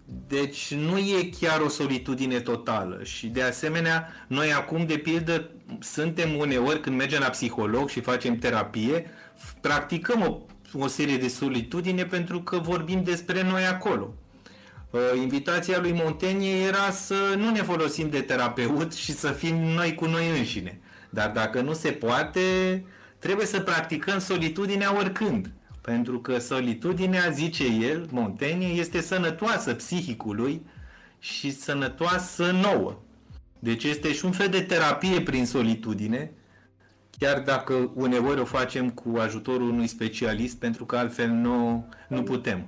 Um, deci nu e chiar o solitudine totală și de asemenea noi acum de pildă suntem uneori când mergem la psiholog și facem terapie, practicăm o o serie de solitudine pentru că vorbim despre noi acolo. Uh, invitația lui Montaigne era să nu ne folosim de terapeut și să fim noi cu noi înșine. Dar dacă nu se poate, trebuie să practicăm solitudinea oricând. Pentru că solitudinea, zice el, Montaigne, este sănătoasă psihicului și sănătoasă nouă. Deci este și un fel de terapie prin solitudine, chiar dacă uneori o facem cu ajutorul unui specialist, pentru că altfel nu, nu putem.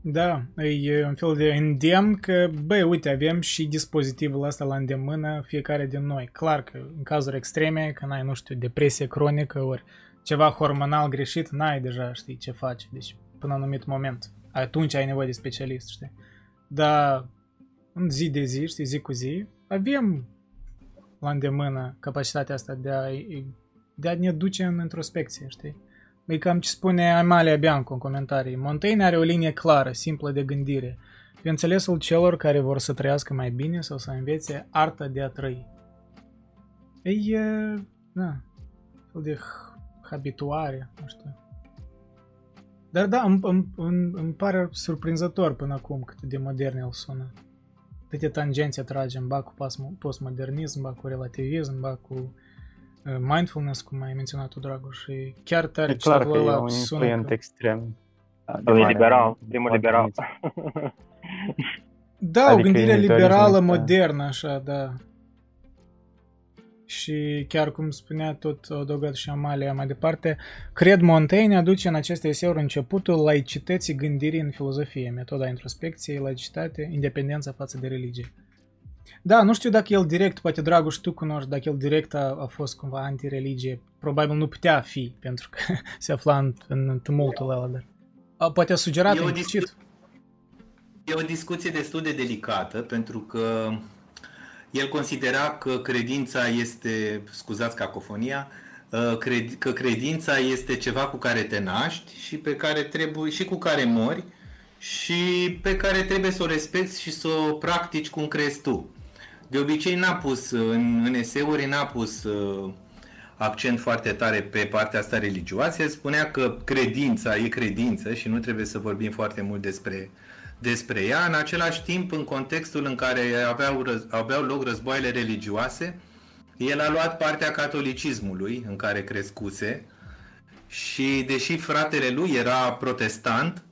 Da, e un fel de îndemn că, băi, uite, avem și dispozitivul ăsta la îndemână fiecare din noi. Clar că în cazuri extreme, când ai, nu știu, depresie cronică ori ceva hormonal greșit, n-ai deja, știi, ce faci. Deci, până în anumit moment. Atunci ai nevoie de specialist, știi. Dar în zi de zi, știi, zi cu zi, avem la îndemână capacitatea asta de a, de a ne duce în introspecție, știi? E cam ce spune Amalia Bianco în comentarii. Montaigne are o linie clară, simplă de gândire, pe înțelesul celor care vor să trăiască mai bine sau să învețe arta de a trăi. E, da, fel de habituare, nu știu. Dar da, îmi, îmi, îmi pare surprinzător până acum cât de modern el sună câte tangențe tragem, ba cu postmodernism, ba cu relativism, ba cu uh, mindfulness, cum ai menționat tu, Dragoș, și chiar tare e clar că e un influent că... extrem. E liberal, primul liberal. Da, adică o gândire liberală, modernă, așa, da. Și chiar cum spunea tot adăugat și Amalia mai departe, cred Montaigne aduce în aceste eseuri începutul laicității gândirii în filozofie, metoda introspecției, laicitate, independența față de religie. Da, nu știu dacă el direct, poate Dragoș tu cunoști, dacă el direct a, a fost cumva anti-religie. Probabil nu putea fi, pentru că se afla în, în tumultul ăla, dar a, poate a sugerat implicit. E o discuție destul de delicată pentru că el considera că credința este, scuzați cacofonia, uh, că credința este ceva cu care te naști și pe care trebuie și cu care mori și pe care trebuie să o respecti și să o practici cum crezi tu. De obicei n-a pus în, în eseuri n-a pus uh, accent foarte tare pe partea asta religioasă. El spunea că credința e credință și nu trebuie să vorbim foarte mult despre despre ea, în același timp, în contextul în care aveau, aveau loc războaiele religioase, el a luat partea catolicismului în care crescuse și deși fratele lui era protestant,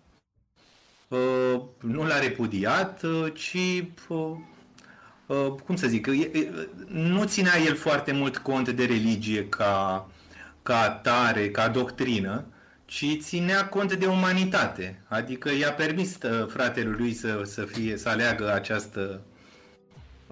uh, nu l-a repudiat, uh, ci, uh, cum să zic, nu ținea el foarte mult cont de religie ca, ca tare, ca doctrină, ci ținea cont de umanitate. Adică i-a permis uh, fratelui lui să, să, fie, să aleagă această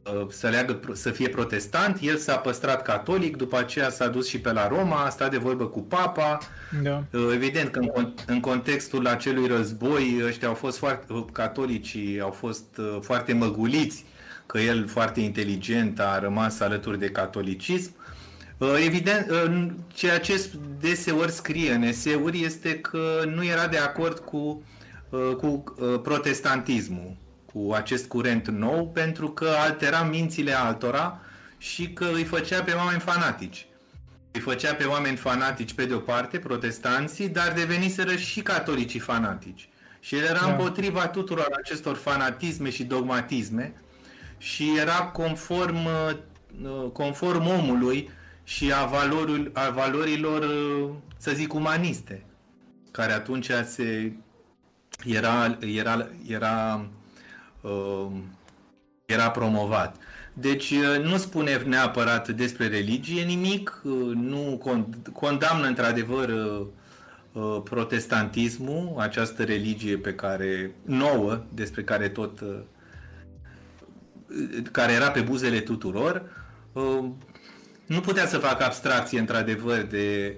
uh, să, aleagă, să fie protestant, el s-a păstrat catolic, după aceea s-a dus și pe la Roma, a stat de vorbă cu papa. Da. Uh, evident că în, în contextul acelui război, ăștia au fost foarte, catolicii au fost foarte măguliți, că el foarte inteligent a rămas alături de catolicism Uh, evident, uh, ceea ce deseori scrie în eseuri este că nu era de acord cu, uh, cu protestantismul, cu acest curent nou, pentru că altera mințile altora și că îi făcea pe oameni fanatici. Îi făcea pe oameni fanatici pe de o parte, protestanții, dar deveniseră și catolicii fanatici. Și el era da. împotriva tuturor acestor fanatisme și dogmatisme și era conform, conform omului și a, valorul, a valorilor, să zic, umaniste, care atunci se era, era, era, uh, era promovat. Deci uh, nu spune neapărat despre religie nimic, uh, nu condamnă într-adevăr protestantismul, această religie pe care nouă, despre care tot care era pe buzele tuturor, nu putea să facă abstracție, într-adevăr, de,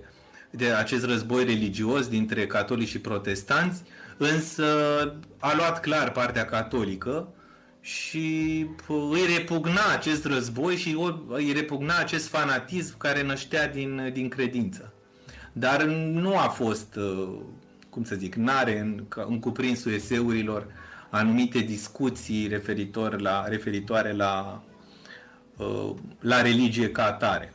de acest război religios dintre catolici și protestanți, însă a luat clar partea catolică și îi repugna acest război și îi repugna acest fanatism care năștea din, din credință. Dar nu a fost, cum să zic, n-are în, în cuprinsul eseurilor anumite discuții referitor la, referitoare la Uh, la religie ca atare.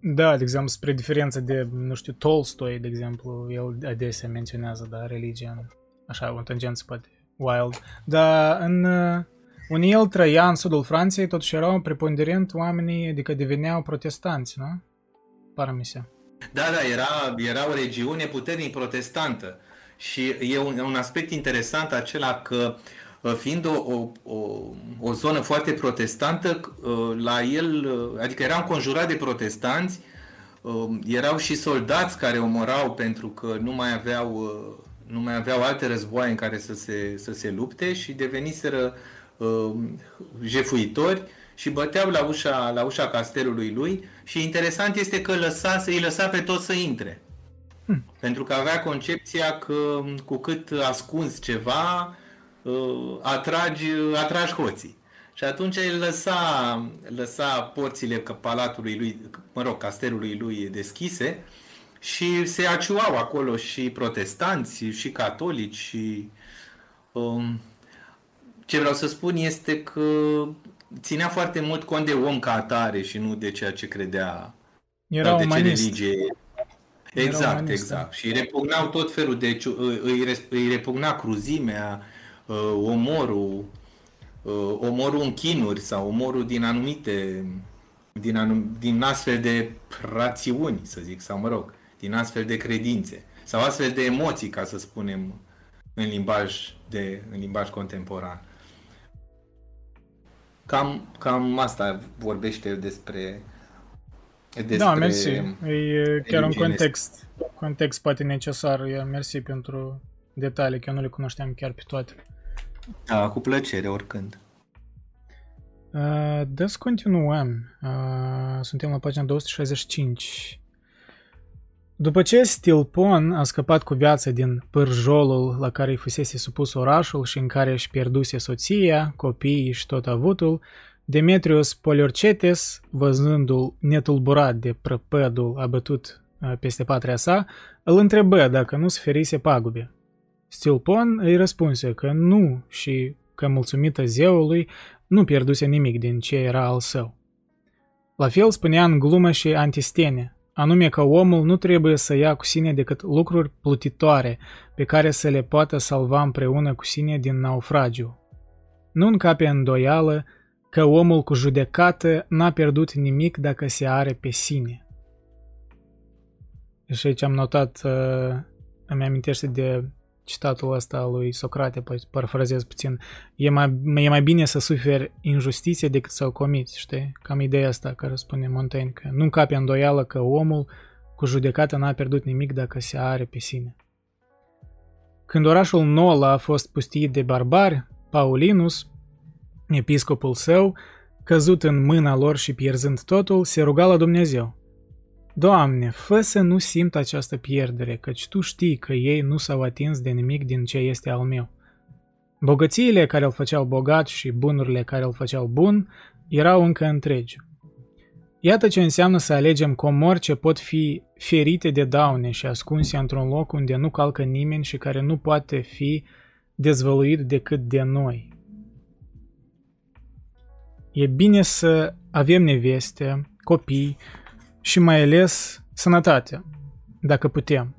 Da, de exemplu, spre diferență de, nu știu, Tolstoi, de exemplu, el adesea menționează, da, religia, așa, o tangență poate wild. Dar în, uh, unii el trăia în sudul Franței, totuși erau preponderent oamenii, adică deveneau protestanți, nu? Paramisia. Da, da, era, era o regiune puternic protestantă. Și e un, un aspect interesant acela că fiind o, o, o, o zonă foarte protestantă, uh, la el, uh, adică era înconjurat de protestanți, uh, erau și soldați care omorau pentru că nu mai aveau, nu mai aveau alte războaie în care să se, să se lupte și deveniseră jefuitori și băteau la ușa, la ușa castelului lui și interesant este că lăsa, îi lăsa pe toți să intre. Hmm. Pentru că avea concepția că cu cât ascunzi ceva, uh, atragi, atragi hoții. Și atunci el lăsa, lăsa porțile palatului lui, mă rog, castelului lui deschise și se aciuau acolo și protestanți, și catolici, și... Um, ce vreau să spun este că ținea foarte mult cont de om ca atare și nu de ceea ce credea. Era de umanist. ce religie. Exact, exact. Și repugnau tot felul de... Îi, îi repugna cruzimea, uh, omorul, uh, omorul în chinuri sau omorul din anumite, din, anum, din astfel de rațiuni, să zic, sau mă rog, din astfel de credințe sau astfel de emoții, ca să spunem, în limbaj, de, în limbaj contemporan. Cam, cam asta vorbește despre despre da, mersi. E chiar un context, context poate necesar. Mersi pentru detalii, că eu nu le cunoșteam chiar pe toate. Da, cu plăcere, oricând. Uh, da, să continuăm. Uh, suntem la pagina 265. După ce Stilpon a scăpat cu viața din pârjolul la care îi fusese supus orașul și în care își pierduse soția, copiii și tot avutul, Demetrius Poliorcetes, văzându-l netulburat de prăpădul abătut uh, peste patria sa, îl întrebă dacă nu suferise pagube. Stilpon îi răspunse că nu și că mulțumită zeului nu pierduse nimic din ce era al său. La fel spunea în glumă și Antistene, anume că omul nu trebuie să ia cu sine decât lucruri plutitoare pe care să le poată salva împreună cu sine din naufragiu. Nu încape îndoială că omul cu judecată n-a pierdut nimic dacă se are pe sine. Și aici am notat, uh, îmi amintește de citatul ăsta al lui Socrate, parafrazez puțin, e mai, e mai bine să suferi injustiție decât să o comiți, știi? Cam ideea asta care spune Montaigne, că nu încape îndoială că omul cu judecată n-a pierdut nimic dacă se are pe sine. Când orașul Nola a fost pustit de barbari, Paulinus, episcopul său, căzut în mâna lor și pierzând totul, se ruga la Dumnezeu – Doamne, fă să nu simt această pierdere, căci Tu știi că ei nu s-au atins de nimic din ce este al meu. Bogățiile care îl făceau bogat și bunurile care îl făceau bun erau încă întregi. Iată ce înseamnă să alegem comori ce pot fi ferite de daune și ascunse într-un loc unde nu calcă nimeni și care nu poate fi dezvăluit decât de noi. E bine să avem neveste, copii, și mai ales sănătatea, dacă putem.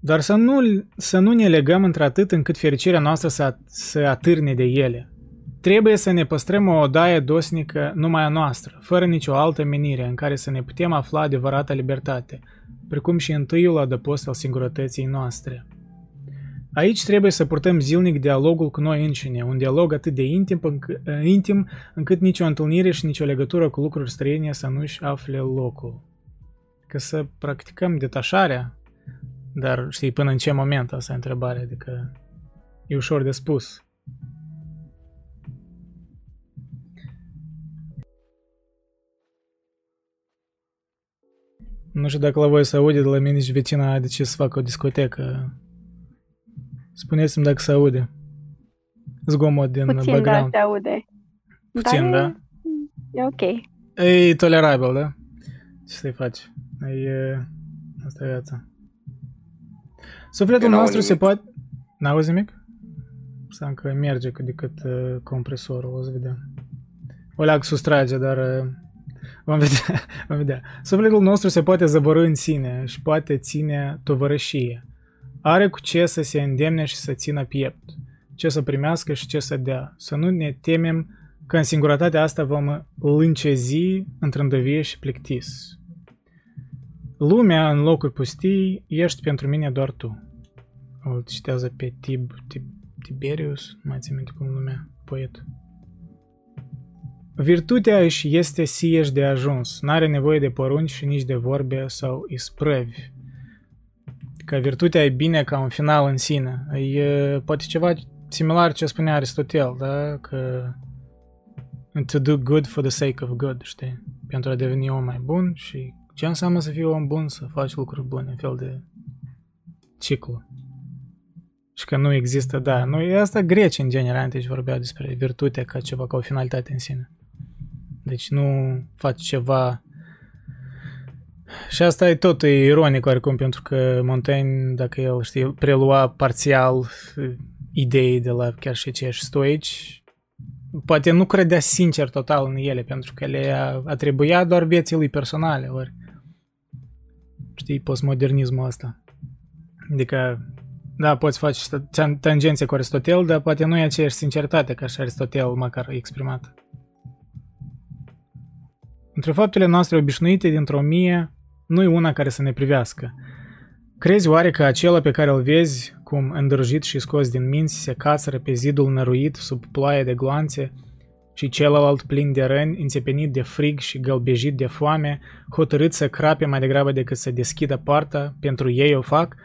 Dar să nu, să nu ne legăm într-atât încât fericirea noastră să, să atârne de ele. Trebuie să ne păstrăm o odaie dosnică numai a noastră, fără nicio altă menire în care să ne putem afla adevărata libertate, precum și întâiul adăpost al singurătății noastre. Aici trebuie să purtăm zilnic dialogul cu noi înșine, un dialog atât de intim, înc- intim încât nicio întâlnire și nicio legătură cu lucruri străine să nu-și afle locul. Că să practicăm detașarea, dar știi, până în ce moment asta e întrebarea, adică e ușor de spus. Nu știu dacă la voi să aude de la mine și vecina a decis să facă o discotecă Spuneți-mi dacă se aude. Zgomot din Puțin, background. da, se aude. Puțin, Dar da? E ok. E tolerabil, da? Ce să-i faci? E... Asta e viața. Sufletul nostru se poate... N-auzi nimic? Să că merge cât de cât uh, compresorul, o să vedem. O leag sustrage, dar uh, vom vedea, vom vedea. Sufletul nostru se poate zăvorâ în sine și poate ține tovărășie are cu ce să se îndemne și să țină piept, ce să primească și ce să dea. Să nu ne temem că în singurătatea asta vom lâncezi, întrândăvie și plictis. Lumea în locuri pustii, ești pentru mine doar tu. O citează pe Tib, Tib Tiberius, nu mai țin minte cum numea poetul. Virtutea își este sieși de ajuns, n-are nevoie de porunci și nici de vorbe sau isprăvi că virtutea e bine ca un final în sine. E poate ceva similar ce spunea Aristotel, da? Că to do good for the sake of good, știi? Pentru a deveni om mai bun și ce înseamnă să fii om bun, să faci lucruri bune, în fel de ciclu. Și că nu există, da, nu, e asta greci în general, deci vorbeau despre virtute ca ceva, ca o finalitate în sine. Deci nu faci ceva și asta e tot e ironic oricum, pentru că Montaigne, dacă el, știi, prelua parțial idei de la chiar și acești stoici, poate nu credea sincer total în ele, pentru că le atribuia doar vieții lui personale, ori știi, postmodernismul ăsta. Adică, da, poți face tangențe cu Aristotel, dar poate nu e aceeași sinceritate ca și Aristotel măcar exprimat. Între faptele noastre obișnuite dintr-o mie, nu e una care să ne privească. Crezi oare că acela pe care îl vezi, cum îndrăjit și scos din minți, se cațără pe zidul năruit sub ploaie de gloanțe, și celălalt plin de răni, înțepenit de frig și gălbejit de foame, hotărât să crape mai degrabă decât să deschidă poarta, pentru ei o fac?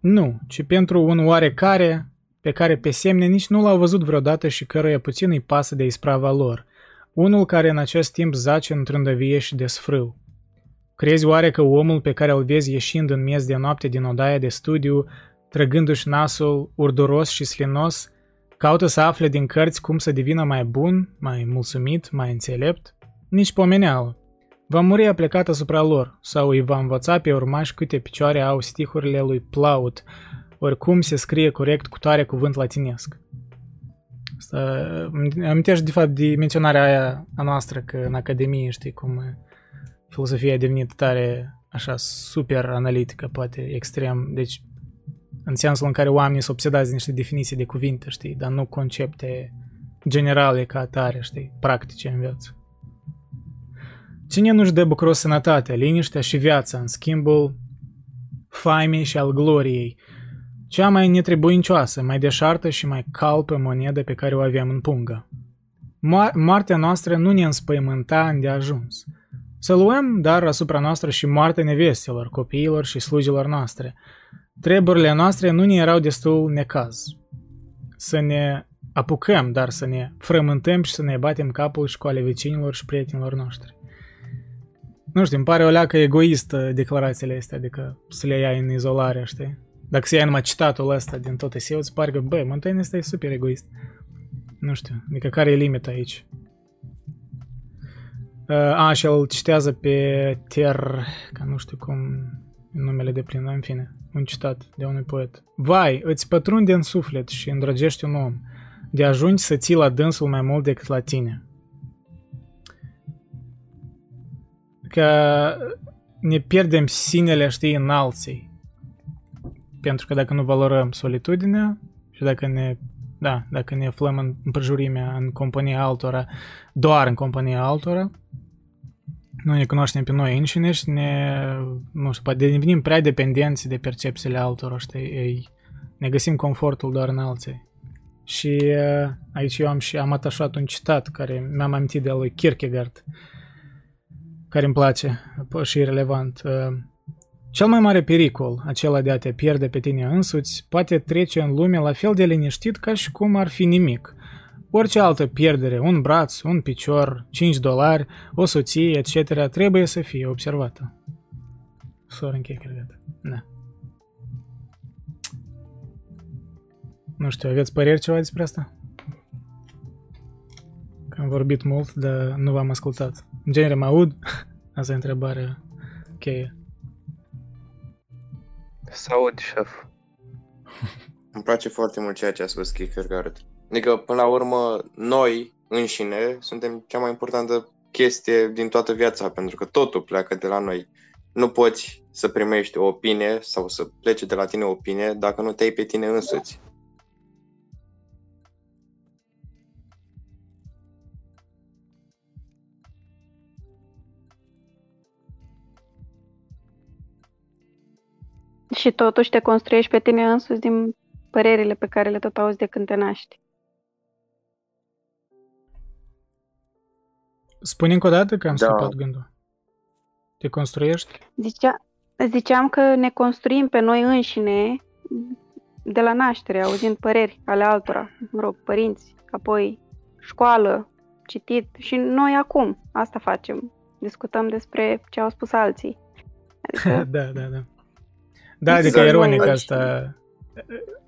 Nu, ci pentru un oarecare pe care pe semne nici nu l-au văzut vreodată și căruia puțin îi pasă de isprava lor, unul care în acest timp zace în trândăvie și desfrâu. Crezi oare că omul pe care îl vezi ieșind în miez de noapte din odaia de studiu, trăgându-și nasul urduros și slinos, caută să afle din cărți cum să devină mai bun, mai mulțumit, mai înțelept? Nici pomeneală. Va muri aplecat asupra lor, sau îi va învăța pe urmași câte picioare au stihurile lui Plaut, oricum se scrie corect cu tare cuvânt latinesc. Asta, amintești de fapt de menționarea aia a noastră că în Academie, știi, cum filosofia a devenit tare așa super analitică, poate extrem, deci în sensul în care oamenii sunt obsedați de niște definiții de cuvinte, știi, dar nu concepte generale ca atare, știi, practice în viață. Cine nu-și dă bucuros sănătatea, liniștea și viața în schimbul faimei și al gloriei, cea mai netrebuincioasă, mai deșartă și mai calpă monedă pe care o avem în pungă. Mo- moartea noastră nu ne înspăimânta îndeajuns. Să luăm, dar, asupra noastră și moartea nevestelor, copiilor și slujilor noastre. Treburile noastre nu ne erau destul necaz. Să ne apucăm, dar să ne frământăm și să ne batem capul și cu ale vecinilor și prietenilor noștri. Nu știu, îmi pare o leacă egoistă declarațiile astea, adică să le iai în izolare, știi? Dacă să iei numai citatul ăsta din tot eseul, îți pare că, băi, Montaigne ăsta e super egoist. Nu știu, adică care e limita aici? Uh, a, și el citează pe Ter, ca nu știu cum numele de plin, în fine, un citat de unui poet. Vai, îți pătrunde în suflet și îndrăgești un om, de ajungi să ții la dânsul mai mult decât la tine. Că ne pierdem sinele, știi, în alții. Pentru că dacă nu valorăm solitudinea și dacă ne, da, dacă ne aflăm în împrăjurimea în compania altora, doar în compania altora, nu ne cunoaștem pe noi înșine și ne, nu știu, poate devenim prea dependenți de percepțiile altora, știi, ne găsim confortul doar în alții. Și uh, aici eu am și am atașat un citat care mi-am amintit de lui Kierkegaard, care îmi place și e relevant. Uh, cel mai mare pericol, acela de a te pierde pe tine însuți, poate trece în lume la fel de liniștit ca și cum ar fi nimic. Orice altă pierdere, un braț, un picior, 5 dolari, o soție, etc., trebuie să fie observată. Sorin Kierkegaard. Da. Nu știu, aveți păreri ceva despre asta? Că am vorbit mult, dar nu v-am ascultat. În genere mă aud? Asta e întrebarea cheie. Să aud, șef. Îmi place foarte mult ceea ce a spus Kierkegaard. Adică, până la urmă, noi înșine suntem cea mai importantă chestie din toată viața, pentru că totul pleacă de la noi. Nu poți să primești o opinie sau să plece de la tine o opinie dacă nu te-ai pe tine însuți. Și totuși te construiești pe tine însuți din părerile pe care le tot auzi de când te naști. Spune încă o dată că am da. scăpat gândul. Te construiești? Zicea, ziceam că ne construim pe noi înșine de la naștere, auzind păreri ale altora, mă rog, părinți, apoi școală, citit și noi acum asta facem. Discutăm despre ce au spus alții. Adică... da, da, da. Da, adică exact. ironic asta.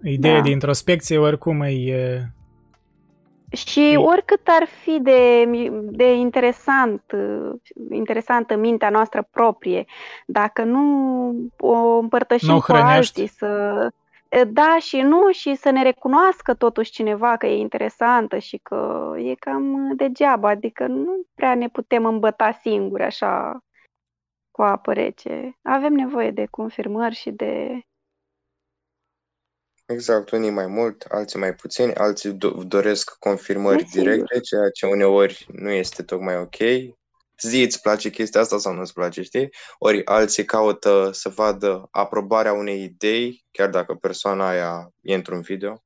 Ideea da. de introspecție oricum e... Și oricât ar fi de, de interesant, interesantă mintea noastră proprie, dacă nu o împărtășim cu alții, să, da și nu, și să ne recunoască totuși cineva că e interesantă și că e cam degeaba, adică nu prea ne putem îmbăta singuri așa cu apă rece. Avem nevoie de confirmări și de Exact, unii mai mult, alții mai puțini, alții do- doresc confirmări directe, ceea ce uneori nu este tocmai ok. Zi, îți place chestia asta sau nu îți place, știi? Ori alții caută să vadă aprobarea unei idei, chiar dacă persoana aia e într-un video.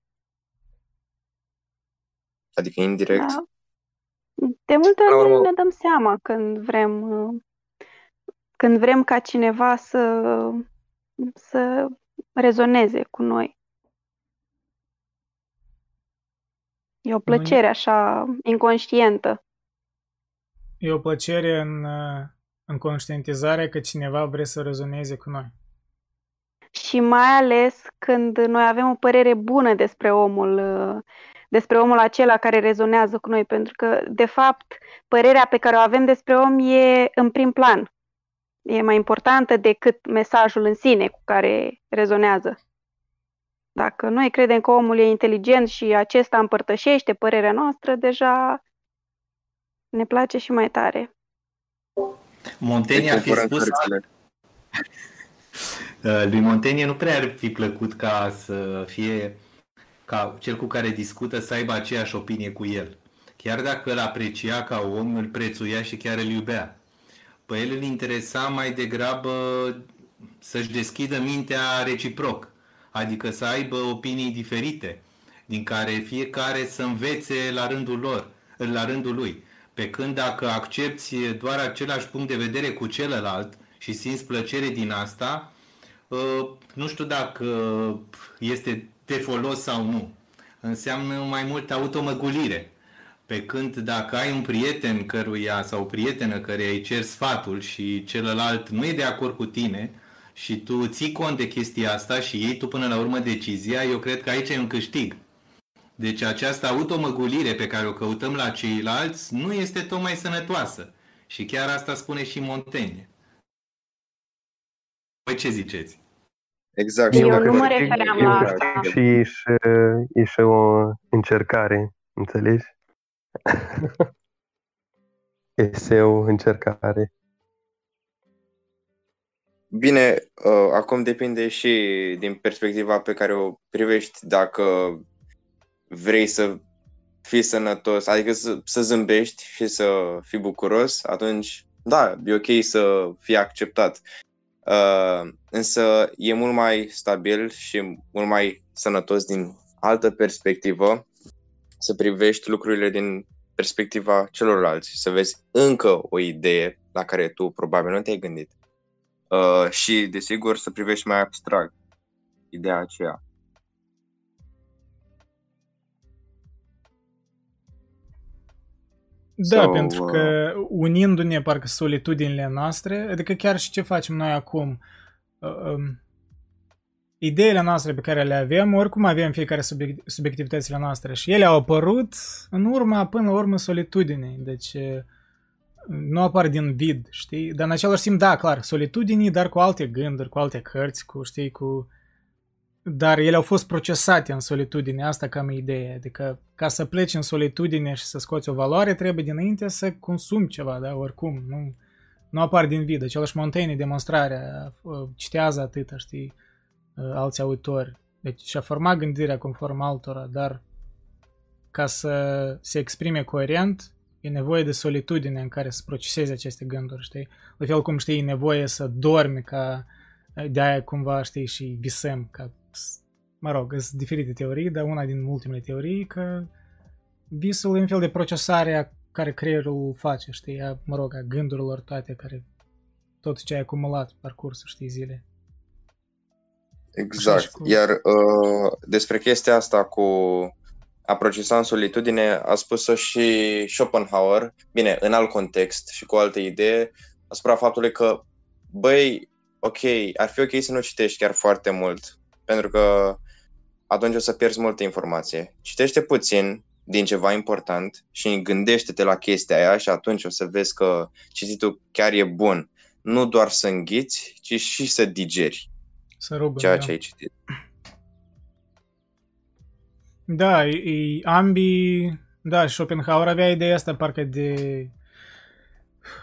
Adică indirect. Da. De multe ori urmă... ne dăm seama când vrem când vrem ca cineva să, să rezoneze cu noi. E o plăcere așa inconștientă. E o plăcere în, în conștientizarea că cineva vrea să rezoneze cu noi. Și mai ales când noi avem o părere bună despre omul, despre omul acela care rezonează cu noi, pentru că, de fapt, părerea pe care o avem despre om e în prim plan. E mai importantă decât mesajul în sine cu care rezonează. Dacă noi credem că omul e inteligent și acesta împărtășește părerea noastră, deja ne place și mai tare. Montaigne a fi spus... Uh, lui Montaigne nu prea ar fi plăcut ca să fie ca cel cu care discută să aibă aceeași opinie cu el. Chiar dacă îl aprecia ca om, îl prețuia și chiar îl iubea. Pe el îl interesa mai degrabă să-și deschidă mintea reciproc, adică să aibă opinii diferite, din care fiecare să învețe la rândul lor, la rândul lui. Pe când dacă accepti doar același punct de vedere cu celălalt și simți plăcere din asta, ă, nu știu dacă este de folos sau nu. Înseamnă mai mult automăgulire. Pe când dacă ai un prieten căruia sau o prietenă care îi cer sfatul și celălalt nu e de acord cu tine și tu ții cont de chestia asta și iei tu până la urmă decizia, eu cred că aici e un câștig. Deci această automăgulire pe care o căutăm la ceilalți nu este tocmai sănătoasă. Și chiar asta spune și Montaigne. Voi ce ziceți? Exact. Eu nu mă refeream la asta. Și e și, e și o încercare, înțelegi? Eseu, încercare. Bine, uh, acum depinde și din perspectiva pe care o privești, dacă vrei să fii sănătos, adică să, să zâmbești și să fii bucuros, atunci, da, e ok să fii acceptat. Uh, însă e mult mai stabil și mult mai sănătos din altă perspectivă să privești lucrurile din perspectiva celorlalți, să vezi încă o idee la care tu probabil nu te-ai gândit. Uh, și, desigur, să privești mai abstract ideea aceea. Da, Sau, pentru că uh, unindu-ne parcă solitudinile noastre, adică chiar și ce facem noi acum, uh, um, ideile noastre pe care le avem, oricum avem fiecare subiect, subiectivitățile noastre și ele au apărut în urma, până la urmă, solitudinii. Deci uh, nu apar din vid, știi? Dar în același timp, da, clar, solitudinii, dar cu alte gânduri, cu alte cărți, cu, știi, cu dar ele au fost procesate în solitudine, asta cam e ideea. Adică ca să pleci în solitudine și să scoți o valoare, trebuie dinainte să consumi ceva, da, oricum, nu, nu apar din vid. Același Montaigne demonstrarea, uh, citează atâta, știi, uh, alți autori. Deci și-a format gândirea conform altora, dar ca să se exprime coerent, e nevoie de solitudine în care să proceseze aceste gânduri, știi? La fel cum, știi, e nevoie să dormi ca de-aia cumva, știi, și visăm, ca mă rog, sunt diferite teorii, dar una din ultimele teorii că visul e un fel de procesare a care creierul face, știi, a, mă rog, a gândurilor toate care tot ce ai acumulat parcursul, știi, zile. Exact. Cu... Iar uh, despre chestia asta cu a procesa în solitudine a spus-o și Schopenhauer, bine, în alt context și cu o altă idee, asupra faptului că, băi, ok, ar fi ok să nu citești chiar foarte mult, pentru că atunci o să pierzi multă informație. Citește puțin din ceva important și gândește-te la chestia aia și atunci o să vezi că cititul chiar e bun. Nu doar să înghiți, ci și să digeri să rugă, ceea ce ai citit. Da, e, e, ambii, da, Schopenhauer avea ideea asta parcă de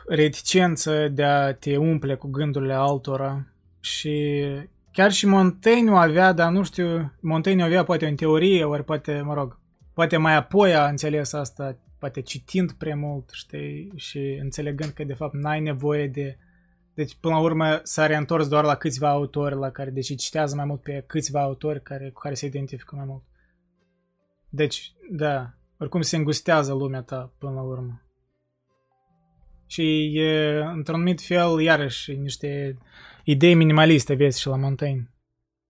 reticență de a te umple cu gândurile altora și Chiar și Montaigne o avea, dar nu știu, Montaigne o avea poate în teorie, ori poate, mă rog, poate mai apoi a înțeles asta, poate citind prea mult, știi, și înțelegând că de fapt n-ai nevoie de... Deci, până la urmă, s-a reîntors doar la câțiva autori la care, deci citează mai mult pe câțiva autori care, cu care se identifică mai mult. Deci, da, oricum se îngustează lumea ta până la urmă. Și e, într-un anumit fel, iarăși, niște idei minimaliste vezi și la Montaigne.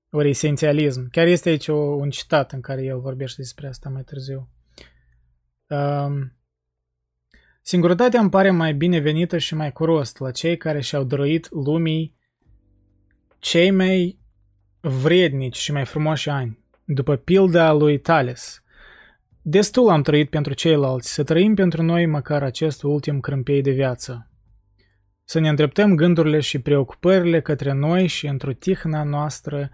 Ori esențialism. Chiar este aici o, un citat în care el vorbește despre asta mai târziu. Um, Singurătatea îmi pare mai binevenită și mai curost la cei care și-au dăruit lumii cei mai vrednici și mai frumoși ani, după pilda lui Thales. Destul am trăit pentru ceilalți, să trăim pentru noi măcar acest ultim crâmpei de viață. Să ne îndreptăm gândurile și preocupările către noi și într-o tihna noastră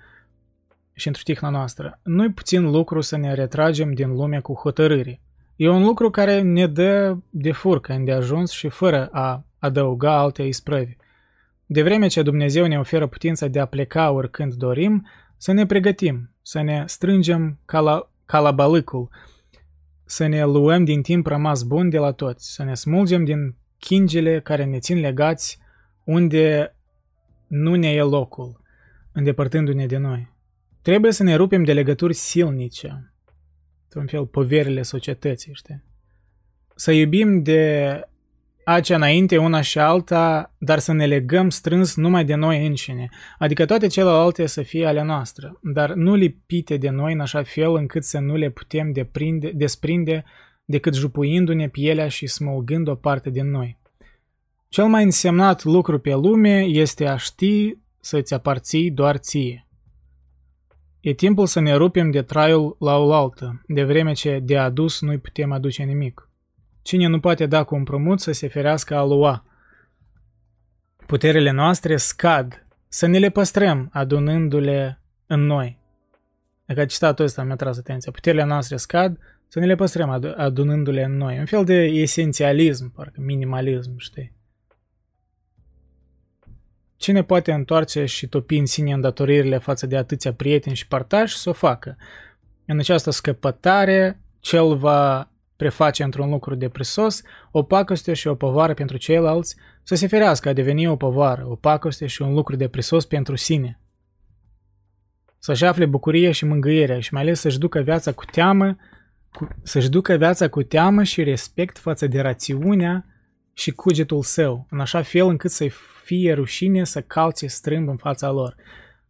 și într-o tihna noastră. Nu-i puțin lucru să ne retragem din lumea cu hotărâri. E un lucru care ne dă de furcă îndeajuns și fără a adăuga alte isprăvi. De vreme ce Dumnezeu ne oferă putința de a pleca oricând dorim, să ne pregătim, să ne strângem cala, calabalicul, să ne luăm din timp rămas bun de la toți, să ne smulgem din chingile care ne țin legați unde nu ne e locul, îndepărtându-ne de noi. Trebuie să ne rupem de legături silnice, un fel poverile societății, știi? Să iubim de acea înainte una și alta, dar să ne legăm strâns numai de noi înșine, adică toate celelalte să fie ale noastre, dar nu lipite de noi în așa fel încât să nu le putem deprinde, desprinde decât jupuindu-ne pielea și smulgând o parte din noi. Cel mai însemnat lucru pe lume este a ști să-ți aparții doar ție. E timpul să ne rupem de traiul la oaltă, de vreme ce de adus nu-i putem aduce nimic. Cine nu poate da cu împrumut să se ferească a lua. Puterile noastre scad, să ne le păstrăm adunându-le în noi. Dacă citatul ăsta mi-a tras atenția. Puterile noastre scad, să ne le păstrăm adunându-le în noi. Un fel de esențialism, parcă minimalism, știi? Cine poate întoarce și topi în sine îndatoririle față de atâția prieteni și partași, să o facă. În această scăpătare, cel va preface într-un lucru depresos o pacoste și o povară pentru ceilalți, să se ferească a deveni o povară, o pacoste și un lucru depresos pentru sine. Să-și afle bucuria și mângâierea și mai ales să-și ducă viața cu teamă, cu, să-și ducă viața cu teamă și respect față de rațiunea și cugetul său, în așa fel încât să-i fie rușine să calce strâmb în fața lor,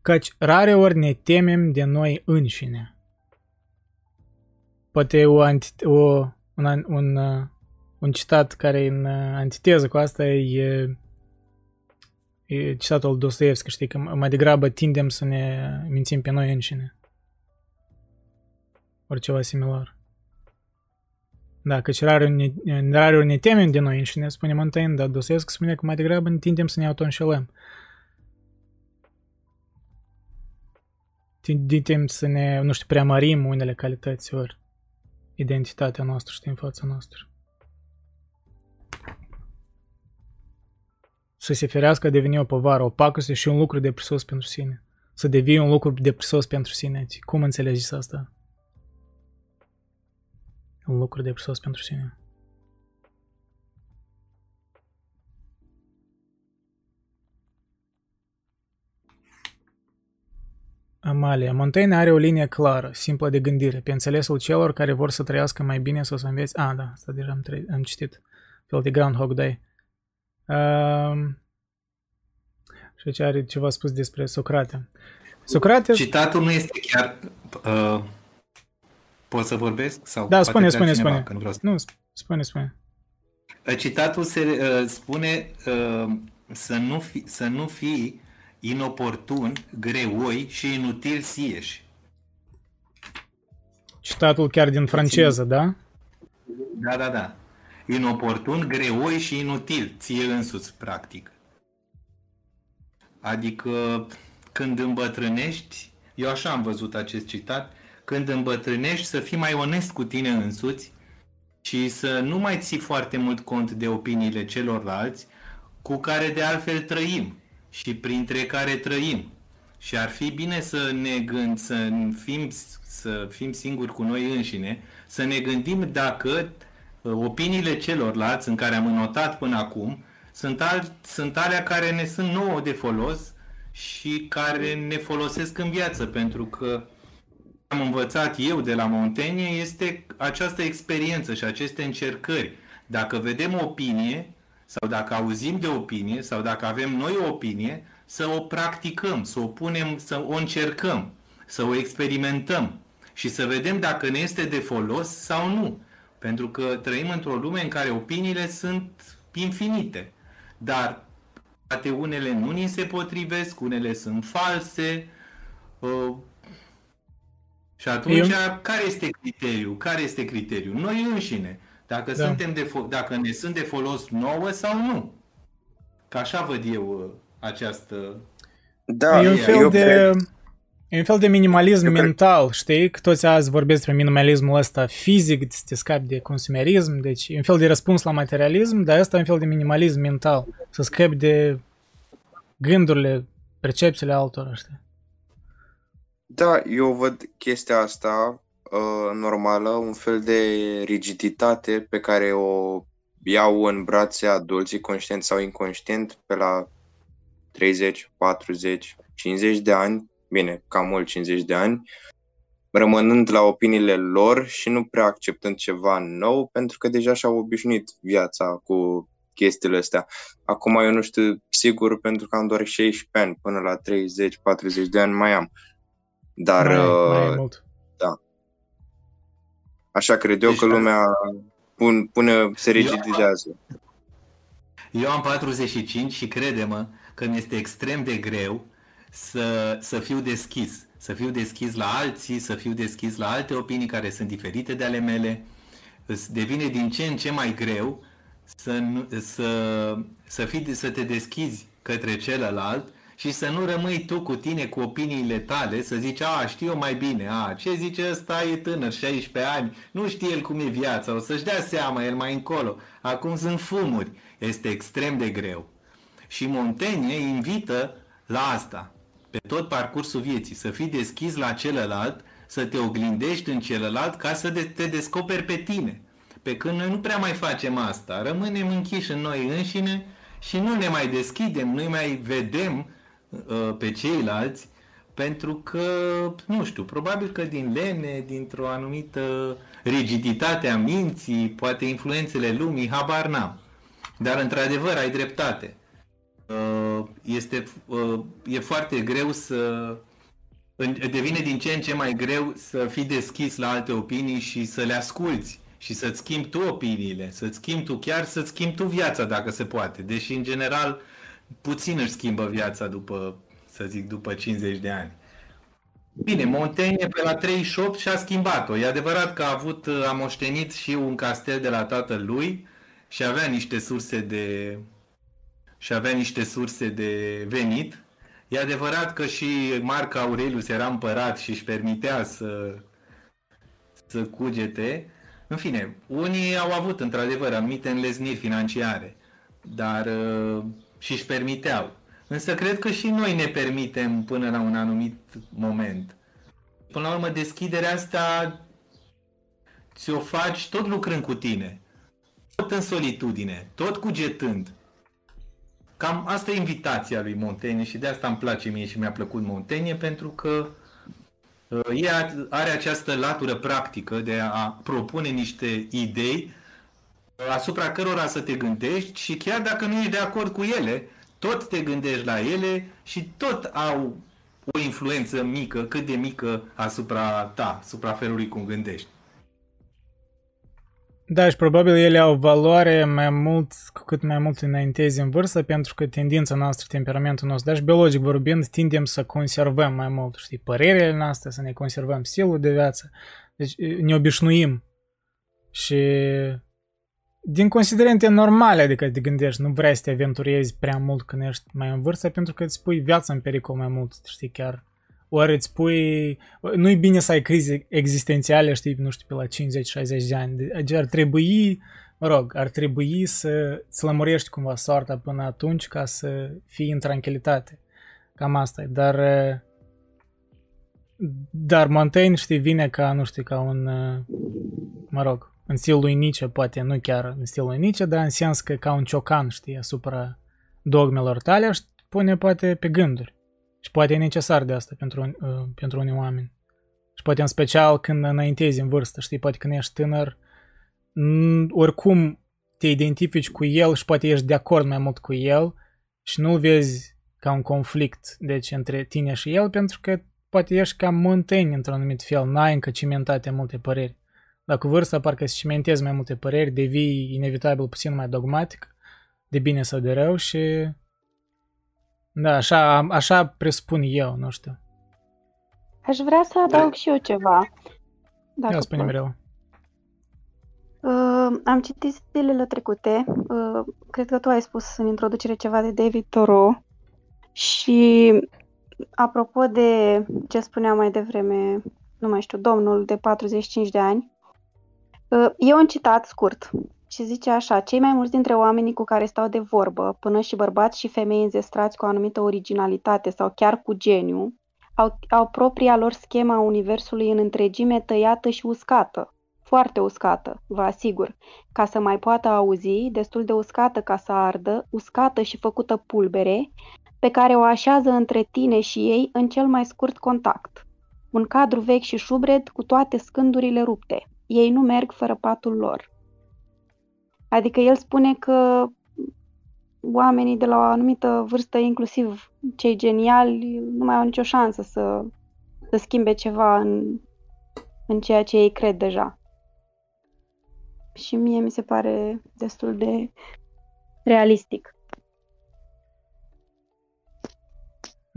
căci rare ori ne temem de noi înșine. Poate o, anti- o un, un, un citat care e în antiteză cu asta e, e citatul lui Dostoevski, știi, că mai degrabă tindem să ne mințim pe noi înșine. Ori ceva similar. Da, căci rare ne, rare ori ne temem de noi înșine, spune Montaigne, dar Dostoevski spune că mai degrabă ne tindem să ne autoînșelăm. Tindem să ne, nu știu, preamărim unele calități ori identitatea noastră, știi, în fața noastră. Să se ferească a deveni o povară, o pacoste și un lucru de prisos pentru sine. Să devii un lucru de prisos pentru sine. Cum înțelegeți asta? Un lucru de prisos pentru sine. Amalia, Montaigne are o linie clară, simplă de gândire, pe înțelesul celor care vor să trăiască mai bine sau să înveți... Ah, da, asta deja am, tre- am citit. Fel de Groundhog Day. Uh, și ce are ceva spus despre Socrate. Socrate... Citatul nu este chiar... Uh, pot să vorbesc? Sau da, spune, spune, spune. Nu, vreau să... nu, spune, spune. Citatul se uh, spune uh, să, nu fi, să nu fii inoportun, greoi și inutil sieși. Citatul chiar din franceză, da? Da, da, da. Inoportun, greoi și inutil, ție însuți, practic. Adică când îmbătrânești, eu așa am văzut acest citat, când îmbătrânești să fii mai onest cu tine însuți și să nu mai ții foarte mult cont de opiniile celorlalți cu care de altfel trăim și printre care trăim. Și ar fi bine să ne gând, să fim, să fim singuri cu noi înșine, să ne gândim dacă uh, opiniile celorlalți în care am notat până acum sunt, al, sunt alea care ne sunt nouă de folos și care ne folosesc în viață, pentru că am învățat eu de la Montaigne este această experiență și aceste încercări. Dacă vedem o opinie, sau dacă auzim de opinie sau dacă avem noi o opinie, să o practicăm, să o punem, să o încercăm, să o experimentăm și să vedem dacă ne este de folos sau nu. Pentru că trăim într-o lume în care opiniile sunt infinite. Dar poate unele nu ni se potrivesc, unele sunt false. Uh, și atunci, Eu... care este criteriul? Care este criteriul? Noi înșine. Dacă, da. suntem de fo- dacă ne sunt de folos nouă sau nu. Ca așa văd eu uh, această... Da, e un fel eu de... Cred... E un fel de minimalism eu mental, cred... știi? Că toți azi vorbesc despre minimalismul ăsta fizic, să te scapi de consumerism, deci e un fel de răspuns la materialism, dar ăsta e un fel de minimalism mental, să scapi de gândurile, percepțiile altora, știi? Da, eu văd chestia asta uh, normală, un fel de rigiditate pe care o iau în brațe adulții, conștient sau inconștient, pe la 30, 40, 50 de ani, bine, cam mult 50 de ani, rămânând la opiniile lor și nu prea acceptând ceva nou, pentru că deja și-au obișnuit viața cu chestiile astea. Acum eu nu știu sigur pentru că am doar 16 ani, până la 30-40 de ani mai am. Dar, mai, uh, mai mult. da. Așa cred eu deci, că lumea pun, pune, se rigidizează. Eu, eu am 45 și crede-mă că mi este extrem de greu să, să fiu deschis. Să fiu deschis la alții, să fiu deschis la alte opinii care sunt diferite de ale mele. Îți devine din ce în ce mai greu să, să, să, fii, să te deschizi către celălalt și să nu rămâi tu cu tine cu opiniile tale, să zici, a, știu eu mai bine, a, ce zice ăsta e tânăr, 16 ani, nu știe el cum e viața, o să-și dea seama el mai încolo, acum sunt fumuri, este extrem de greu. Și Montaigne invită la asta, pe tot parcursul vieții, să fii deschis la celălalt, să te oglindești în celălalt ca să te descoperi pe tine. Pe când noi nu prea mai facem asta, rămânem închiși în noi înșine și nu ne mai deschidem, nu mai vedem uh, pe ceilalți pentru că, nu știu, probabil că din lene, dintr-o anumită rigiditate a minții, poate influențele lumii, habar n-am. Dar, într-adevăr, ai dreptate. Uh, este, uh, e foarte greu să... Devine din ce în ce mai greu să fii deschis la alte opinii și să le asculți și să-ți schimbi tu opiniile, să-ți schimbi tu chiar, să-ți schimbi tu viața dacă se poate. Deși, în general, puțin își schimbă viața după, să zic, după 50 de ani. Bine, Montaigne pe la 38 și-a schimbat-o. E adevărat că a avut, a moștenit și un castel de la tatăl lui și avea niște surse de și avea niște surse de venit. E adevărat că și Marc Aurelius era împărat și își permitea să, să cugete, în fine, unii au avut într-adevăr anumite înlezniri financiare, dar uh, și își permiteau. Însă cred că și noi ne permitem până la un anumit moment. Până la urmă, deschiderea asta ți-o faci tot lucrând cu tine, tot în solitudine, tot cugetând. Cam asta e invitația lui Montaigne și de asta îmi place mie și mi-a plăcut Montaigne pentru că Uh, ea are această latură practică de a propune niște idei uh, asupra cărora să te gândești și chiar dacă nu ești de acord cu ele, tot te gândești la ele și tot au o influență mică, cât de mică asupra ta, asupra felului cum gândești. Da, și probabil ele au valoare mai mult, cu cât mai mult înaintezi în vârstă, pentru că tendința noastră, temperamentul nostru, dar și biologic vorbind, tindem să conservăm mai mult, știi, părerile noastre, să ne conservăm stilul de viață. Deci ne obișnuim și din considerente normale, adică te gândești, nu vrei să te aventurezi prea mult când ești mai în vârstă, pentru că îți pui viața în pericol mai mult, știi, chiar ori îți pui... Nu-i bine să ai crize existențiale, știi, nu știu, pe la 50-60 de ani. Deci ar trebui, mă rog, ar trebui să ți lămurești cumva soarta până atunci ca să fii în tranquilitate. Cam asta e. Dar... Dar Montaigne, știi, vine ca, nu știu, ca un... Mă rog, în stilul lui Nietzsche, poate nu chiar în stilul lui Nietzsche, dar în sens că ca un ciocan, știi, asupra dogmelor tale și pune poate pe gânduri. Și poate e necesar de asta pentru, uh, pentru unii oameni. Și poate în special când înaintezi în vârstă, știi, poate când ești tânăr, oricum te identifici cu el și poate ești de acord mai mult cu el și nu vezi ca un conflict deci între tine și el pentru că poate ești ca Montaigne într-un anumit fel, n-ai încă cimentate multe păreri. Dar cu vârsta parcă se cimentezi mai multe păreri, devii inevitabil puțin mai dogmatic, de bine sau de rău și... Da, așa, așa presupun eu, nu știu. Aș vrea să adaug și eu ceva. Dacă Ia spune mereu. Uh, am citit zilele trecute, uh, cred că tu ai spus în introducere ceva de David Thoreau și apropo de ce spuneam mai devreme, nu mai știu, domnul de 45 de ani, uh, e un citat scurt și zice așa, cei mai mulți dintre oamenii cu care stau de vorbă, până și bărbați și femei înzestrați cu o anumită originalitate sau chiar cu geniu, au, au propria lor schema universului în întregime tăiată și uscată, foarte uscată, vă asigur, ca să mai poată auzi, destul de uscată ca să ardă, uscată și făcută pulbere, pe care o așează între tine și ei în cel mai scurt contact. Un cadru vechi și șubred cu toate scândurile rupte. Ei nu merg fără patul lor. Adică el spune că oamenii de la o anumită vârstă, inclusiv cei geniali, nu mai au nicio șansă să, să schimbe ceva în, în ceea ce ei cred deja. Și mie mi se pare destul de realistic.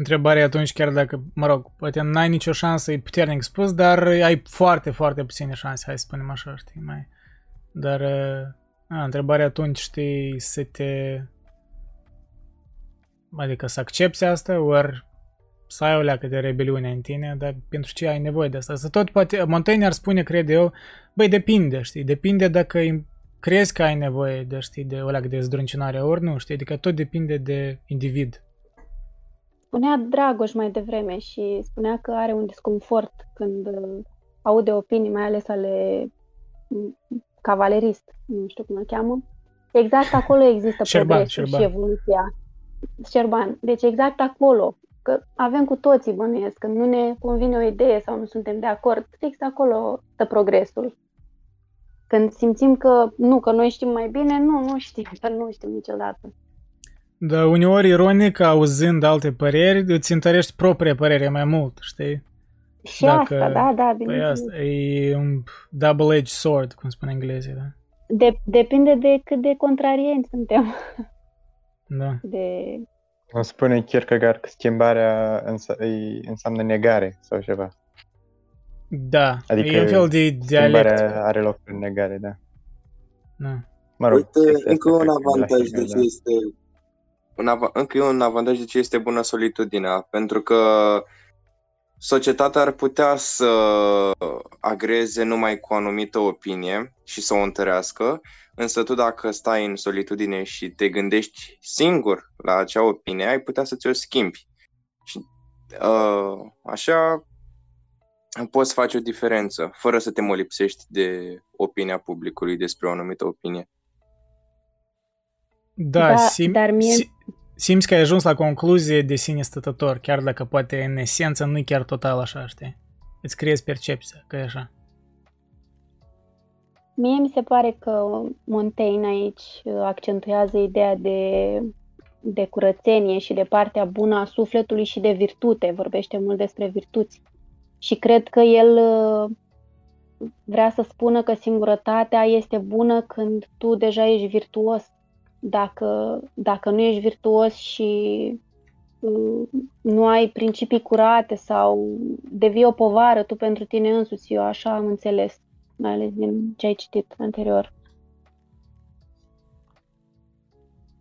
Întrebarea atunci chiar dacă, mă rog, poate n-ai nicio șansă, e puternic spus, dar ai foarte, foarte puține șanse, hai să spunem așa, știi, mai. Dar, a, întrebarea atunci, știi, să te Adică să accepti asta, ori să ai o leacă de rebeliune în tine, dar pentru ce ai nevoie de asta? Să tot poate, Montaigne ar spune, cred eu, băi, depinde, știi, depinde dacă crezi că ai nevoie de, știi, de o leacă de zdruncinare, ori nu, știi, adică tot depinde de individ. Spunea Dragoș mai devreme și spunea că are un disconfort când uh, aude opinii, mai ales ale mm, cavalerist, nu știu cum îl cheamă. Exact acolo există Șerban, progresul Șerban. și evoluția. Șerban. Deci exact acolo, că avem cu toții bănuiesc, când nu ne convine o idee sau nu suntem de acord, fix acolo stă progresul. Când simțim că nu, că noi știm mai bine, nu, nu știm, că nu știm niciodată. Da, uneori, ironic, auzând alte păreri, îți întărești propria părere mai mult, știi? Și Dacă, asta, da, da, bine. Păi asta e un double-edged sword, cum spune englezii, da? De, depinde de cât de contrarienți suntem. Da. De... O spune Kierkegaard că schimbarea îns- înseamnă negare sau ceva. Da, adică e un fel de dialect. are loc în negare, da. Da. Mă rog, Uite, încă un avantaj de ce da. este un av- încă un avantaj de ce este bună solitudinea, pentru că societatea ar putea să agreze numai cu o anumită opinie și să o întărească, însă tu dacă stai în solitudine și te gândești singur la acea opinie, ai putea să ți-o schimbi. Și uh, așa poți face o diferență, fără să te molipsești de opinia publicului despre o anumită opinie. Da, da sim, dar mie... simți că ai ajuns la concluzie de sine stătător, chiar dacă poate în esență nu e chiar total așa, știi? Îți creezi percepția că e așa. Mie mi se pare că Montaigne aici accentuează ideea de, de curățenie și de partea bună a sufletului și de virtute. Vorbește mult despre virtuți. Și cred că el vrea să spună că singurătatea este bună când tu deja ești virtuos dacă, dacă nu ești virtuos și uh, nu ai principii curate sau devii o povară tu pentru tine însuți, eu așa am înțeles, mai ales din ce ai citit anterior.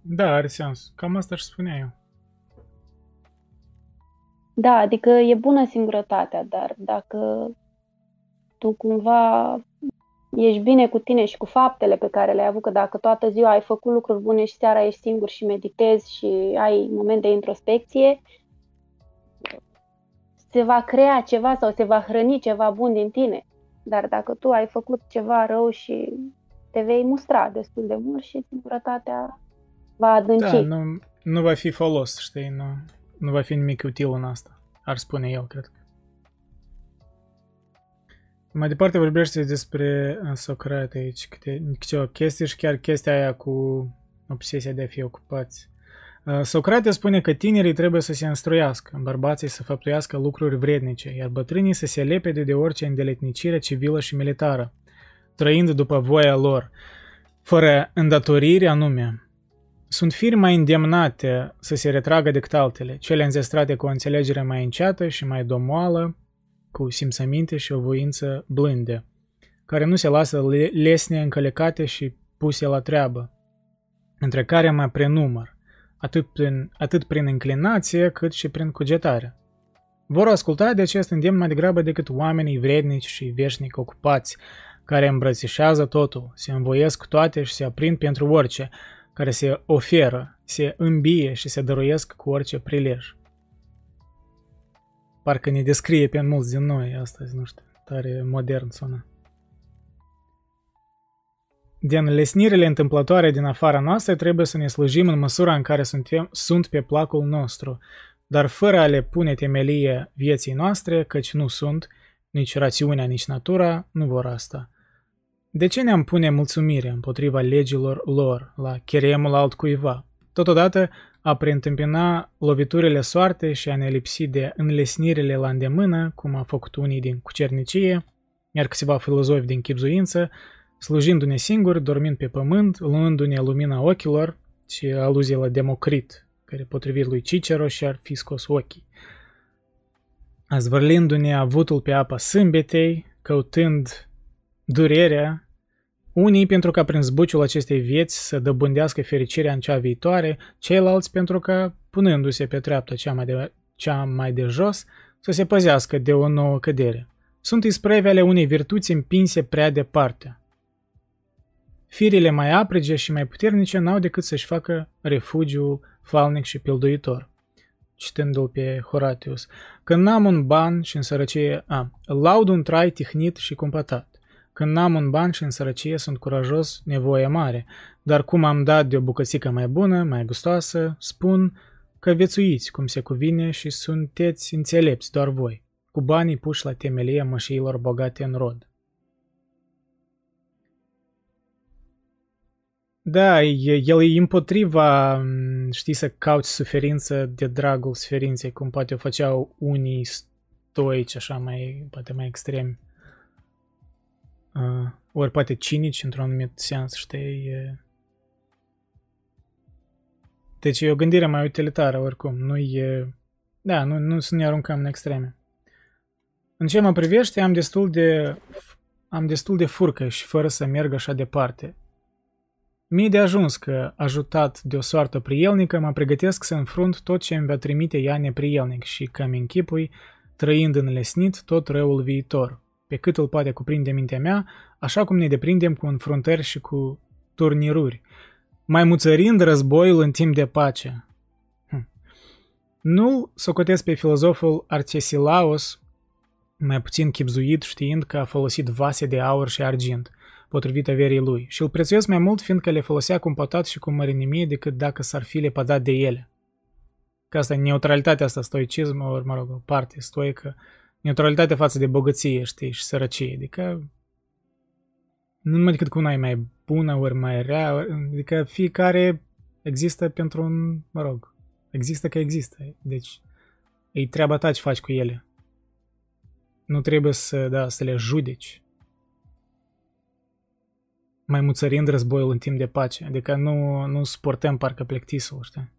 Da, are sens. Cam asta și spunea eu. Da, adică e bună singurătatea, dar dacă tu cumva ești bine cu tine și cu faptele pe care le-ai avut, că dacă toată ziua ai făcut lucruri bune și seara ești singur și meditezi și ai moment de introspecție, se va crea ceva sau se va hrăni ceva bun din tine. Dar dacă tu ai făcut ceva rău și te vei mustra destul de mult și singurătatea va adânci. Da, nu, nu va fi folos, știi, nu, nu va fi nimic util în asta, ar spune el, cred că. Mai departe vorbește despre uh, Socrate aici, câte, câteva chestii și chiar chestia aia cu obsesia de a fi ocupați. Uh, Socrate spune că tinerii trebuie să se instruiască, bărbații să făptuiască lucruri vrednice, iar bătrânii să se lepede de orice îndeletnicire civilă și militară. trăind după voia lor, fără îndatoriri anume. Sunt firi mai îndemnate să se retragă decât altele, cele înzestrate cu o înțelegere mai înceată și mai domoală, cu simțăminte și o voință blânde, care nu se lasă lesne încălecate și puse la treabă, între care mai prenumăr, atât prin, atât prin înclinație cât și prin cugetare. Vor asculta de acest îndemn mai degrabă decât oamenii vrednici și veșnic ocupați, care îmbrățișează totul, se învoiesc toate și se aprind pentru orice, care se oferă, se îmbie și se dăruiesc cu orice prilej. Parcă ne descrie pe mulți din noi astăzi, nu știu, tare modern sună. Din lesnirile întâmplătoare din afara noastră trebuie să ne slujim în măsura în care suntem, sunt pe placul nostru, dar fără a le pune temelie vieții noastre, căci nu sunt, nici rațiunea, nici natura nu vor asta. De ce ne-am pune mulțumire împotriva legilor lor la cheremul altcuiva? Totodată a preîntâmpina loviturile soarte și a ne lipsi de înlesnirile la îndemână, cum a făcut unii din cucernicie, iar câțiva filozofi din chipzuință, slujindu-ne singuri, dormind pe pământ, luându-ne lumina ochilor, și aluzie la Democrit, care potrivit lui Cicero și-ar fi scos ochii. Zvârlindu-ne avutul pe apa sâmbetei, căutând durerea, unii pentru ca prin zbuciul acestei vieți să dobândească fericirea în cea viitoare, ceilalți pentru ca, punându-se pe treaptă cea mai de, cea mai de jos, să se păzească de o nouă cădere. Sunt ispreve ale unei virtuți împinse prea departe. Firile mai aprige și mai puternice n-au decât să-și facă refugiul falnic și pilduitor. Citându-l pe Horatius. Când n-am un ban și în sărăcie... A, laud un trai tihnit și cumpătat. Când n-am un ban și în sărăcie sunt curajos, nevoie mare, dar cum am dat de o bucățică mai bună, mai gustoasă, spun că vețuiți cum se cuvine și sunteți înțelepți doar voi, cu banii puși la temelie mășiilor bogate în rod. Da, el e împotriva, știi, să cauți suferință de dragul suferinței, cum poate o făceau unii stoici, așa, mai, poate mai extremi. Uh, ori poate cinici, într-un anumit sens, știi? Deci e o gândire mai utilitară, oricum. Nu e... Da, nu, nu să ne aruncăm în extreme. În ce mă privește, am destul de... Am destul de furcă și fără să merg așa departe. Mie de ajuns că, ajutat de o soartă prielnică, mă pregătesc să înfrunt tot ce îmi va trimite ea neprielnic și că mi închipui, trăind înlesnit tot răul viitor, pe cât îl poate cuprinde mintea mea, așa cum ne deprindem cu înfruntări și cu turniruri, mai muțărind războiul în timp de pace. Hm. Nu socotesc pe filozoful Arcesilaos, mai puțin chipzuit știind că a folosit vase de aur și argint – potrivit averii lui, și îl prețuiesc mai mult fiindcă le folosea cu pătat și cu mărinimie decât dacă s-ar fi lepădat de ele. Că asta e neutralitatea asta, stoicism, ori, mă rog, o parte stoică, neutralitatea față de bogăție, știi, și sărăcie, adică nu numai decât cu una e mai bună, ori mai rea, adică fiecare există pentru un, mă rog, există că există, deci e treaba ta ce faci cu ele. Nu trebuie să, da, să le judeci mai muțărind războiul în timp de pace. Adică nu, nu suportăm parcă plectisul, știi?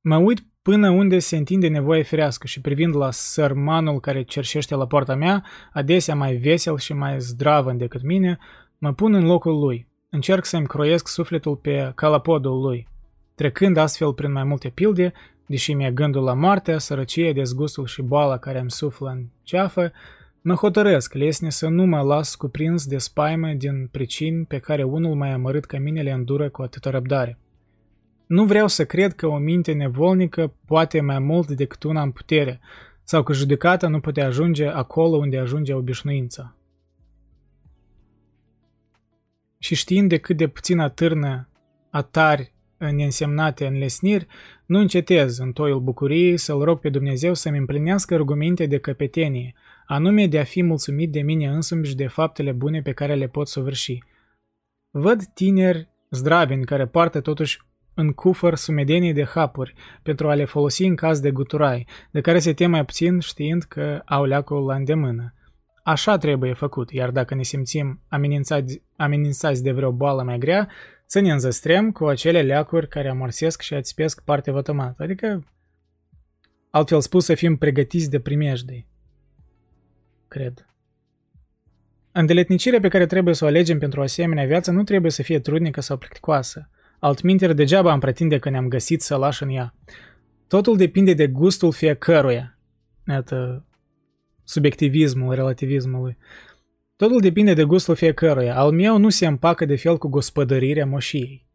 Mă uit până unde se întinde nevoie firească și privind la sărmanul care cerșește la poarta mea, adesea mai vesel și mai zdravăn decât mine, mă pun în locul lui. Încerc să-mi croiesc sufletul pe calapodul lui, trecând astfel prin mai multe pilde, deși mi-e gândul la moartea, sărăcie, dezgustul și boala care îmi suflă în ceafă, Mă hotărăsc, lesne, să nu mă las cuprins de spaimă din pricini pe care unul mai amărât ca mine le îndură cu atâta răbdare. Nu vreau să cred că o minte nevolnică poate mai mult decât una în putere, sau că judecata nu poate ajunge acolo unde ajunge obișnuința. Și știind de cât de puțin atârnă atari neînsemnate înlesniri, nu încetez în toiul bucuriei să-L rog pe Dumnezeu să-mi împlinească argumente de căpetenie – anume de a fi mulțumit de mine însumi și de faptele bune pe care le pot săvârși. Văd tineri zdraveni care poartă totuși în cufăr sumedenii de hapuri pentru a le folosi în caz de guturai, de care se tem mai puțin știind că au leacul la îndemână. Așa trebuie făcut, iar dacă ne simțim amenințați, amenințați de vreo boală mai grea, să ne înzăstrem cu acele leacuri care amorsesc și ațipesc partea vătămată. Adică, altfel spus, să fim pregătiți de primejdii. Cred. Îndeletnicirea pe care trebuie să o alegem pentru o asemenea viață nu trebuie să fie trudnică sau plicticoasă. Altminteri, degeaba am pretinde că ne-am găsit să lași în ea. Totul depinde de gustul fiecăruia. Iată, subiectivismul, relativismului. Totul depinde de gustul fiecăruia. Al meu nu se împacă de fel cu gospodărirea moșiei.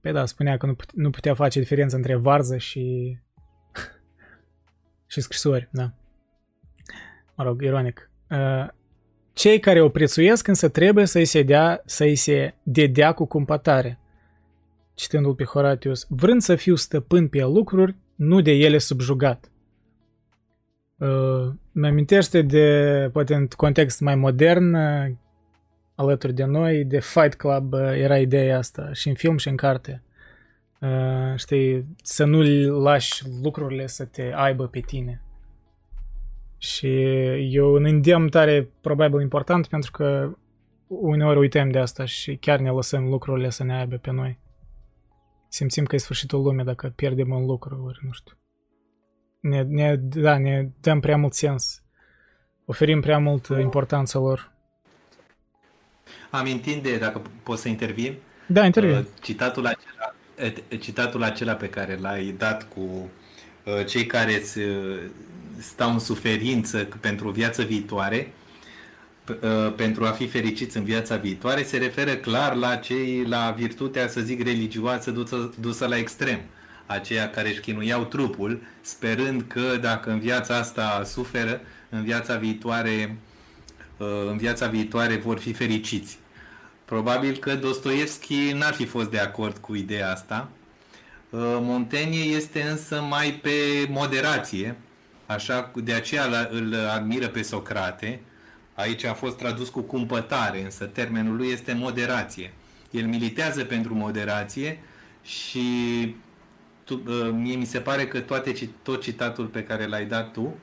Păi da, spunea că nu, pute- nu putea face diferență între varză și... și scrisori, da. Mă rog, ironic. Uh, cei care o prețuiesc însă trebuie să-i se, dea, să-i se dedea cu cumpătare. Citându-l pe Horatius, vrând să fiu stăpân pe lucruri, nu de ele subjugat. Uh, mi amintește de, poate în context mai modern, uh, alături de noi, de Fight Club uh, era ideea asta, și în film și în carte. Uh, știi, să nu lași lucrurile să te aibă pe tine. Și e un îndemn tare probabil important pentru că uneori uităm de asta și chiar ne lăsăm lucrurile să ne aibă pe noi. Simțim că e sfârșitul lumii dacă pierdem un lucru, ori nu știu. Ne, ne, da, ne dăm prea mult sens. Oferim prea mult importanță lor. Amintind de, dacă pot să intervin, Da, intervin. uh, citatul acela, eh, citatul acela pe care l-ai dat cu uh, cei care îți, uh, stau în suferință pentru o viață viitoare, p- uh, pentru a fi fericiți în viața viitoare, se referă clar la cei, la virtutea, să zic, religioasă dusă, dusă la extrem. Aceia care își chinuiau trupul, sperând că dacă în viața asta suferă, în viața viitoare, uh, în viața viitoare vor fi fericiți. Probabil că Dostoevski n-ar fi fost de acord cu ideea asta. Uh, Montaigne este însă mai pe moderație, așa de aceea la- îl admiră pe Socrate. Aici a fost tradus cu cumpătare, însă termenul lui este moderație. El militează pentru moderație și tu, uh, mie mi se pare că toate, ci- tot citatul pe care l-ai dat tu,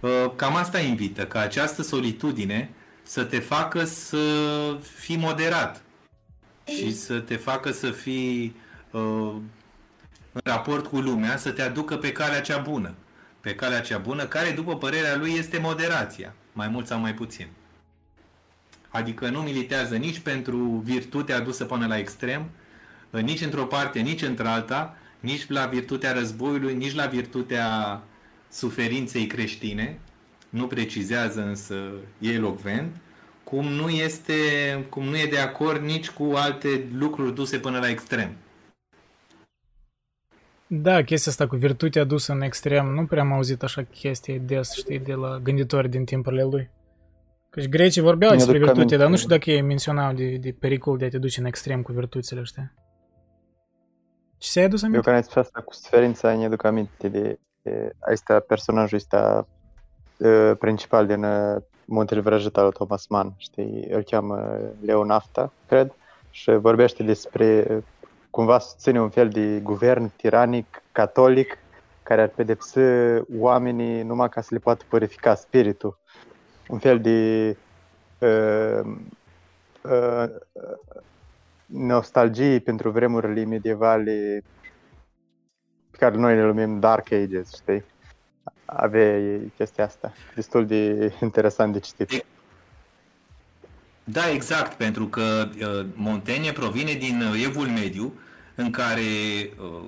uh, cam asta invită, ca această solitudine să te facă să fii moderat și să te facă să fii uh, în raport cu lumea, să te aducă pe calea cea bună. Pe calea cea bună, care, după părerea lui, este moderația, mai mult sau mai puțin. Adică nu militează nici pentru virtutea adusă până la extrem, nici într-o parte, nici într-alta, nici la virtutea războiului, nici la virtutea suferinței creștine, nu precizează însă, e elocvent, cum nu, este, cum nu e de acord nici cu alte lucruri duse până la extrem. Da, chestia asta cu virtutea adusă în extrem, nu prea am auzit așa chestii des, știi, de la gânditori din timpurile lui. Căci grecii vorbeau Mi-aduc despre virtute, aminte. dar nu știu dacă ei menționau de, de pericol de a te duce în extrem cu virtuțile, știi? Ce ți-ai adus Eu aminte? când ai spus asta cu suferința, îmi aduc aminte de, de ăsta, personajul ăsta uh, principal din uh, Muntele Vrăjit al lui Thomas Mann, știi? Îl cheamă Leon Afta, cred, și vorbește despre uh, cumva susține un fel de guvern tiranic, catolic, care ar pedepsi oamenii numai ca să le poată purifica spiritul. Un fel de uh, uh, nostalgie pentru vremurile medievale pe care noi le numim Dark Ages, știi? Avea chestia asta. Destul de interesant de citit. Da, exact, pentru că uh, Montaigne provine din uh, evul mediu, în care uh,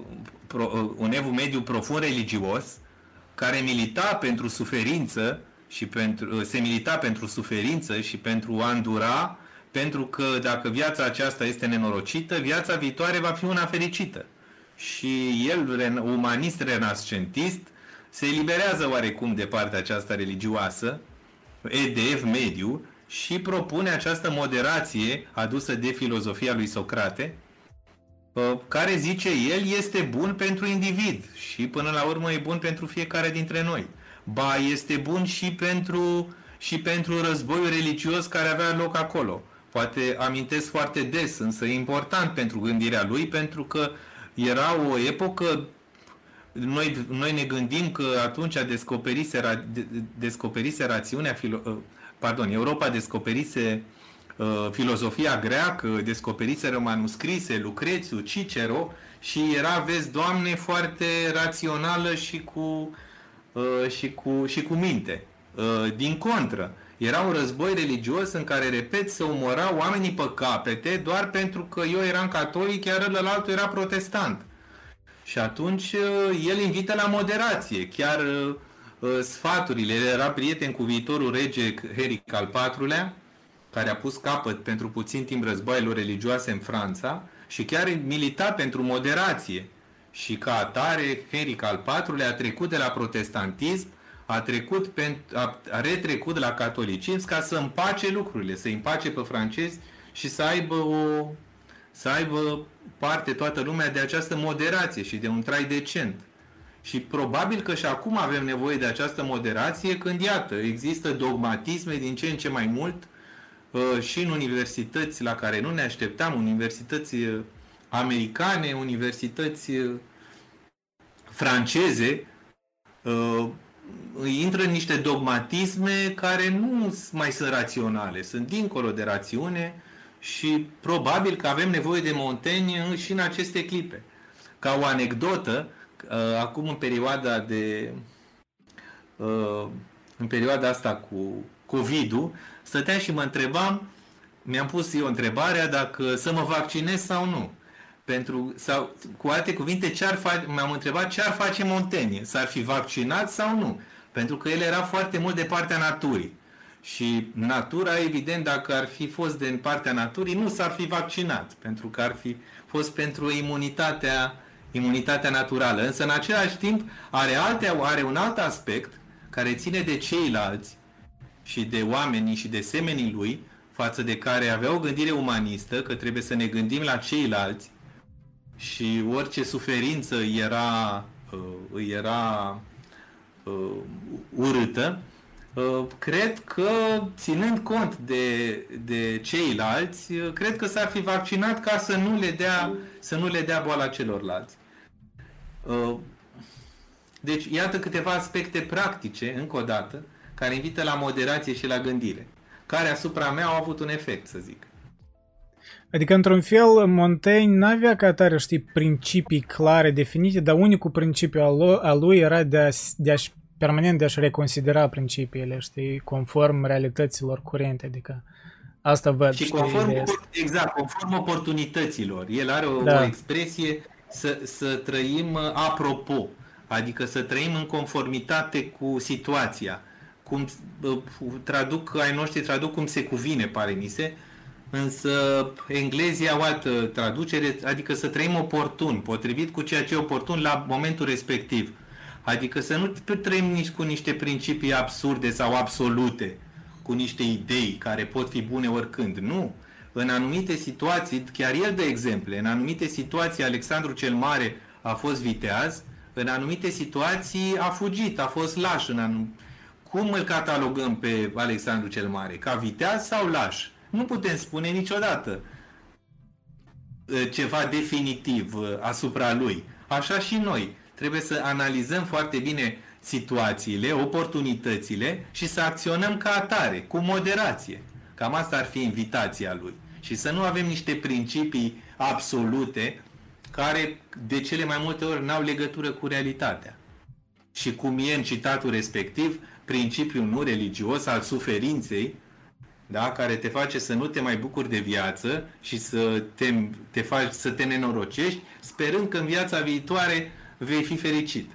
pro, uh, un evul mediu profund religios, care milita pentru suferință și pentru, uh, se milita pentru suferință și pentru a îndura, pentru că dacă viața aceasta este nenorocită, viața viitoare va fi una fericită. Și el, ren- umanist renascentist, se eliberează oarecum de partea aceasta religioasă, de ev mediu, și propune această moderație adusă de filozofia lui Socrate, uh, care, zice el, este bun pentru individ și până la urmă e bun pentru fiecare dintre noi. Ba, este bun și pentru, și pentru războiul religios care avea loc acolo. Poate amintesc foarte des, însă e important pentru gândirea lui, pentru că era o epocă noi, noi ne gândim că atunci descoperise, ra- de- descoperise rațiunea filo- uh, pardon, Europa descoperise uh, filozofia greacă, descoperiseră manuscrise, Lucrețiu, Cicero și era, vezi, Doamne, foarte rațională și cu, uh, și cu, și cu minte. Uh, din contră, era un război religios în care, repet, se umora oamenii pe capete doar pentru că eu eram catolic, iar ălălaltul era protestant. Și atunci uh, el invită la moderație. Chiar uh, uh, sfaturile, el era prieten cu viitorul rege Heric al IV-lea, care a pus capăt pentru puțin timp războaielor religioase în Franța și chiar milita pentru moderație. Și ca atare, Heric al IV-lea a trecut de la protestantism a, trecut pentru, a, a retrecut la catolicism ca să împace lucrurile, să împace pe francezi și să aibă o să aibă parte toată lumea de această moderație și de un trai decent. Și probabil că și acum avem nevoie de această moderație când, iată, există dogmatisme din ce în ce mai mult uh, și în universități la care nu ne așteptam, universități uh, americane, universități uh, franceze, intră în niște dogmatisme care nu mai sunt raționale, sunt dincolo de rațiune și probabil că avem nevoie de Montaigne și în aceste clipe. Ca o anecdotă, uh, acum în perioada de uh, în perioada asta cu COVID-ul, stăteam și mă întrebam, mi-am pus eu întrebarea dacă să mă vaccinez sau nu. Pentru, sau, cu alte cuvinte, ce ar fa- m-am întrebat ce ar face Montaigne, s-ar fi vaccinat sau nu. Pentru că el era foarte mult de partea naturii. Și natura, evident, dacă ar fi fost din partea naturii, nu s-ar fi vaccinat, pentru că ar fi fost pentru imunitatea, imunitatea naturală. Însă, în același timp, are, alte, are un alt aspect care ține de ceilalți și de oamenii și de semenii lui, față de care avea o gândire umanistă, că trebuie să ne gândim la ceilalți și orice suferință era, uh, era uh, urâtă, uh, cred că, ținând cont de, de ceilalți, uh, cred că s-ar fi vaccinat ca să nu le dea, să nu le dea boala celorlalți. Uh, deci, iată câteva aspecte practice, încă o dată, care invită la moderație și la gândire, care asupra mea au avut un efect, să zic. Adică, într-un fel, Montaigne n-avea ca tare, știi, principii clare, definite, dar unicul principiu al lui era de, a, de a permanent de a-și reconsidera principiile, știi, conform realităților curente, adică asta văd, Și conform, știi, exact, conform oportunitățile. El are o, da. o expresie să, să trăim apropo, adică să trăim în conformitate cu situația. Cum traduc, ai noștri traduc cum se cuvine, pare mi se, însă englezii au altă traducere, adică să trăim oportun, potrivit cu ceea ce e oportun la momentul respectiv. Adică să nu trăim nici cu niște principii absurde sau absolute, cu niște idei care pot fi bune oricând. Nu. În anumite situații, chiar el de exemple, în anumite situații Alexandru cel Mare a fost viteaz, în anumite situații a fugit, a fost laș. În anum... Cum îl catalogăm pe Alexandru cel Mare? Ca viteaz sau laș? Nu putem spune niciodată uh, ceva definitiv uh, asupra lui. Așa și noi. Trebuie să analizăm foarte bine situațiile, oportunitățile și să acționăm ca atare, cu moderație. Cam asta ar fi invitația lui. Și să nu avem niște principii absolute care de cele mai multe ori n-au legătură cu realitatea. Și cum e în citatul respectiv, principiul nu religios al suferinței, da? care te face să nu te mai bucuri de viață și să te, te faci să te nenorocești, sperând că în viața viitoare vei fi fericit.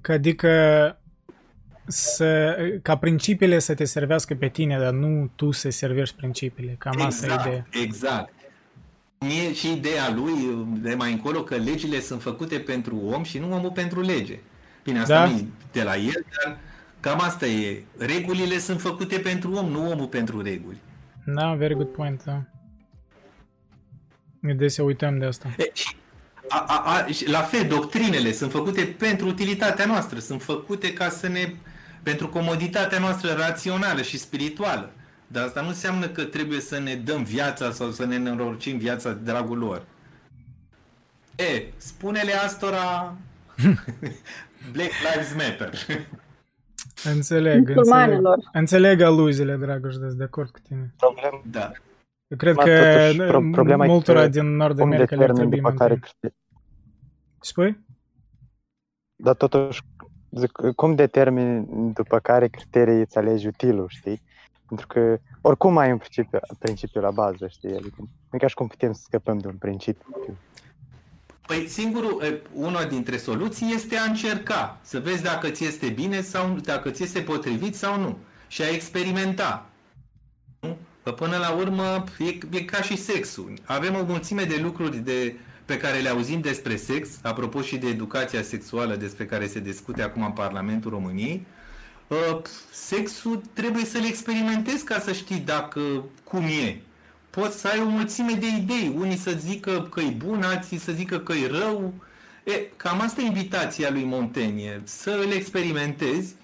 Că adică să, ca principiile să te servească pe tine, dar nu tu să servești principiile. Cam exact, asta e exact, ideea. Exact. Mie și ideea lui de mai încolo că legile sunt făcute pentru om și nu omul pentru lege. Bine, asta da? nu de la el, dar cam asta e. Regulile sunt făcute pentru om, nu omul pentru reguli. Da, very good point, da. De să uităm de asta. E, și a, a, a, la fel, doctrinele sunt făcute pentru utilitatea noastră, sunt făcute ca să ne pentru comoditatea noastră rațională și spirituală. Dar asta nu înseamnă că trebuie să ne dăm viața sau să ne nenorocim viața de dragul lor. E, spune-le astora Black Lives Matter. Înțeleg, înțeleg. Înțeleg aluzile, Dragoș, de acord cu tine. Problem. Da. Eu cred că totuși, problema multora din Nord America le trebuie care... Spui? Dar totuși, zic, cum determini după care criterii îți alegi utilul, știi? Pentru că oricum ai un principiu, principiu la bază, știi? Adică nu e ca și cum putem să scăpăm de un principiu. Păi singurul, una dintre soluții este a încerca, să vezi dacă ți este bine sau dacă ți este potrivit sau nu. Și a experimenta. Nu? Că până la urmă e, e ca și sexul. Avem o mulțime de lucruri de, pe care le auzim despre sex, apropo și de educația sexuală despre care se discute acum în Parlamentul României, uh, sexul trebuie să-l experimentezi ca să știi dacă cum e. Poți să ai o mulțime de idei, unii să zică că e bun, alții să zică că e rău. E, cam asta e invitația lui Montaigne, să îl experimentezi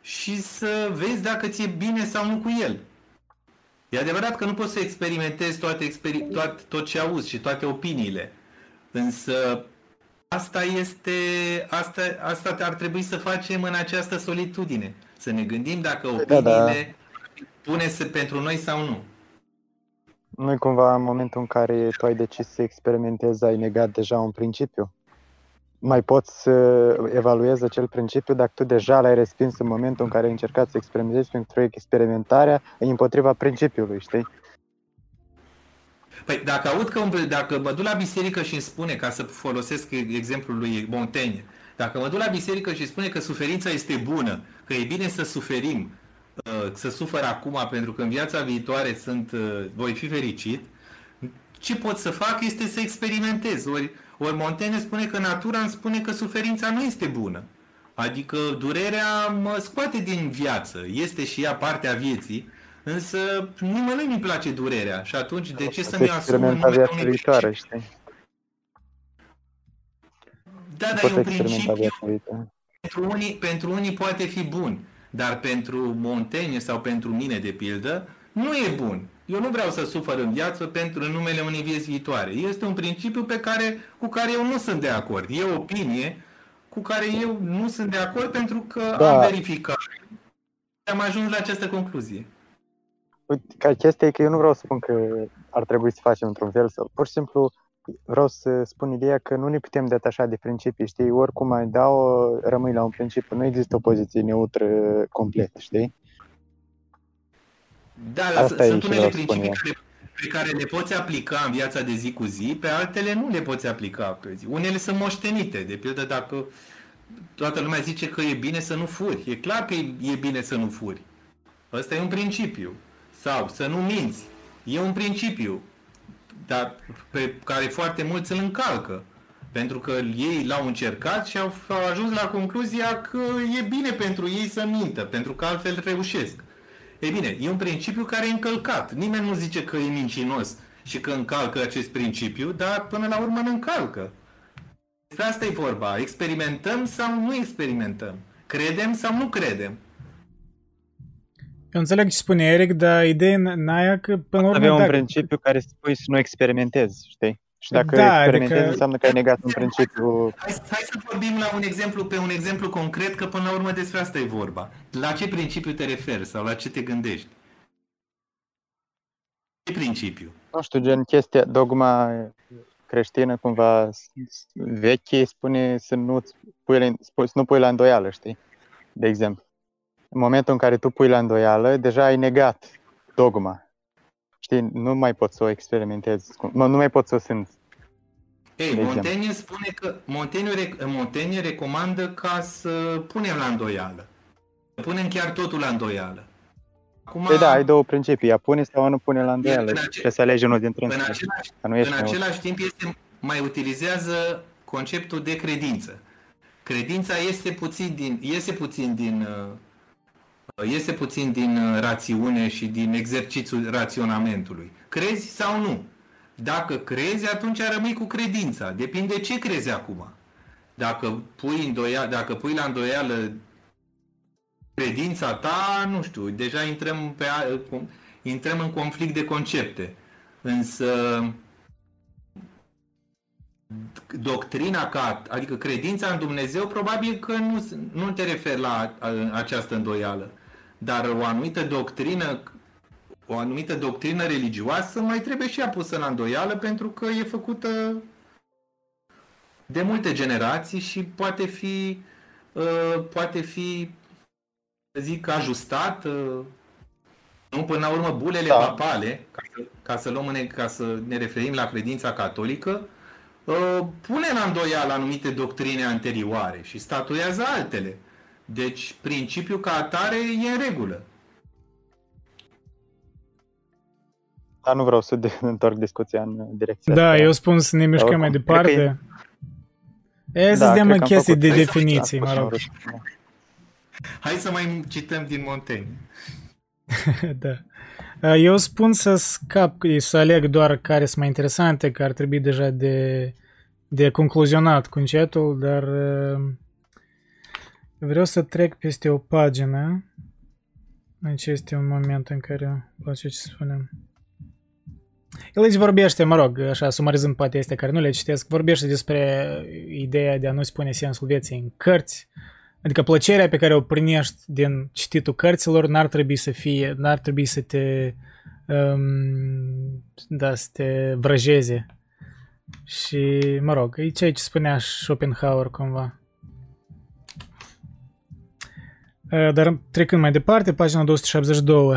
și să vezi dacă ți-e bine sau nu cu el. E adevărat că nu poți să experimentezi toate, experi- toate, tot ce auzi și toate opiniile. Însă asta este, asta, asta ar trebui să facem în această solitudine. Să ne gândim dacă opiniile da, da. pune pentru noi sau nu. Nu-i cumva în momentul în care tu ai decis să experimentezi, ai negat deja un principiu? Mai poți să evaluezi acel principiu dacă tu deja l-ai respins în momentul în care ai încercat să experimentezi pentru experimentarea împotriva principiului, știi? Păi dacă aud că, dacă mă duc la biserică și îmi spune, ca să folosesc exemplul lui Montaigne, dacă mă duc la biserică și spune că suferința este bună, că e bine să suferim, uh, să sufăr acum pentru că în viața viitoare sunt, uh, voi fi fericit, ce pot să fac este să experimentez. Ori, ori Montaigne spune că natura îmi spune că suferința nu este bună. Adică durerea mă scoate din viață, este și ea partea vieții, Însă nimănui nu-i place durerea și atunci de ce să ne asumăm în numele unei viitoare, știi? Da, dar e un principiu pentru unii, pentru unii poate fi bun, dar pentru Montaigne sau pentru mine, de pildă, nu e bun. Eu nu vreau să sufăr în viață pentru în numele unei vieți viitoare. Este un principiu pe care, cu care eu nu sunt de acord. E o opinie cu care eu nu sunt de acord pentru că da. am verificat. Am ajuns la această concluzie. Uite, ca chestia e că eu nu vreau să spun că ar trebui să facem într-un fel sau pur și simplu vreau să spun ideea că nu ne putem detașa de principii, știi? Oricum ai dau, rămâi la un principiu. Nu există o poziție neutră complet, știi? Da, Asta sunt unele principii care, pe care le poți aplica în viața de zi cu zi, pe altele nu le poți aplica pe zi. Unele sunt moștenite, de pildă dacă toată lumea zice că e bine să nu furi. E clar că e bine să nu furi. Ăsta e un principiu. Sau să nu minți. E un principiu, dar pe care foarte mulți îl încalcă. Pentru că ei l-au încercat și au, au ajuns la concluzia că e bine pentru ei să mintă, pentru că altfel reușesc. E bine, e un principiu care e încălcat. Nimeni nu zice că e mincinos și că încalcă acest principiu, dar până la urmă îl încalcă. Despre asta e vorba. Experimentăm sau nu experimentăm? Credem sau nu credem? Eu înțeleg ce spune Eric, dar ideea în aia că până la urmă... Avea un dacă... principiu care spui să nu experimentezi, știi? Și dacă da, experimentezi adică... înseamnă că ai negat un principiu... Hai, hai să vorbim la un exemplu, pe un exemplu concret, că până la urmă despre asta e vorba. La ce principiu te referi sau la ce te gândești? Ce principiu? Nu știu, gen chestia, dogma creștină cumva veche spune să nu, pui, să nu pui la îndoială, știi? De exemplu în momentul în care tu pui la îndoială, deja ai negat dogma. Știi, nu mai poți să o experimentezi, nu, nu mai poți să o simți. Ei, Montaigne spune că Montaigne, Montaigne recomandă ca să punem la îndoială. Punem chiar totul la îndoială. Acum, păi da, ai două principii, a pune sau a nu pune la îndoială. Ace- trebuie să alegi unul dintre În același, nu în același timp este, mai utilizează conceptul de credință. Credința este puțin din, iese puțin din uh, iese puțin din uh, rațiune și din exercițiul raționamentului. Crezi sau nu? Dacă crezi, atunci rămâi cu credința. Depinde ce crezi acum. Dacă pui, îndoia, dacă pui la îndoială credința ta, nu știu, deja intrăm, pe, intrăm în conflict de concepte. Însă, doctrina ca, adică credința în Dumnezeu, probabil că nu, nu te referi la această îndoială. Dar o anumită doctrină, o anumită doctrină religioasă mai trebuie și ea pusă la îndoială pentru că e făcută de multe generații și poate fi, uh, poate fi, zic, ajustat. Uh, nu, până la urmă, bulele da. papale, ca să, ca, să luăm, ca să ne referim la credința catolică, uh, pune la îndoială anumite doctrine anterioare și statuiază altele. Deci, principiul ca atare e în regulă. Dar nu vreau să de- întorc discuția în direcția Da, asta. eu spun să ne mișcăm mai departe. E să da, dăm chestii de definiții, mă rog. Hai să mai cităm din Montaigne. da. Eu spun să scap, să aleg doar care sunt mai interesante, că ar trebui deja de, de concluzionat cu încetul, dar vreau să trec peste o pagină. Aici este un moment în care îmi place ce spunem. El aici vorbește, mă rog, așa, sumarizând poate este care nu le citesc, vorbește despre ideea de a nu spune sensul vieții în cărți, adică plăcerea pe care o primești din cititul cărților n-ar trebui să fie, n-ar trebui să te, um, da, să te vrăjeze. Și, mă rog, e ceea ce spunea Schopenhauer cumva. Dar trecând mai departe, pagina 272. Uh,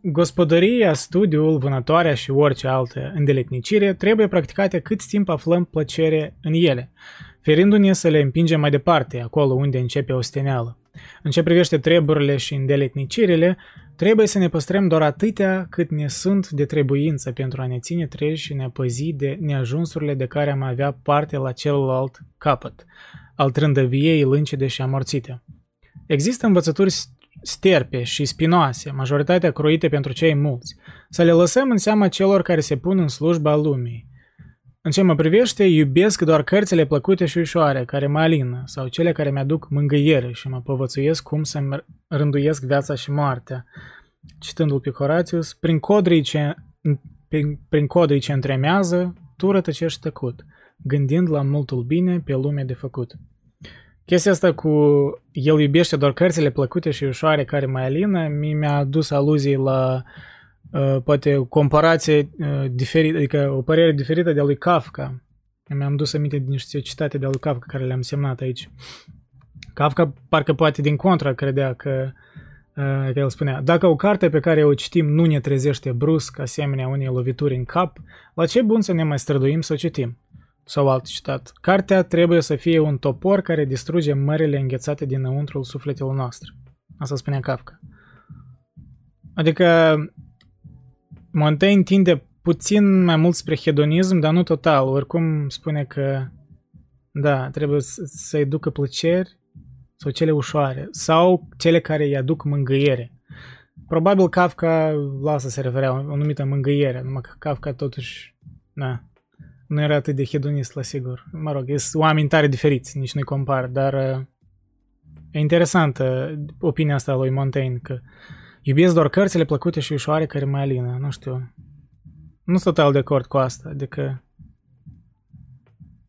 gospodăria, studiul, vânătoarea și orice altă îndeletnicire trebuie practicate cât timp aflăm plăcere în ele, ferindu-ne să le împingem mai departe, acolo unde începe o steneală. În ce privește treburile și îndeletnicirile, trebuie să ne păstrăm doar atâtea cât ne sunt de trebuință pentru a ne ține treji și ne păzi de neajunsurile de care am avea parte la celălalt capăt, al trândăviei lâncide și amorțite. Există învățături sterpe și spinoase, majoritatea croite pentru cei mulți. Să le lăsăm în seama celor care se pun în slujba lumii. În ce mă privește, iubesc doar cărțile plăcute și ușoare, care mă alină, sau cele care mi-aduc mângâiere și mă povățuiesc cum să-mi rânduiesc viața și moartea. Citându-l pe Horatius, prin codrii ce, prin, prin codrii ce întremează, tu rătăcești tăcut, gândind la multul bine pe lume de făcut. Chestia asta cu el iubește doar cărțile plăcute și ușoare care mai alină, mi-a adus aluzii la uh, poate o comparație uh, diferită, adică o părere diferită de a lui Kafka. Mi-am dus aminte din niște citate de a lui Kafka care le-am semnat aici. Kafka parcă poate din contra credea că, uh, că el spunea Dacă o carte pe care o citim nu ne trezește brusc, asemenea unei lovituri în cap, la ce bun să ne mai străduim să o citim? Sau alt citat. Cartea trebuie să fie un topor care distruge mările înghețate dinăuntrul sufletelor noastre. Asta spunea Kafka. Adică Montaigne tinde puțin mai mult spre hedonism, dar nu total. Oricum spune că da, trebuie să-i ducă plăceri sau cele ușoare sau cele care îi aduc mângâiere. Probabil Kafka la asta se referea, o numită mângâiere, numai că Kafka totuși, na, nu era atât de hedonist, la sigur. Mă rog, sunt oameni tare diferiți, nici nu-i compar, dar uh, e interesantă opinia asta a lui Montaigne, că iubesc doar cărțile plăcute și ușoare care mă alină, nu știu. Nu sunt total de acord cu asta, adică...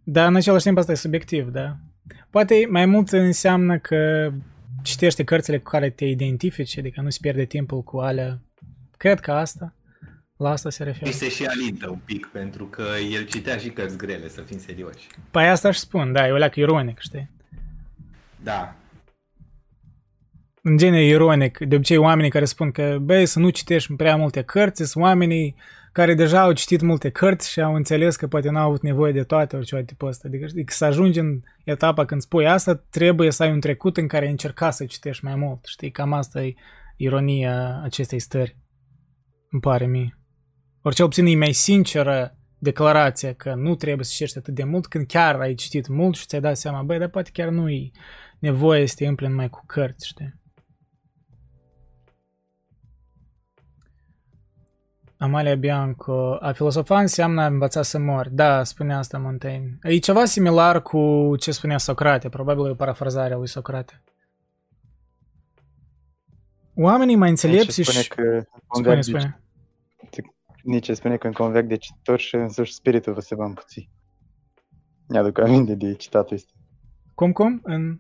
Dar în același timp asta e subiectiv, da? Poate mai mult înseamnă că citește cărțile cu care te identifici, adică nu-ți pierde timpul cu alea. Cred că asta. La asta se referă. Și se și alintă un pic, pentru că el citea și cărți grele, să fim serioși. Păi asta aș spun, da, e o leacă ironic, știi? Da. În genere ironic, de obicei oamenii care spun că, băi, să nu citești prea multe cărți, sunt oamenii care deja au citit multe cărți și au înțeles că poate n-au avut nevoie de toate ori ceva tipul ăsta. Adică, adică să ajungi în etapa când spui asta, trebuie să ai un trecut în care ai încercat să citești mai mult. Știi, cam asta e ironia acestei stări. Îmi pare mie. Ori cel puțin e mai sinceră declarația că nu trebuie să citești atât de mult când chiar ai citit mult și ți-ai dat seama, băi, dar poate chiar nu e nevoie să te împli mai cu cărți, știi? Amalia Bianco, a filosofa înseamnă a învăța să mor. Da, spunea asta Montaigne. E ceva similar cu ce spunea Socrate, probabil e o parafrazare a lui Socrate. Oamenii mai înțelepți și... Spune că spune, spune. Nici spune că în convec de cititor și însuși spiritul vă se va împuți. Mi-aduc aminte de citatul ăsta. Cum, cum? În...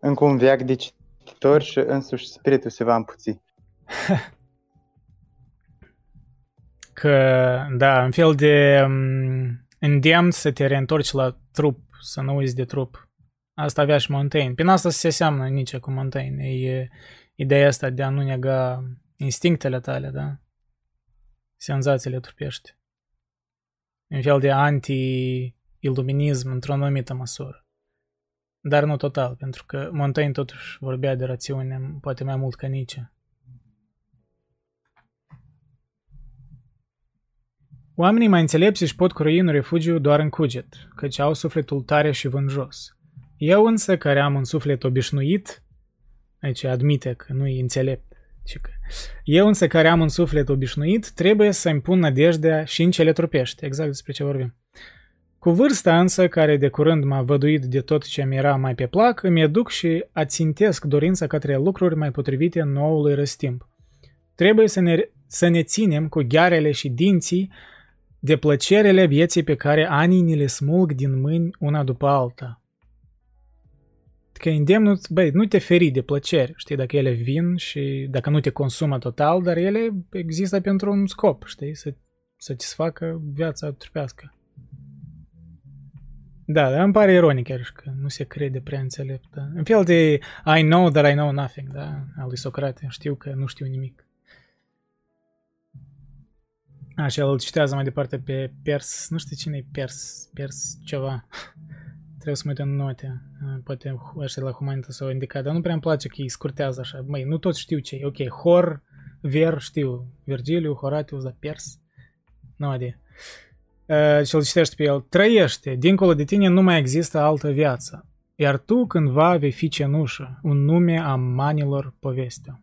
Încă un veac de cititor și însuși spiritul se va împuți. că, da, în fel de um, îndemn să te reîntorci la trup, să nu uiți de trup. Asta avea și Montaigne. Prin asta se seamănă nici cu Montaigne. E ideea asta de a nu nega instinctele tale, da? Senzațiile trupești. Un fel de anti-iluminism într-o anumită măsură. Dar nu total, pentru că Montaigne totuși vorbea de rațiune poate mai mult ca Nietzsche. Oamenii mai înțelepți își pot croi un refugiu doar în cuget, căci au sufletul tare și vânjos. Eu însă, care am un suflet obișnuit, aici admite că nu e înțelept, ci că eu însă care am un suflet obișnuit, trebuie să-mi pun nădejdea și în cele trupești, exact despre ce vorbim. Cu vârsta însă, care de curând m-a văduit de tot ce mi era mai pe plac, îmi educ și ațintesc dorința către lucruri mai potrivite noului răstimp. Trebuie să ne, să ne ținem cu ghearele și dinții de plăcerele vieții pe care anii ni le smulg din mâini una după alta. Că îndemnul, băi, nu te feri de plăceri, știi, dacă ele vin și dacă nu te consumă total, dar ele există pentru un scop, știi, să, să-ți facă viața trupească. Da, dar îmi pare ironic chiar că nu se crede prea înțelept. Da? În fel de I know that I know nothing, da? Al lui Socrate. Știu că nu știu nimic. Așa, el citează mai departe pe Pers, nu știu cine e Pers, Pers ceva. Trebuie să mă uit în note. Poate așa la Humanitas s-au indicat, dar nu prea îmi place că îi scurtează așa. Măi, nu tot știu ce e. Ok, Hor, Ver, știu. Virgiliu, Horatius, dar Pers. Nu idee. Uh, și îl citește pe el. Trăiește, dincolo de tine nu mai există altă viață. Iar tu cândva vei fi cenușă, un nume a manilor povestea.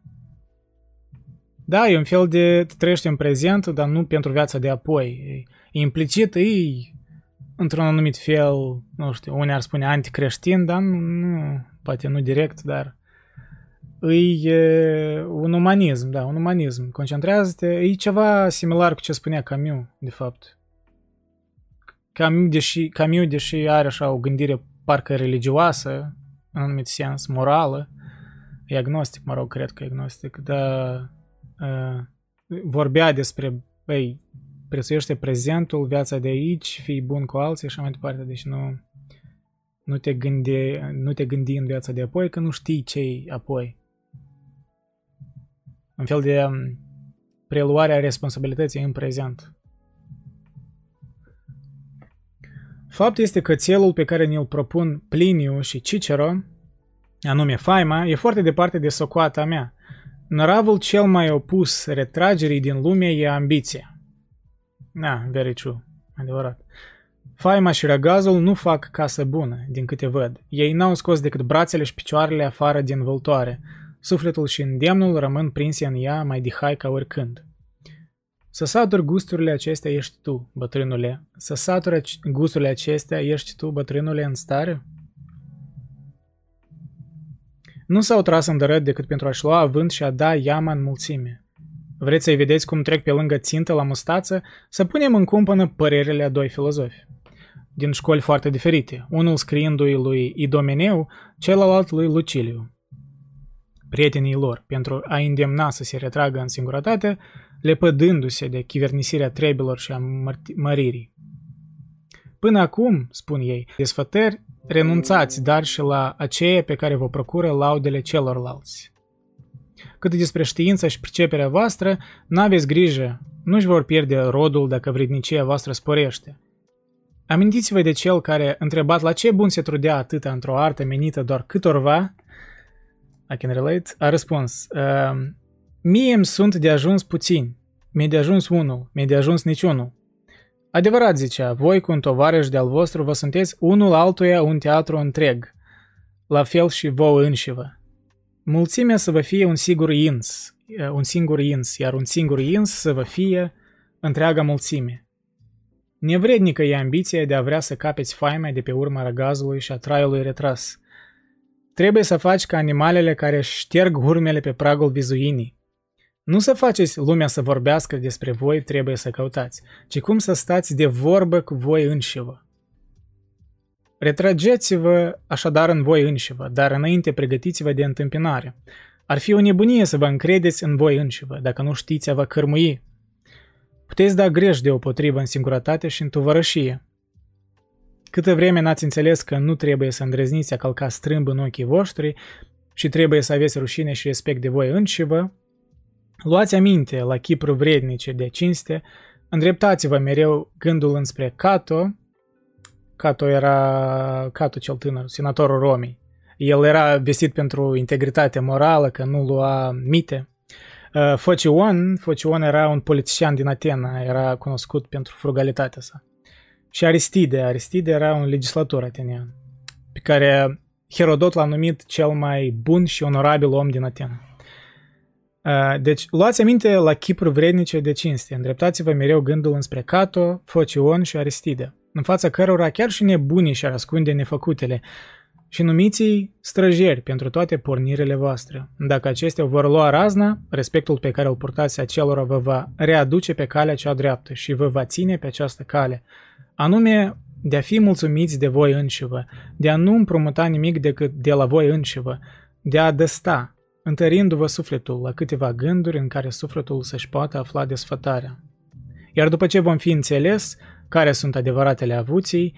Da, e un fel de trăiește în prezent, dar nu pentru viața de apoi. Implicit e într-un anumit fel, nu știu, unii ar spune anticreștin, dar nu, nu poate nu direct, dar e un umanism, da, un umanism. Concentrează-te, e ceva similar cu ce spunea Camus, de fapt. Camus, deși, Camus, deși are așa o gândire parcă religioasă, în anumit sens, morală, e agnostic, mă rog, cred că e agnostic, dar uh, vorbea despre, băi, prețuiește prezentul, viața de aici, fii bun cu alții și așa mai departe, deci nu, nu te gândi, nu te gândi în viața de apoi, că nu știi ce apoi. Un fel de um, preluarea responsabilității în prezent. Fapt este că țelul pe care ne-l propun Pliniu și Cicero, anume faima, e foarte departe de socoata mea. Năravul cel mai opus retragerii din lume e ambiția. Da, very true. Adevărat. Faima și răgazul nu fac casă bună, din câte văd. Ei n-au scos decât brațele și picioarele afară din văltoare. Sufletul și îndemnul rămân prinse în ea mai dihai ca oricând. Să saturi gusturile acestea ești tu, bătrânule. Să saturi gusturile acestea ești tu, bătrânule, în stare? Nu s-au tras în dărăt decât pentru a-și lua avânt și a da iama în mulțime. Vreți să-i vedeți cum trec pe lângă țintă la mustață? Să punem în cumpănă părerile a doi filozofi. Din școli foarte diferite, unul scriindu-i lui Idomeneu, celălalt lui Luciliu. Prietenii lor, pentru a îndemna să se retragă în singurătate, lepădându-se de chivernisirea trebilor și a măririi. Până acum, spun ei, desfătări, renunțați dar și la aceea pe care vă procură laudele celorlalți. Cât despre știința și priceperea voastră, n-aveți grijă, nu-și vor pierde rodul dacă vrednicia voastră sporește. Amintiți-vă de cel care, întrebat la ce bun se trudea atâta într-o artă menită doar câtorva, I can relate, a răspuns, uh, Mie îmi sunt de ajuns puțini, mi-e de ajuns unul, mi-e de ajuns niciunul. Adevărat, zicea, voi cu un tovarăș de-al vostru vă sunteți unul altuia un teatru întreg, la fel și vouă înșivă. Mulțimea să vă fie un singur ins, un singur ins, iar un singur ins să vă fie întreaga mulțime. Nevrednică e ambiția de a vrea să capeți faima de pe urma răgazului și a traiului retras. Trebuie să faci ca animalele care șterg urmele pe pragul vizuinii, Nu să faceți lumea să vorbească despre voi trebuie să căutați, ci cum să stați de vorbă cu voi înșivă. Retrageți-vă așadar în voi înșivă, dar înainte pregătiți-vă de întâmpinare. Ar fi o nebunie să vă încredeți în voi înșivă, dacă nu știți a vă cărmui. Puteți da greș de potrivă în singurătate și în tovărășie. Câtă vreme n-ați înțeles că nu trebuie să îndrăzniți a călca strâmb în ochii voștri și trebuie să aveți rușine și respect de voi înșivă, luați aminte la chipuri vrednice de cinste, îndreptați-vă mereu gândul înspre Cato, Cato era Cato cel tânăr, senatorul Romei. El era vestit pentru integritate morală, că nu lua mite. Uh, Focion, Focion era un politician din Atena, era cunoscut pentru frugalitatea sa. Și Aristide, Aristide era un legislator atenian, pe care Herodot l-a numit cel mai bun și onorabil om din Atena. Uh, deci, luați aminte la chipuri vrednice de cinste, îndreptați-vă mereu gândul înspre Cato, Focion și Aristide în fața cărora chiar și nebunii și-ar ascunde nefăcutele, și numiți străjeri pentru toate pornirile voastre. Dacă acestea vor lua razna, respectul pe care îl purtați acelora vă va readuce pe calea cea dreaptă și vă va ține pe această cale, anume de a fi mulțumiți de voi înșivă, de a nu împrumuta nimic decât de la voi înșivă, de a desta, întărindu-vă sufletul la câteva gânduri în care sufletul să-și poată afla desfătarea. Iar după ce vom fi înțeles, care sunt adevăratele avuții,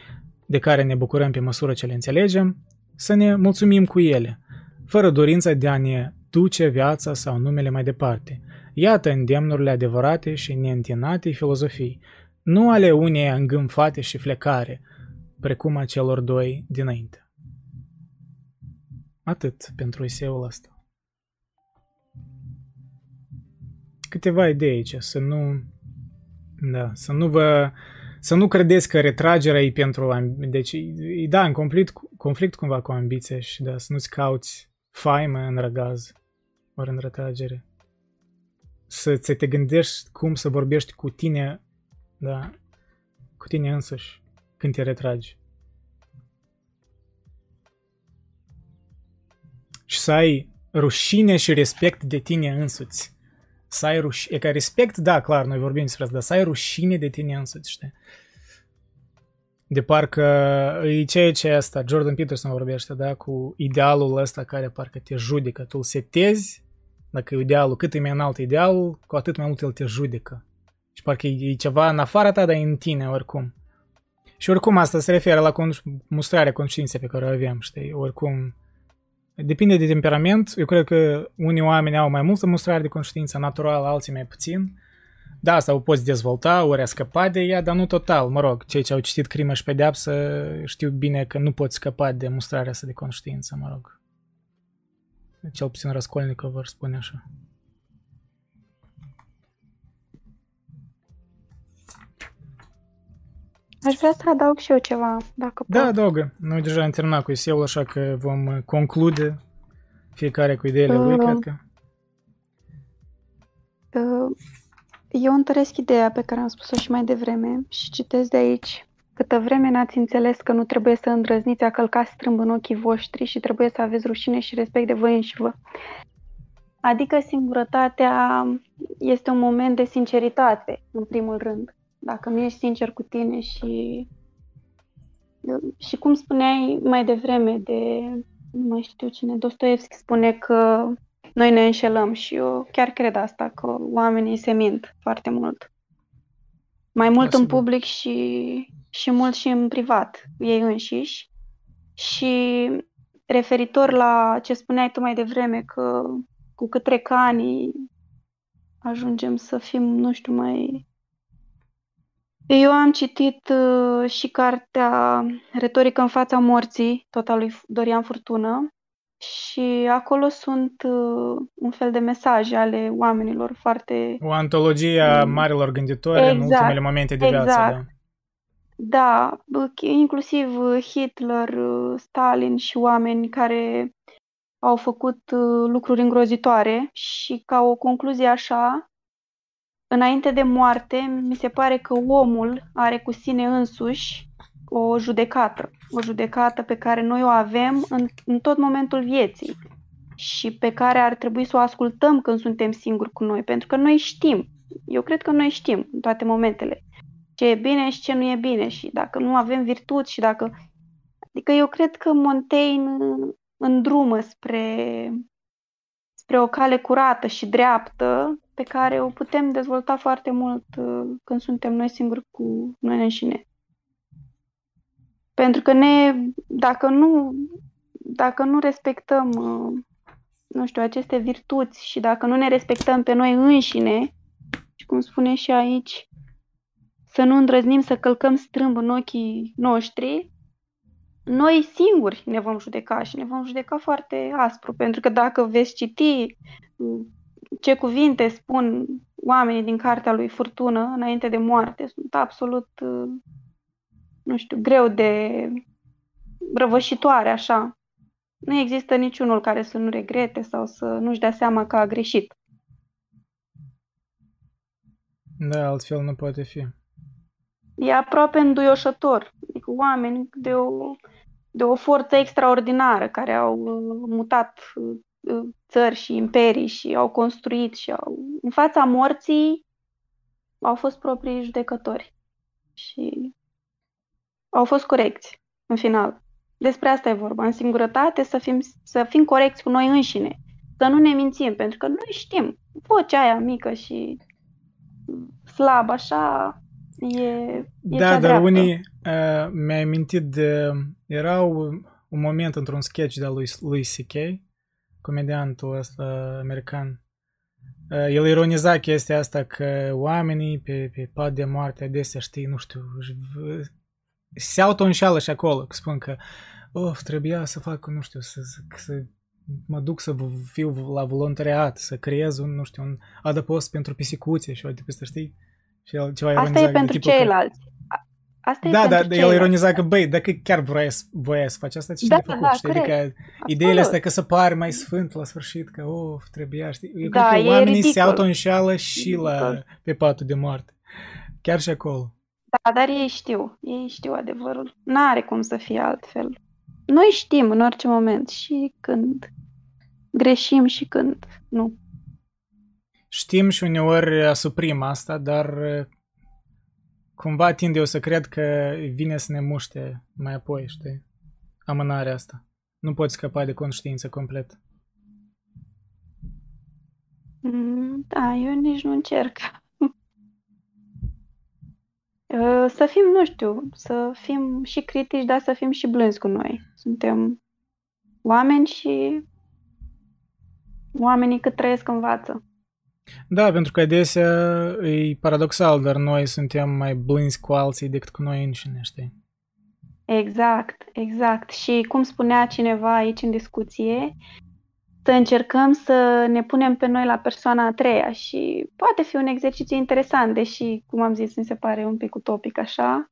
de care ne bucurăm pe măsură ce le înțelegem, să ne mulțumim cu ele, fără dorința de a ne duce viața sau numele mai departe. Iată îndemnurile adevărate și neîntinate filozofii, nu ale unei îngânfate și flecare, precum a celor doi dinainte. Atât pentru eseul ăsta. Câteva idei aici, să nu... Da, să nu vă să nu credeți că retragerea e pentru... Deci, e, da, în conflict, conflict cumva cu ambiția și da, să nu-ți cauți faimă în răgaz ori în retragere. Să, să te gândești cum să vorbești cu tine, da, cu tine însuși când te retragi. Și să ai rușine și respect de tine însuți să ai rușine, e ca respect, da, clar, noi vorbim despre asta, dar să ai rușine de tine însuți, știi? De parcă e ceea ce asta, Jordan Peterson vorbește, da, cu idealul ăsta care parcă te judecă, tu îl setezi, dacă e idealul, cât e mai înalt idealul, cu atât mai mult el te judecă. Și parcă e, e ceva în afara ta, dar e în tine oricum. Și oricum asta se referă la mustrarea conștiinței pe care o avem, știi? Oricum, Depinde de temperament. Eu cred că unii oameni au mai multă mustrare de conștiință naturală, alții mai puțin. Da, asta o poți dezvolta, ori a scăpa de ea, dar nu total. Mă rog, cei ce au citit crimă și pedeapsă știu bine că nu poți scăpa de mustrarea asta de conștiință, mă rog. Cel puțin Raskolnikov vor spune așa. Aș vrea să adaug și eu ceva, dacă Da, pot. adaugă. Noi deja am terminat cu ISEul, așa că vom conclude fiecare cu ideile uh, lui, cred că. Uh, eu întăresc ideea pe care am spus-o și mai devreme și citesc de aici. Câtă vreme n-ați înțeles că nu trebuie să îndrăzniți a călca strâmb în ochii voștri și trebuie să aveți rușine și respect de voi înșivă. Adică singurătatea este un moment de sinceritate, în primul rând dacă nu ești sincer cu tine și și cum spuneai mai devreme de, nu mai știu cine, Dostoevski spune că noi ne înșelăm și eu chiar cred asta, că oamenii se mint foarte mult. Mai mult Posibil. în public și, și mult și în privat, ei înșiși. Și referitor la ce spuneai tu mai devreme, că cu cât trec ani ajungem să fim, nu știu, mai eu am citit uh, și cartea Retorică în fața morții, tot al lui Dorian Furtună, și acolo sunt uh, un fel de mesaje ale oamenilor foarte... O antologie a mm. marilor gânditori exact, în ultimele momente de exact. viață, da. Da, inclusiv Hitler, Stalin și oameni care au făcut uh, lucruri îngrozitoare și ca o concluzie așa, înainte de moarte, mi se pare că omul are cu sine însuși o judecată, o judecată pe care noi o avem în, în tot momentul vieții. și pe care ar trebui să o ascultăm când suntem singuri cu noi, pentru că noi știm, eu cred că noi știm în toate momentele ce e bine și ce nu e bine și dacă nu avem virtuți și dacă... Adică eu cred că Montaigne îndrumă spre, spre o cale curată și dreaptă pe care o putem dezvolta foarte mult uh, când suntem noi singuri cu noi înșine. Pentru că ne, dacă nu, dacă nu respectăm, uh, nu știu, aceste virtuți și dacă nu ne respectăm pe noi înșine, și cum spune și aici, să nu îndrăznim să călcăm strâmb în ochii noștri, noi singuri ne vom judeca și ne vom judeca foarte aspru, pentru că dacă veți citi uh, ce cuvinte spun oamenii din cartea lui Furtună înainte de moarte, sunt absolut, uh, nu știu, greu de răvășitoare, așa. Nu există niciunul care să nu regrete sau să nu-și dea seama că a greșit. Da, altfel nu poate fi e aproape înduioșător. Adică oameni de o, de o forță extraordinară care au uh, mutat uh, țări și imperii și au construit și au... În fața morții au fost proprii judecători și au fost corecți în final. Despre asta e vorba. În singurătate să fim, să fim corecți cu noi înșine. Să nu ne mințim, pentru că noi știm. Vocea aia mică și slabă așa E, e da, dar dreaptă. unii uh, mi-ai mintit de... Era un moment într-un sketch de lui, lui C.K., comediantul ăsta american. Uh, el ironiza chestia asta că oamenii pe, pe pat de moarte adesea, știi, nu știu, se auto-înșală și acolo, că spun că of, trebuia să fac, nu știu, să, să, să mă duc să fiu la voluntariat, să creez un, nu știu, un adăpost pentru pisicuțe și o de peste, știi? Și el ceva Asta e pentru ceilalți. Că... Asta e da, da, el ironiza că, băi, dacă chiar voiai, voiai să faci asta, ce da, de făcut, da, știi? Adică Absolut. ideea asta că să pari mai sfânt la sfârșit, că, of, trebuia, știi? Eu da, cred că oamenii ridicol. se auto-înșeală și la, pe patul de moarte. Chiar și acolo. Da, dar ei știu. Ei știu adevărul. N-are cum să fie altfel. Noi știm în orice moment și când greșim și când nu. Știm și uneori asuprim asta, dar cumva tind eu să cred că vine să ne muște mai apoi, știi? Amânarea asta. Nu poți scăpa de conștiință complet. Mm, da, eu nici nu încerc. Uh, să fim, nu știu, să fim și critici, dar să fim și blânzi cu noi. Suntem oameni și oamenii cât trăiesc învață. Da, pentru că adesea e paradoxal, dar noi suntem mai blânzi cu alții decât cu noi înșine, știi? Exact, exact. Și cum spunea cineva aici în discuție, să încercăm să ne punem pe noi la persoana a treia și poate fi un exercițiu interesant, deși, cum am zis, mi se pare un pic utopic așa,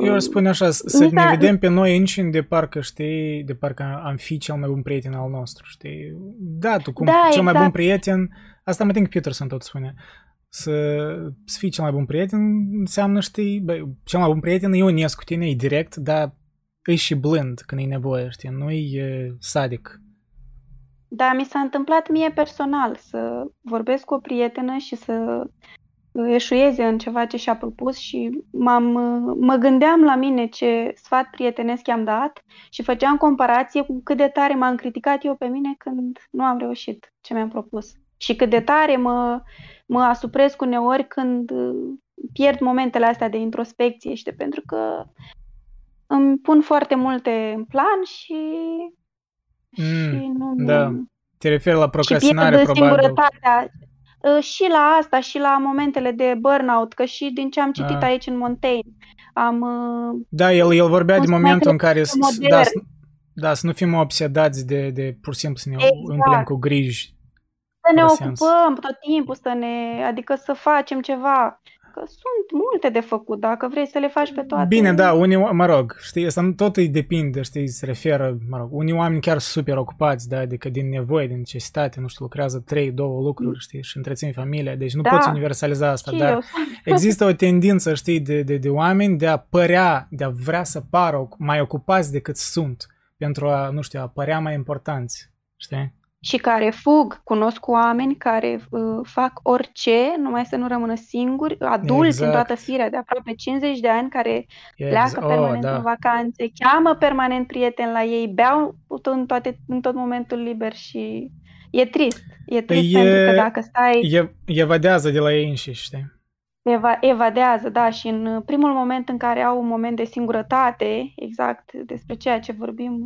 eu aș spune așa, să ne vedem pe noi înșine de parcă, știi, de parcă am fi cel mai bun prieten al nostru, știi? Da, tu cum da, cel exact. mai bun prieten, asta mă think Peterson tot spune, să, să fii cel mai bun prieten înseamnă, știi, bă, cel mai bun prieten e onest cu tine, e direct, dar e și blând când e nevoie, știi, nu e sadic. Da, mi s-a întâmplat mie personal să vorbesc cu o prietenă și să eșueze în ceva ce și-a propus și m-am, mă gândeam la mine ce sfat prietenesc i-am dat și făceam comparație cu cât de tare m-am criticat eu pe mine când nu am reușit ce mi-am propus. Și cât de tare mă, mă asupresc uneori când pierd momentele astea de introspecție, știi, pentru că îmi pun foarte multe în plan și, mm, și nu... Da. Te referi la procrastinare, și probabil. Singurătatea, Ă, și la asta, și la momentele de burnout, că și din ce am citit ah. aici în Montaigne, am... Ă, da, el, el vorbea de momentul în care da, da, să nu fim obsedați de, de pur și simplu să ne exact. umplem cu griji. Să ne ocupăm sens. tot timpul, să ne, adică să facem ceva că sunt multe de făcut dacă vrei să le faci pe toate. Bine, da, unii, mă rog, știi, asta tot îi depinde, știi, se referă, mă rog, unii oameni chiar super ocupați, da, adică din nevoie, din necesitate, nu știu, lucrează trei, două lucruri, știi, și întrețin familia, deci nu da. poți universaliza asta, dar eu. există o tendință, știi, de, de, de oameni de a părea, de a vrea să pară mai ocupați decât sunt, pentru a, nu știu, a părea mai importanți. știi? Și care fug, cunosc oameni care uh, fac orice, numai să nu rămână singuri, adulți exact. în toată firea de aproape 50 de ani care exact. pleacă oh, permanent da. în vacanțe, cheamă permanent prieteni la ei, beau în, toate, în tot momentul liber și e trist. E trist e, pentru că dacă stai... E, evadează de la ei înșiși, știi? Eva, evadează, da, și în primul moment în care au un moment de singurătate, exact despre ceea ce vorbim,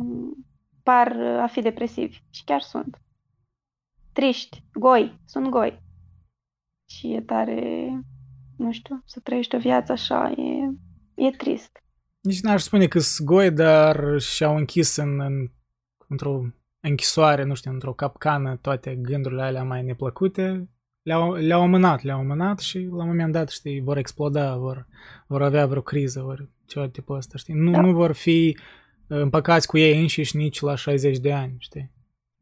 par a fi depresivi. Și chiar sunt triști, goi, sunt goi. Și e tare, nu știu, să trăiești o viață așa, e, e trist. Nici n-aș spune că sunt goi, dar și-au închis în, în, într-o închisoare, nu știu, într-o capcană toate gândurile alea mai neplăcute, le-au, le-au amânat, le-au amânat și la un moment dat, știi, vor exploda, vor, vor avea vreo criză, vor ceva tipul ăsta, știi? Nu, da. nu vor fi împăcați cu ei înșiși nici la 60 de ani, știi?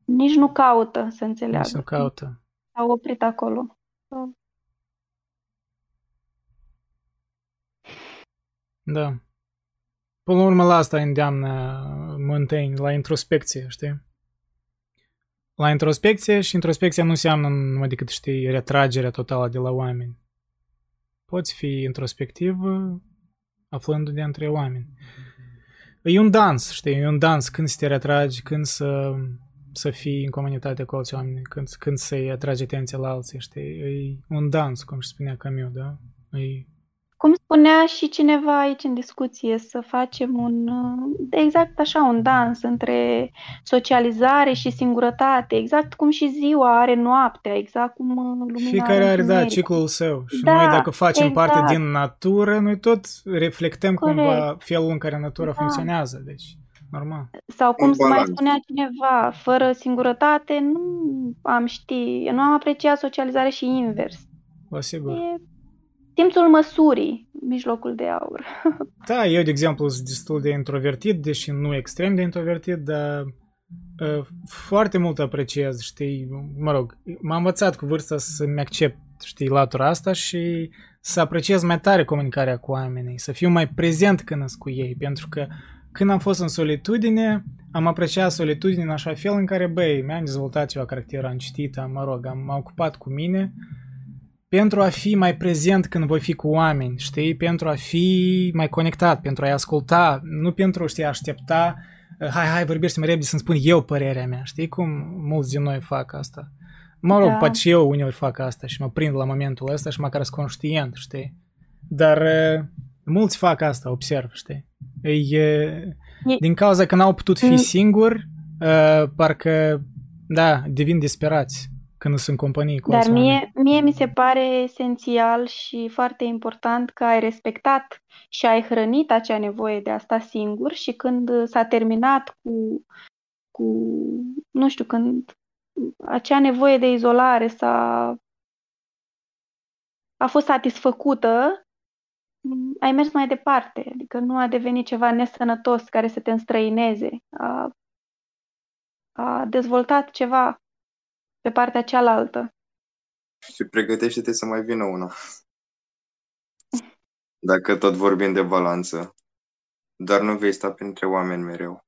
Nici nu caută să înțeleagă. Nici nu caută. Au oprit acolo. Da. Până la urmă la asta îndeamnă Montaigne, la introspecție, știi? La introspecție și introspecția nu înseamnă numai decât, știi, retragerea totală de la oameni. Poți fi introspectiv aflându-te între oameni. E un dans, știi, e un dans când să te retragi, când să să fii în comunitate cu alți oameni, când, când să-i atragi atenția la alții, știi? E un dans, cum și spunea Camus, da? E... Cum spunea și cineva aici în discuție, să facem un, exact așa, un dans între socializare și singurătate, exact cum și ziua are noaptea, exact cum lumina Fiecare are, da, ciclul său. Și da, noi, dacă facem exact. parte din natură, noi tot reflectăm Corect. cumva felul în care natura da. funcționează, deci normal. Sau cum se mai spunea cineva, fără singurătate nu am ști, nu am apreciat socializare și invers. Vă sigur. E simțul măsurii, mijlocul de aur. Da, eu, de exemplu, sunt destul de introvertit, deși nu extrem de introvertit, dar uh, foarte mult apreciez, știi, mă rog, m-am învățat cu vârsta să-mi accept, știi, latura asta și să apreciez mai tare comunicarea cu oamenii, să fiu mai prezent când sunt cu ei, pentru că când am fost în solitudine, am apreciat solitudine în așa fel în care, băi, mi-am dezvoltat ceva caracter, am citit, am, mă rog, am, m-am ocupat cu mine pentru a fi mai prezent când voi fi cu oameni, știi? Pentru a fi mai conectat, pentru a-i asculta, nu pentru, știi, a aștepta, hai, hai, vorbește mai repede să-mi spun eu părerea mea, știi? Cum mulți din noi fac asta. Mă rog, da. poate și eu uneori fac asta și mă prind la momentul ăsta și măcar sunt conștient, știi? Dar mulți fac asta, observ, știi? E, din cauza că n-au putut fi mm. singuri, uh, parcă, da, devin disperați când sunt în companie cu Dar mie, mie mi se pare esențial și foarte important că ai respectat și ai hrănit acea nevoie de a sta singur și când s-a terminat cu, cu nu știu, când acea nevoie de izolare s-a a fost satisfăcută, ai mers mai departe, adică nu a devenit ceva nesănătos care să te înstrăineze. A, a dezvoltat ceva pe partea cealaltă. Și pregătește-te să mai vină una. Dacă tot vorbim de balanță. Dar nu vei sta printre oameni mereu.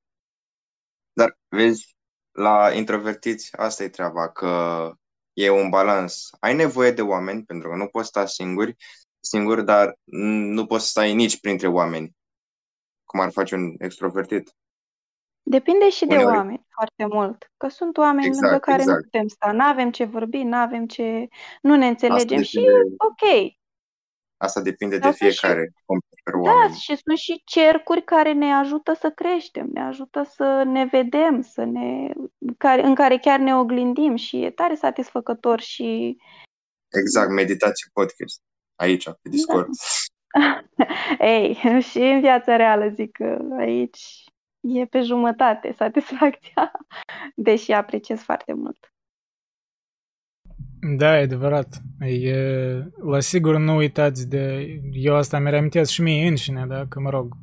Dar, vezi, la introvertiți asta e treaba, că e un balans. Ai nevoie de oameni, pentru că nu poți sta singuri, singur, dar nu poți să stai nici printre oameni, cum ar face un extrovertit. Depinde și Uneori. de oameni foarte mult. Că sunt oameni exact, lângă care exact. nu putem sta, nu avem ce vorbi, nu avem ce... nu ne înțelegem și ok. Asta depinde de fiecare și, Da, și sunt și cercuri care ne ajută să creștem, ne ajută să ne vedem, să ne, care, în care chiar ne oglindim și e tare satisfăcător și... Exact, meditație podcast aici, pe Discord. Da. Ei, și în viața reală zic că aici e pe jumătate satisfacția, deși apreciez foarte mult. Da, e adevărat. E, la sigur nu uitați de... Eu asta mi reamintesc și mie înșine, da? Că, mă rog,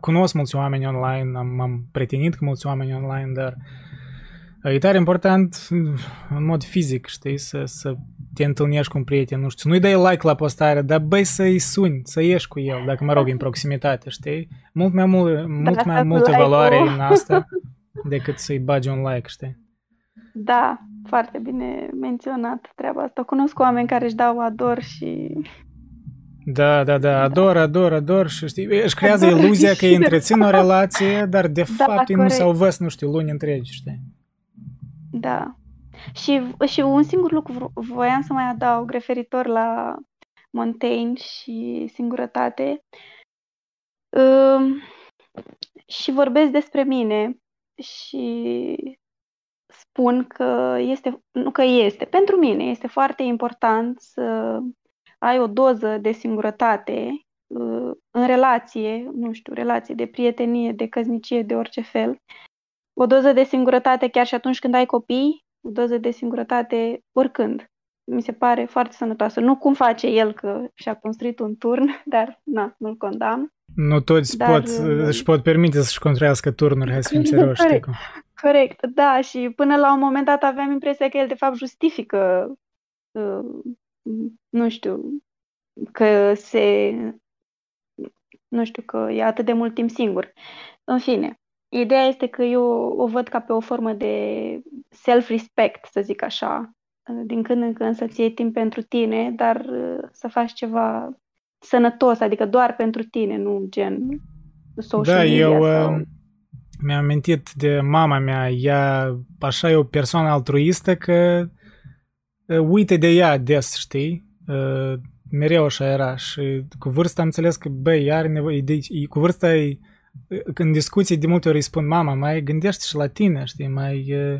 cunosc mulți oameni online, am, am pretenit cu mulți oameni online, dar e tare important în mod fizic, știi, să, să te întâlnești cu un prieten, nu știu, nu-i dai like la postare, dar băi să-i suni, să ieși cu el, dacă mă rog, în proximitate, știi? Mult mai, mult, mult mai multă valoare în asta decât să-i bagi un like, știi? Da, foarte bine menționat treaba asta. Cunosc oameni care își dau ador și... Da, da, da, ador, ador, ador și știi, își creează ador iluzia că îi întrețin o relație, dar de da, fapt ei nu s-au văzut, nu știu, luni întregi, știi? Da. Și, și un singur lucru voiam să mai adaug referitor la Montaigne și singurătate. Uh, și vorbesc despre mine și spun că este, nu că este, pentru mine este foarte important să ai o doză de singurătate uh, în relație, nu știu, relație de prietenie, de căznicie, de orice fel. O doză de singurătate chiar și atunci când ai copii, o doză de singurătate oricând. Mi se pare foarte sănătoasă. Nu cum face el că și-a construit un turn, dar na, nu-l condamn. Nu toți dar, pot, uh, își pot permite să-și construiască turnuri, hai să fim serioși. Corect, corect, da, și până la un moment dat aveam impresia că el de fapt justifică, uh, nu știu, că se, nu știu, că e atât de mult timp singur. În fine, ideea este că eu o văd ca pe o formă de self-respect, să zic așa, din când în când să-ți iei timp pentru tine, dar uh, să faci ceva sănătos, adică doar pentru tine, nu gen social da, media eu sau... Uh, mi-am amintit de mama mea, ea așa e o persoană altruistă că uh, uite de ea des, știi? Uh, mereu așa era și cu vârsta am înțeles că, băi, are nevoie, de, cu vârsta e, în discuții de multe ori îi spun, mama, mai gândește și la tine, știi, mai uh,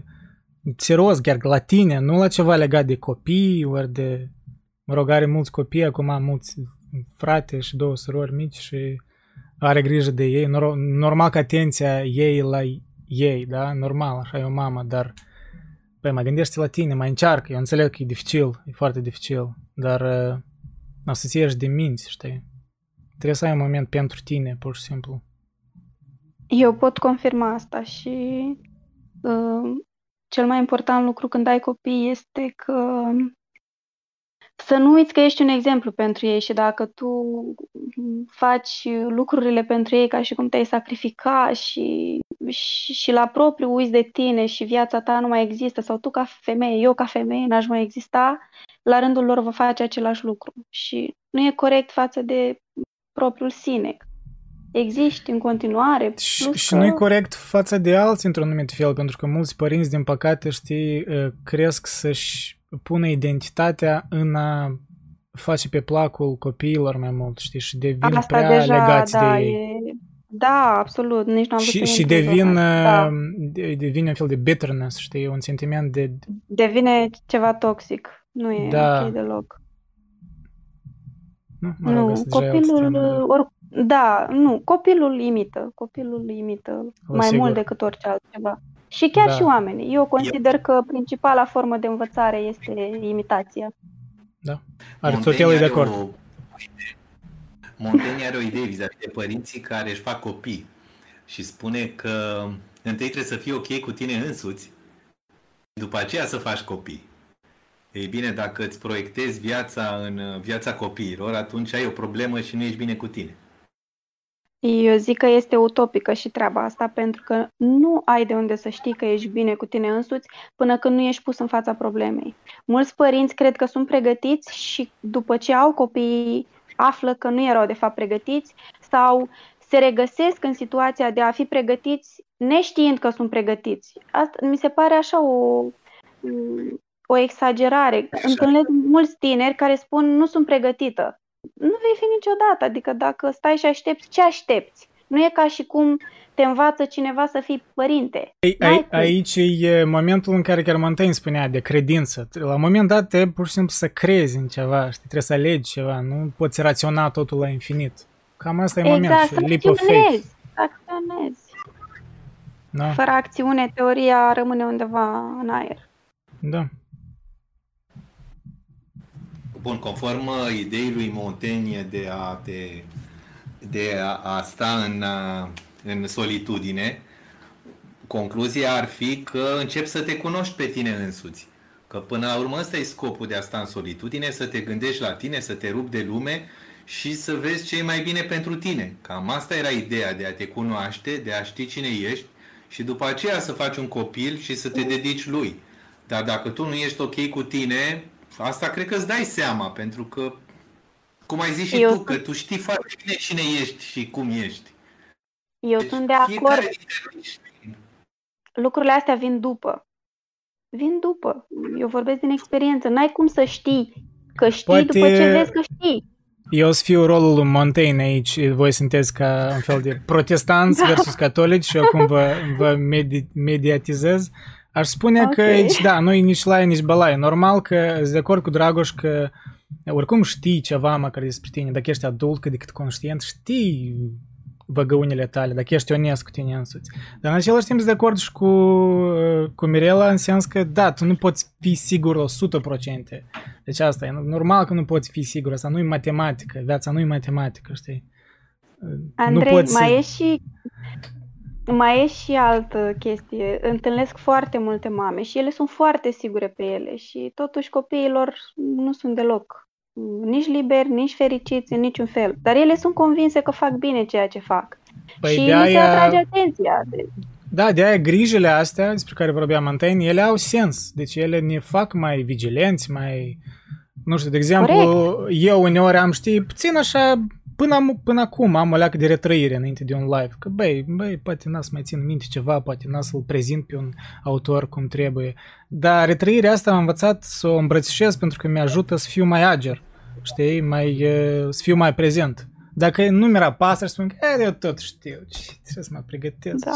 serios, chiar la tine, nu la ceva legat de copii, ori de, mă rog, are mulți copii, acum am mulți frate și două surori mici și are grijă de ei. Normal că atenția ei la ei, da? Normal, așa e o mamă, dar păi mai gândește la tine, mai încearcă. Eu înțeleg că e dificil, e foarte dificil, dar uh, o să-ți ieși de minți, știi? Trebuie să ai un moment pentru tine, pur și simplu. Eu pot confirma asta și uh, cel mai important lucru când ai copii este că să nu uiți că ești un exemplu pentru ei și dacă tu faci lucrurile pentru ei ca și cum te-ai sacrifica și, și, și la propriu uiți de tine și viața ta nu mai există sau tu ca femeie, eu ca femeie n-aș mai exista, la rândul lor vă face același lucru și nu e corect față de propriul sine. Existi în continuare. Și, și că... nu e corect față de alții într-un anumit fel, pentru că mulți părinți, din păcate, știi, cresc să-și pune identitatea în a face pe placul copiilor mai mult, știi, și devin Asta prea deja, legați da, de ei. E... Da, absolut, nici n-am Și, și devin, da. devine un fel de bitterness, știi, un sentiment de... Devine ceva toxic, nu e da. ok deloc. Nu, mă rog, nu copilul, or, da, nu, copilul imită, copilul imită o, mai sigur. mult decât orice altceva. Și chiar da. și oamenii. Eu consider că principala formă de învățare este imitația. Da. Aristotel e de acord. O... Montaigne are o idee vis-a-vis de părinții care își fac copii și spune că întâi trebuie să fii ok cu tine însuți, după aceea să faci copii. Ei bine, dacă îți proiectezi viața în viața copiilor, atunci ai o problemă și nu ești bine cu tine. Eu zic că este utopică și treaba asta, pentru că nu ai de unde să știi că ești bine cu tine însuți până când nu ești pus în fața problemei. Mulți părinți cred că sunt pregătiți și după ce au copii află că nu erau de fapt pregătiți sau se regăsesc în situația de a fi pregătiți neștiind că sunt pregătiți. Asta mi se pare așa o, o exagerare. Întâlnesc mulți tineri care spun nu sunt pregătită nu vei fi niciodată. Adică dacă stai și aștepți, ce aștepți? Nu e ca și cum te învață cineva să fii părinte. Ei, ai, aici e momentul în care chiar Montaigne spunea de credință. La un moment dat te pur și simplu să crezi în ceva, știi? trebuie să alegi ceva, nu poți raționa totul la infinit. Cam asta e exact, momentul. Leap of faith. Acționezi. Da. Fără acțiune, teoria rămâne undeva în aer. Da. Bun, conform uh, ideii lui Montaigne de a, te, de a, a sta în, uh, în solitudine, concluzia ar fi că începi să te cunoști pe tine însuți. Că până la urmă ăsta e scopul de a sta în solitudine, să te gândești la tine, să te rupi de lume și să vezi ce e mai bine pentru tine. Cam asta era ideea de a te cunoaște, de a ști cine ești și după aceea să faci un copil și să te dedici lui. Dar dacă tu nu ești ok cu tine, asta cred că îți dai seama, pentru că, cum ai zis și Eu tu, că tu știi foarte bine cine ești și cum ești. Eu deci sunt de acord. Lucrurile astea vin după. Vin după. Eu vorbesc din experiență. N-ai cum să știi că știi Poate... după ce vezi că știi. Eu să fiu rolul lui Montaigne aici, voi sunteți ca un fel de protestanți da. versus catolici și eu acum vă, vă medi- mediatizez. Aș spune okay. că aici, da, nu e nici la nici balaie. Normal că sunt de acord cu Dragoș că oricum știi ceva măcar despre tine, dacă ești adult cât de cât conștient, știi văgăunile tale, dacă ești onest cu tine însuți. Dar în același timp sunt de acord și cu, cu Mirela în sens că, da, tu nu poți fi sigur 100%. Deci asta e normal că nu poți fi sigur, asta nu e matematică, viața nu e matematică, știi? Andrei, nu poți mai să... e și mai e și altă chestie. Întâlnesc foarte multe mame și ele sunt foarte sigure pe ele și totuși copiilor nu sunt deloc nici liberi, nici fericiți în niciun fel. Dar ele sunt convinse că fac bine ceea ce fac. Păi și de-aia... se atrage atenția. Da, de aia grijile astea despre care vorbeam Montaigne, ele au sens. Deci ele ne fac mai vigilenți, mai... Nu știu, de exemplu, Corect. eu uneori am, știi, puțin așa, până, până acum am o leacă de retrăire înainte de un live. Că, băi, băi, poate n-a să mai țin minte ceva, poate n-a să-l prezint pe un autor cum trebuie. Dar retrăirea asta am învățat să o îmbrățișez pentru că mi-ajută să fiu mai ager știi, mai, să fiu mai prezent. Dacă nu mi-era pasă, spun că eu tot știu, ce trebuie să mă pregătesc. Da.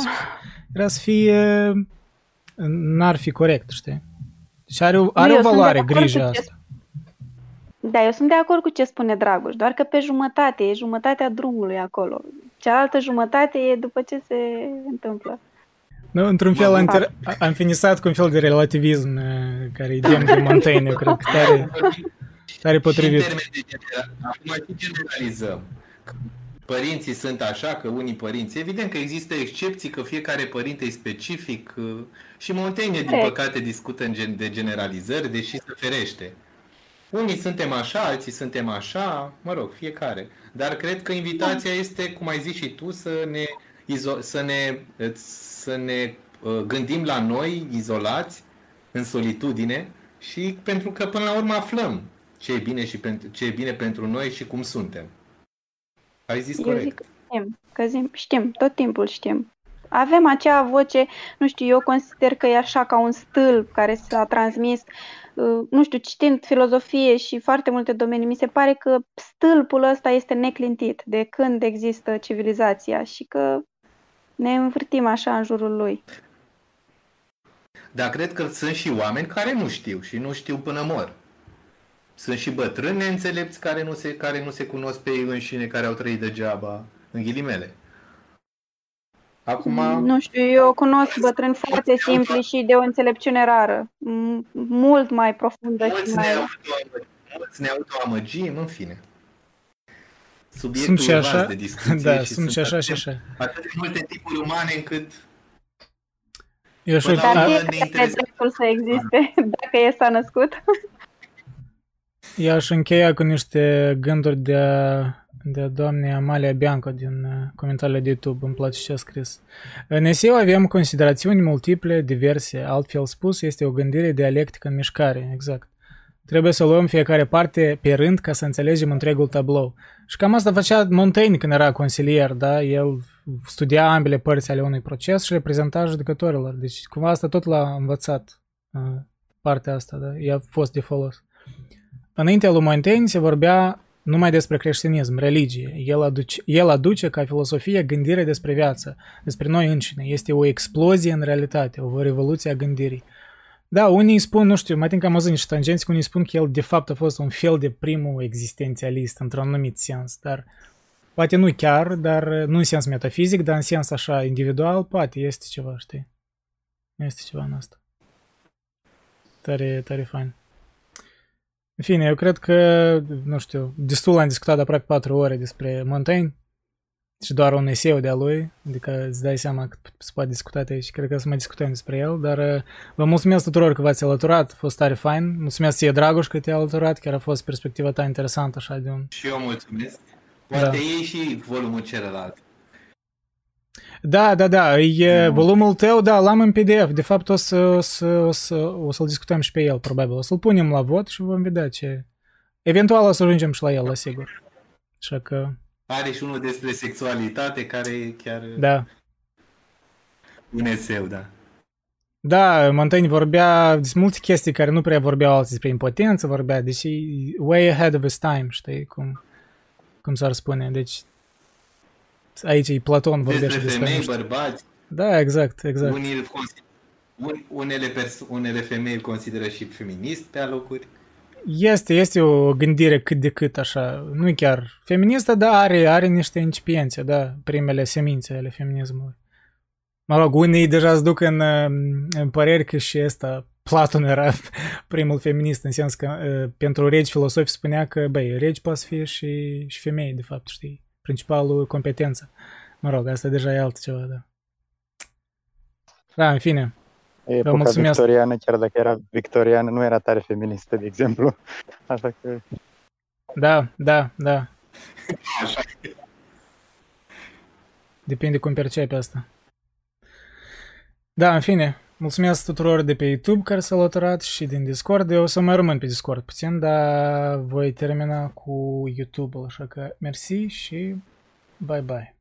Era să fie, n-ar fi corect, știi? Deci are, o, are o valoare grija asta. Da, eu sunt de acord cu ce spune Dragoș, doar că pe jumătate, e jumătatea drumului acolo. Cealaltă jumătate e după ce se întâmplă. Nu, într-un fel am, ter- am finisat cu un fel de relativism care e demn de Montaigne, eu cred că tare, Tare potrivit. Și în de general, acum generalizăm. Părinții sunt așa, că unii părinți... Evident că există excepții, că fiecare părinte e specific și Montaigne, din păcate, discută în gen, de generalizări, deși se ferește. Unii suntem așa, alții suntem așa, mă rog, fiecare. Dar cred că invitația este, cum ai zis și tu, să ne, izo- să ne, să ne uh, gândim la noi, izolați, în solitudine, și pentru că până la urmă aflăm ce e bine, și pentru, ce e bine pentru noi și cum suntem. Ai zis Eu corect. Zic că știm, că zim, știm, tot timpul știm. Avem acea voce, nu știu, eu consider că e așa ca un stâlp care s-a transmis, uh, nu știu, citind filozofie și foarte multe domenii, mi se pare că stâlpul ăsta este neclintit de când există civilizația și că ne învârtim așa în jurul lui. Dar cred că sunt și oameni care nu știu și nu știu până mor. Sunt și bătrâni neînțelepți care nu se, care nu se cunosc pe ei înșine, care au trăit degeaba, în ghilimele. Acum... Nu știu, eu cunosc bătrâni foarte simpli și de o înțelepciune rară. Mult mai profundă mulți și mai... Ne mulți ne autoamăgim, în fine. Subiectul sunt și așa, de discuție da, și sunt și așa și așa. Atât de multe tipuri umane încât eu știu, Dar fiecare dreptul să existe, dacă e s-a născut. Eu aș încheia cu niște gânduri de, de doamne Amalia Bianco din uh, comentariile de YouTube, îmi place ce a scris. În eseu avem considerațiuni multiple, diverse, altfel spus, este o gândire dialectică în mișcare, exact. Trebuie să luăm fiecare parte pe rând ca să înțelegem întregul tablou. Și cam asta făcea Montaigne când era consilier, da? El studia ambele părți ale unui proces și le prezenta judecătorilor. Deci cumva asta tot l-a învățat uh, partea asta, da? I-a fost de folos. Înaintea lui Montaigne se vorbea numai despre creștinism, religie. El aduce, el aduce ca filosofie gândire despre viață, despre noi înșine. Este o explozie în realitate, o revoluție a gândirii. Da, unii spun, nu știu, mai tin că am văzut niște tangenți, unii spun că el de fapt a fost un fel de primul existențialist, într-un anumit sens, dar poate nu chiar, dar nu în sens metafizic, dar în sens așa individual, poate este ceva, știi? Este ceva în asta. Tare, tare fain. În fine, eu cred că, nu știu, destul am discutat de aproape 4 ore despre Montaigne și doar un eseu de-a lui, adică îți dai seama că se poate discuta aici, cred că să mai discutăm despre el, dar uh, vă mulțumesc tuturor că v-ați alăturat, a fost tare fain, mulțumesc ție Dragoș că te-ai alăturat, chiar a fost perspectiva ta interesantă așa de un... Și eu mulțumesc, poate da. iei și volumul celălalt. Da, da, da, e no. volumul tău, da, l-am în PDF. De fapt, o, să, o, să, o, să, o să-l discutăm și pe el, probabil. O să-l punem la vot și vom vedea ce... Eventual o să ajungem și la el, la sigur. Așa că... Are și unul despre sexualitate care e chiar... Da. Un eseu, da. Da, Montaigne vorbea despre multe chestii care nu prea vorbeau alții despre impotență, vorbea, deși way ahead of his time, știi, cum, cum s-ar spune. Deci aici e Platon vorbește despre, despre femei, bărbați. Da, exact, exact. Unii, unele, perso- unele femei îl consideră și feminist pe alocuri. Este, este o gândire cât de cât așa, nu e chiar feministă, dar are, are niște incipiențe, da, primele semințe ale feminismului. Mă rog, unii deja îți duc în, în păreri că și ăsta, Platon era primul feminist, în sens că pentru regi filosofi spunea că, băi, regi poate să fie și, și femei, de fapt, știi, principalul competență. Mă rog, asta deja e altceva, da. Da, în fine. Epoca mulțumesc. victoriană, chiar dacă era victoriană, nu era tare feministă, de exemplu. Așa că... Da, da, da. Depinde cum percepi asta. Da, în fine, mulțumesc tuturor de pe YouTube care s-au alăturat și din Discord. Eu o să mai rămân pe Discord puțin, dar voi termina cu YouTube-ul, așa că mersi și bye bye.